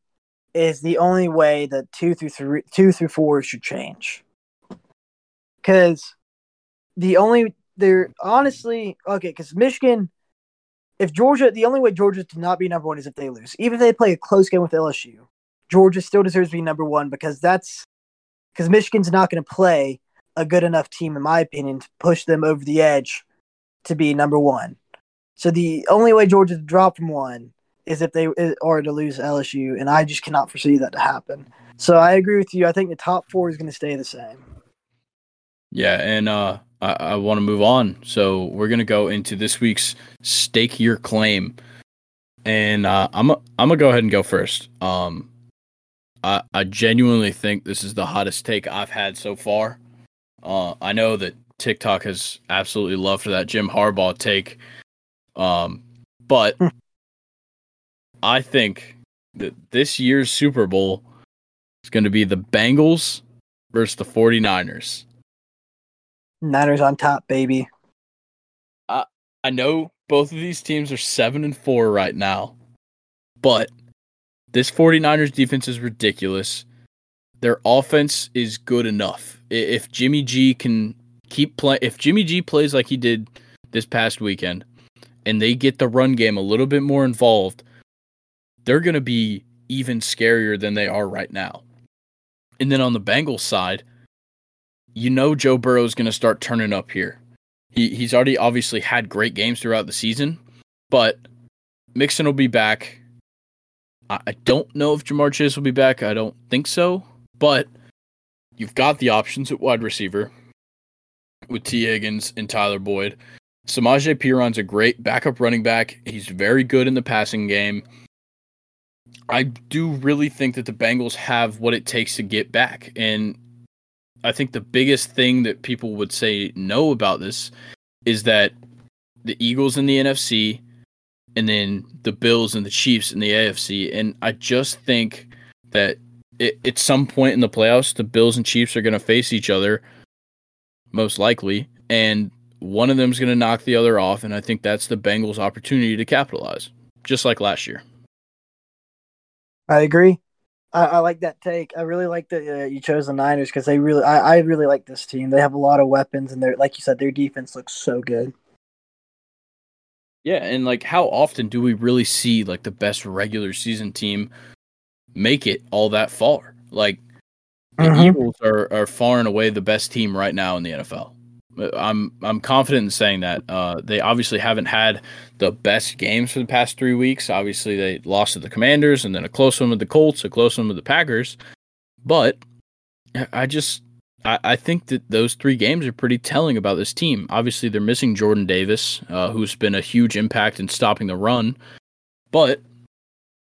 is the only way that two through three, two through four should change. Because the only they're honestly okay because Michigan, if Georgia, the only way Georgia to not be number one is if they lose. Even if they play a close game with LSU, Georgia still deserves to be number one because that's because Michigan's not going to play a good enough team, in my opinion, to push them over the edge to be number one. So the only way Georgia to drop from one is if they are to lose LSU, and I just cannot foresee that to happen. So I agree with you. I think the top four is going to stay the same. Yeah, and uh, I, I want to move on. So we're gonna go into this week's stake your claim, and uh, I'm a, I'm gonna go ahead and go first. Um, I I genuinely think this is the hottest take I've had so far. Uh, I know that TikTok has absolutely loved for that Jim Harbaugh take, um, but hmm. I think that this year's Super Bowl is going to be the Bengals versus the 49ers. Niners on top, baby. I I know both of these teams are 7 and 4 right now. But this 49ers defense is ridiculous. Their offense is good enough. If Jimmy G can keep playing if Jimmy G plays like he did this past weekend and they get the run game a little bit more involved, they're going to be even scarier than they are right now. And then on the Bengals side, you know Joe Burrow is going to start turning up here. He he's already obviously had great games throughout the season, but Mixon will be back. I, don't know if Ja'Marr Chase will be back. I don't think so, but you've got the options at wide receiver with Tee Higgins and Tyler Boyd. Samaje Perine's a great backup running back. He's very good in the passing game. I do really think that the Bengals have what it takes to get back. And I think the biggest thing that people would say no about this is that the Eagles in the NFC and then the Bills and the Chiefs in the AFC. And I just think that it, at some point in the playoffs, the Bills and Chiefs are going to face each other, most likely. And one of them is going to knock the other off. And I think that's the Bengals' opportunity to capitalize, just like last year. I agree. I, I like that take. I really like that uh, you chose the Niners because they really, I, I really like this team. They have a lot of weapons, and they're like you said, their defense looks so good. Yeah, and like how often do we really see like the best regular season team make it all that far? Like the mm-hmm. Eagles are, are far and away the best team right now in the NFL. I'm I'm confident in saying that. Uh, they obviously haven't had the best games for the past three weeks. Obviously, they lost to the Commanders and then a close one with the Colts, a close one with the Packers. But I just I, I think that those three games are pretty telling about this team. Obviously, they're missing Jordan Davis, uh, who's been a huge impact in stopping the run, but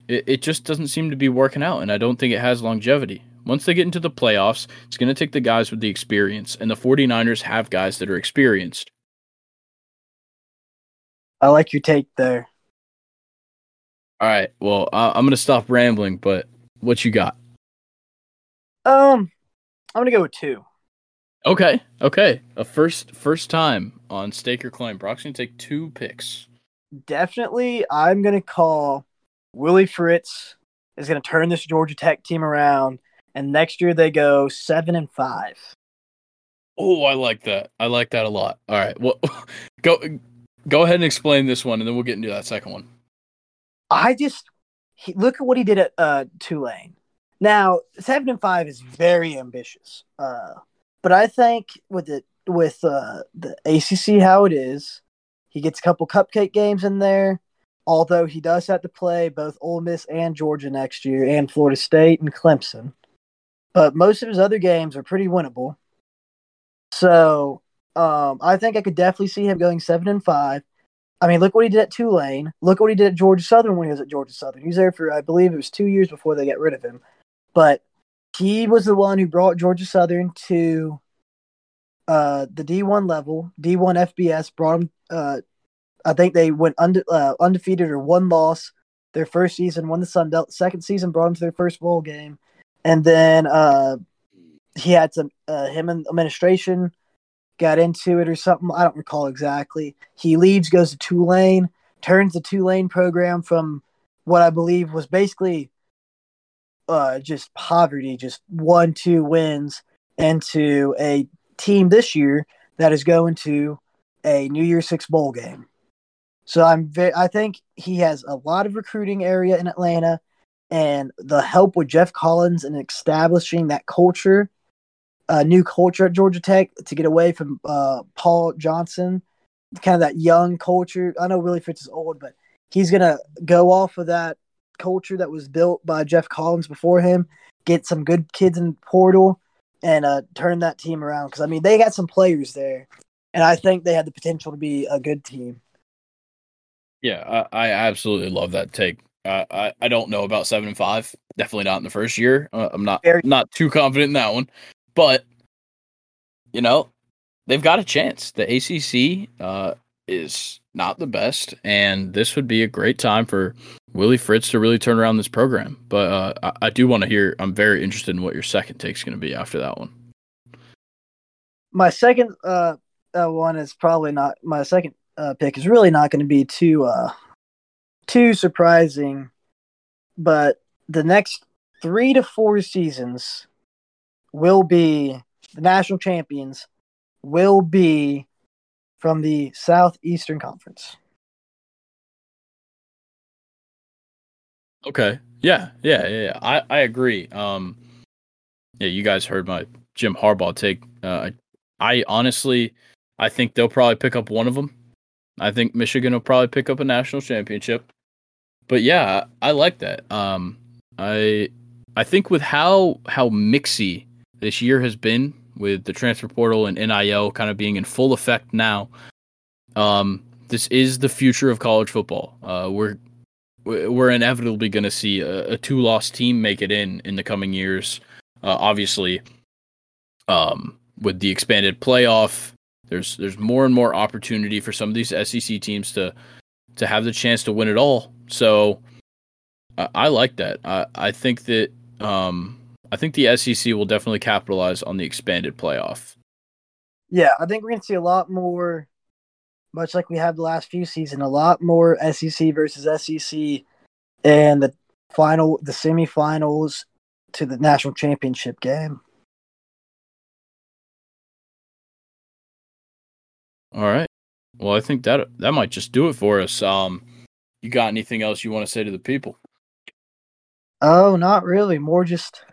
it, it just doesn't seem to be working out, and I don't think it has longevity. Once they get into the playoffs, it's going to take the guys with the experience, and the 49ers have guys that are experienced. I like your take there. All right. Well, I'm going to stop rambling, but what you got? Um, I'm gonna go with two. Okay, okay. A first first time on Stake Your Claim. Brock's gonna take two picks. Definitely, I'm gonna call Willie Fritz is gonna turn this Georgia Tech team around, and next year they go seven and five. Oh, I like that. I like that a lot. All right, well, [laughs] go go ahead and explain this one, and then we'll get into that second one. I just he, look at what he did at uh, Tulane. Now, seven and five is very ambitious, uh, but I think with it with uh, the ACC how it is, he gets a couple cupcake games in there. Although he does have to play both Ole Miss and Georgia next year, and Florida State and Clemson, but most of his other games are pretty winnable. So um, I think I could definitely see him going seven and five. I mean, look what he did at Tulane. Look what he did at Georgia Southern when he was at Georgia Southern. He was there for, I believe, it was two years before they got rid of him. But he was the one who brought Georgia Southern to uh, the D1 level. D1 FBS brought them. Uh, I think they went unde- uh, undefeated or one loss their first season, won the Sun Belt. Second season brought them to their first bowl game, and then uh, he had some uh, him and administration got into it or something. I don't recall exactly. He leaves, goes to Tulane, turns the Tulane program from what I believe was basically uh, just poverty, just one, two wins into a team this year that is going to a New Year's Six bowl game. So I'm very, I think he has a lot of recruiting area in Atlanta, and the help with Geoff Collins and establishing that culture, a new culture at Georgia Tech to get away from uh, Paul Johnson, kind of that young culture. I know Willie Fritz is old, but he's gonna go off of that culture that was built by Geoff Collins before him, get some good kids in portal, and uh, turn that team around. Because I mean, they got some players there, and I think they had the potential to be a good team. Yeah, I, I absolutely love that take. Uh, I I don't know about seven and five. Definitely not in the first year. Uh, I'm not Very- not too confident in that one, but you know they've got a chance. The ACC uh, is not the best, and this would be a great time for Willie Fritz to really turn around this program. But uh, I, I, do want to hear. I'm very interested in what your second take is going to be after that one. My second uh, uh, one is probably not my second uh, pick is really not going to be too uh, too surprising, but the next three to four seasons will be the national champions will be from the Southeastern Conference. Okay. Yeah. Yeah. Yeah. yeah. I I agree. Um. Yeah. You guys heard my Jim Harbaugh take. Uh. I honestly, I think they'll probably pick up one of them. I think Michigan will probably pick up a national championship. But yeah, I like that. Um. I I think with how how mixy this year has been with the transfer portal and NIL kind of being in full effect now. Um, this is the future of college football. Uh, we're we're inevitably going to see a, a two loss team make it in in the coming years. Uh, obviously, um, with the expanded playoff, there's there's more and more opportunity for some of these SEC teams to to have the chance to win it all. So I, I like that. I I think that um, I think the SEC will definitely capitalize on the expanded playoff. Yeah, I think we're going to see a lot more, much like we have the last few seasons, a lot more SEC versus SEC, and the final, the semifinals to the national championship game. All right. Well, I think that that might just do it for us. Um, you got anything else you want to say to the people? Oh, not really. More just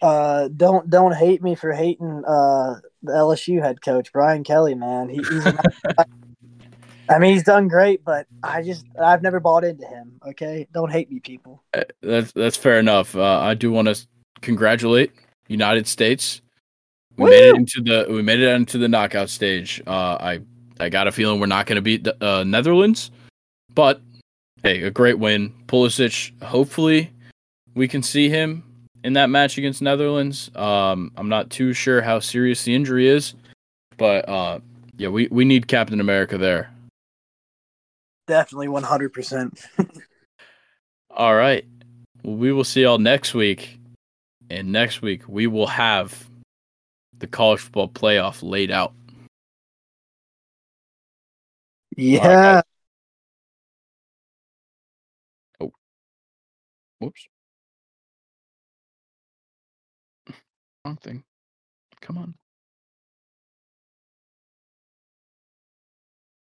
uh, don't don't hate me for hating uh, the LSU head coach Brian Kelly. Man, he, he's. [laughs] I mean, he's done great, but I just I've never bought into him. Okay, don't hate me, people. Uh, that's that's fair enough. Uh, I do want to congratulate United States. We Woo! made it into the we made it into the knockout stage. Uh, I I got a feeling we're not going to beat the uh, Netherlands, but hey, a great win. Pulisic. Hopefully, we can see him in that match against Netherlands. Um, I'm not too sure how serious the injury is, but uh, yeah, we we need Captain America there. Definitely 100%. [laughs] all right. Well, we will see y'all next week. And next week, we will have the college football playoff laid out. Yeah. Right, oh. Whoops. Wrong thing. Come on.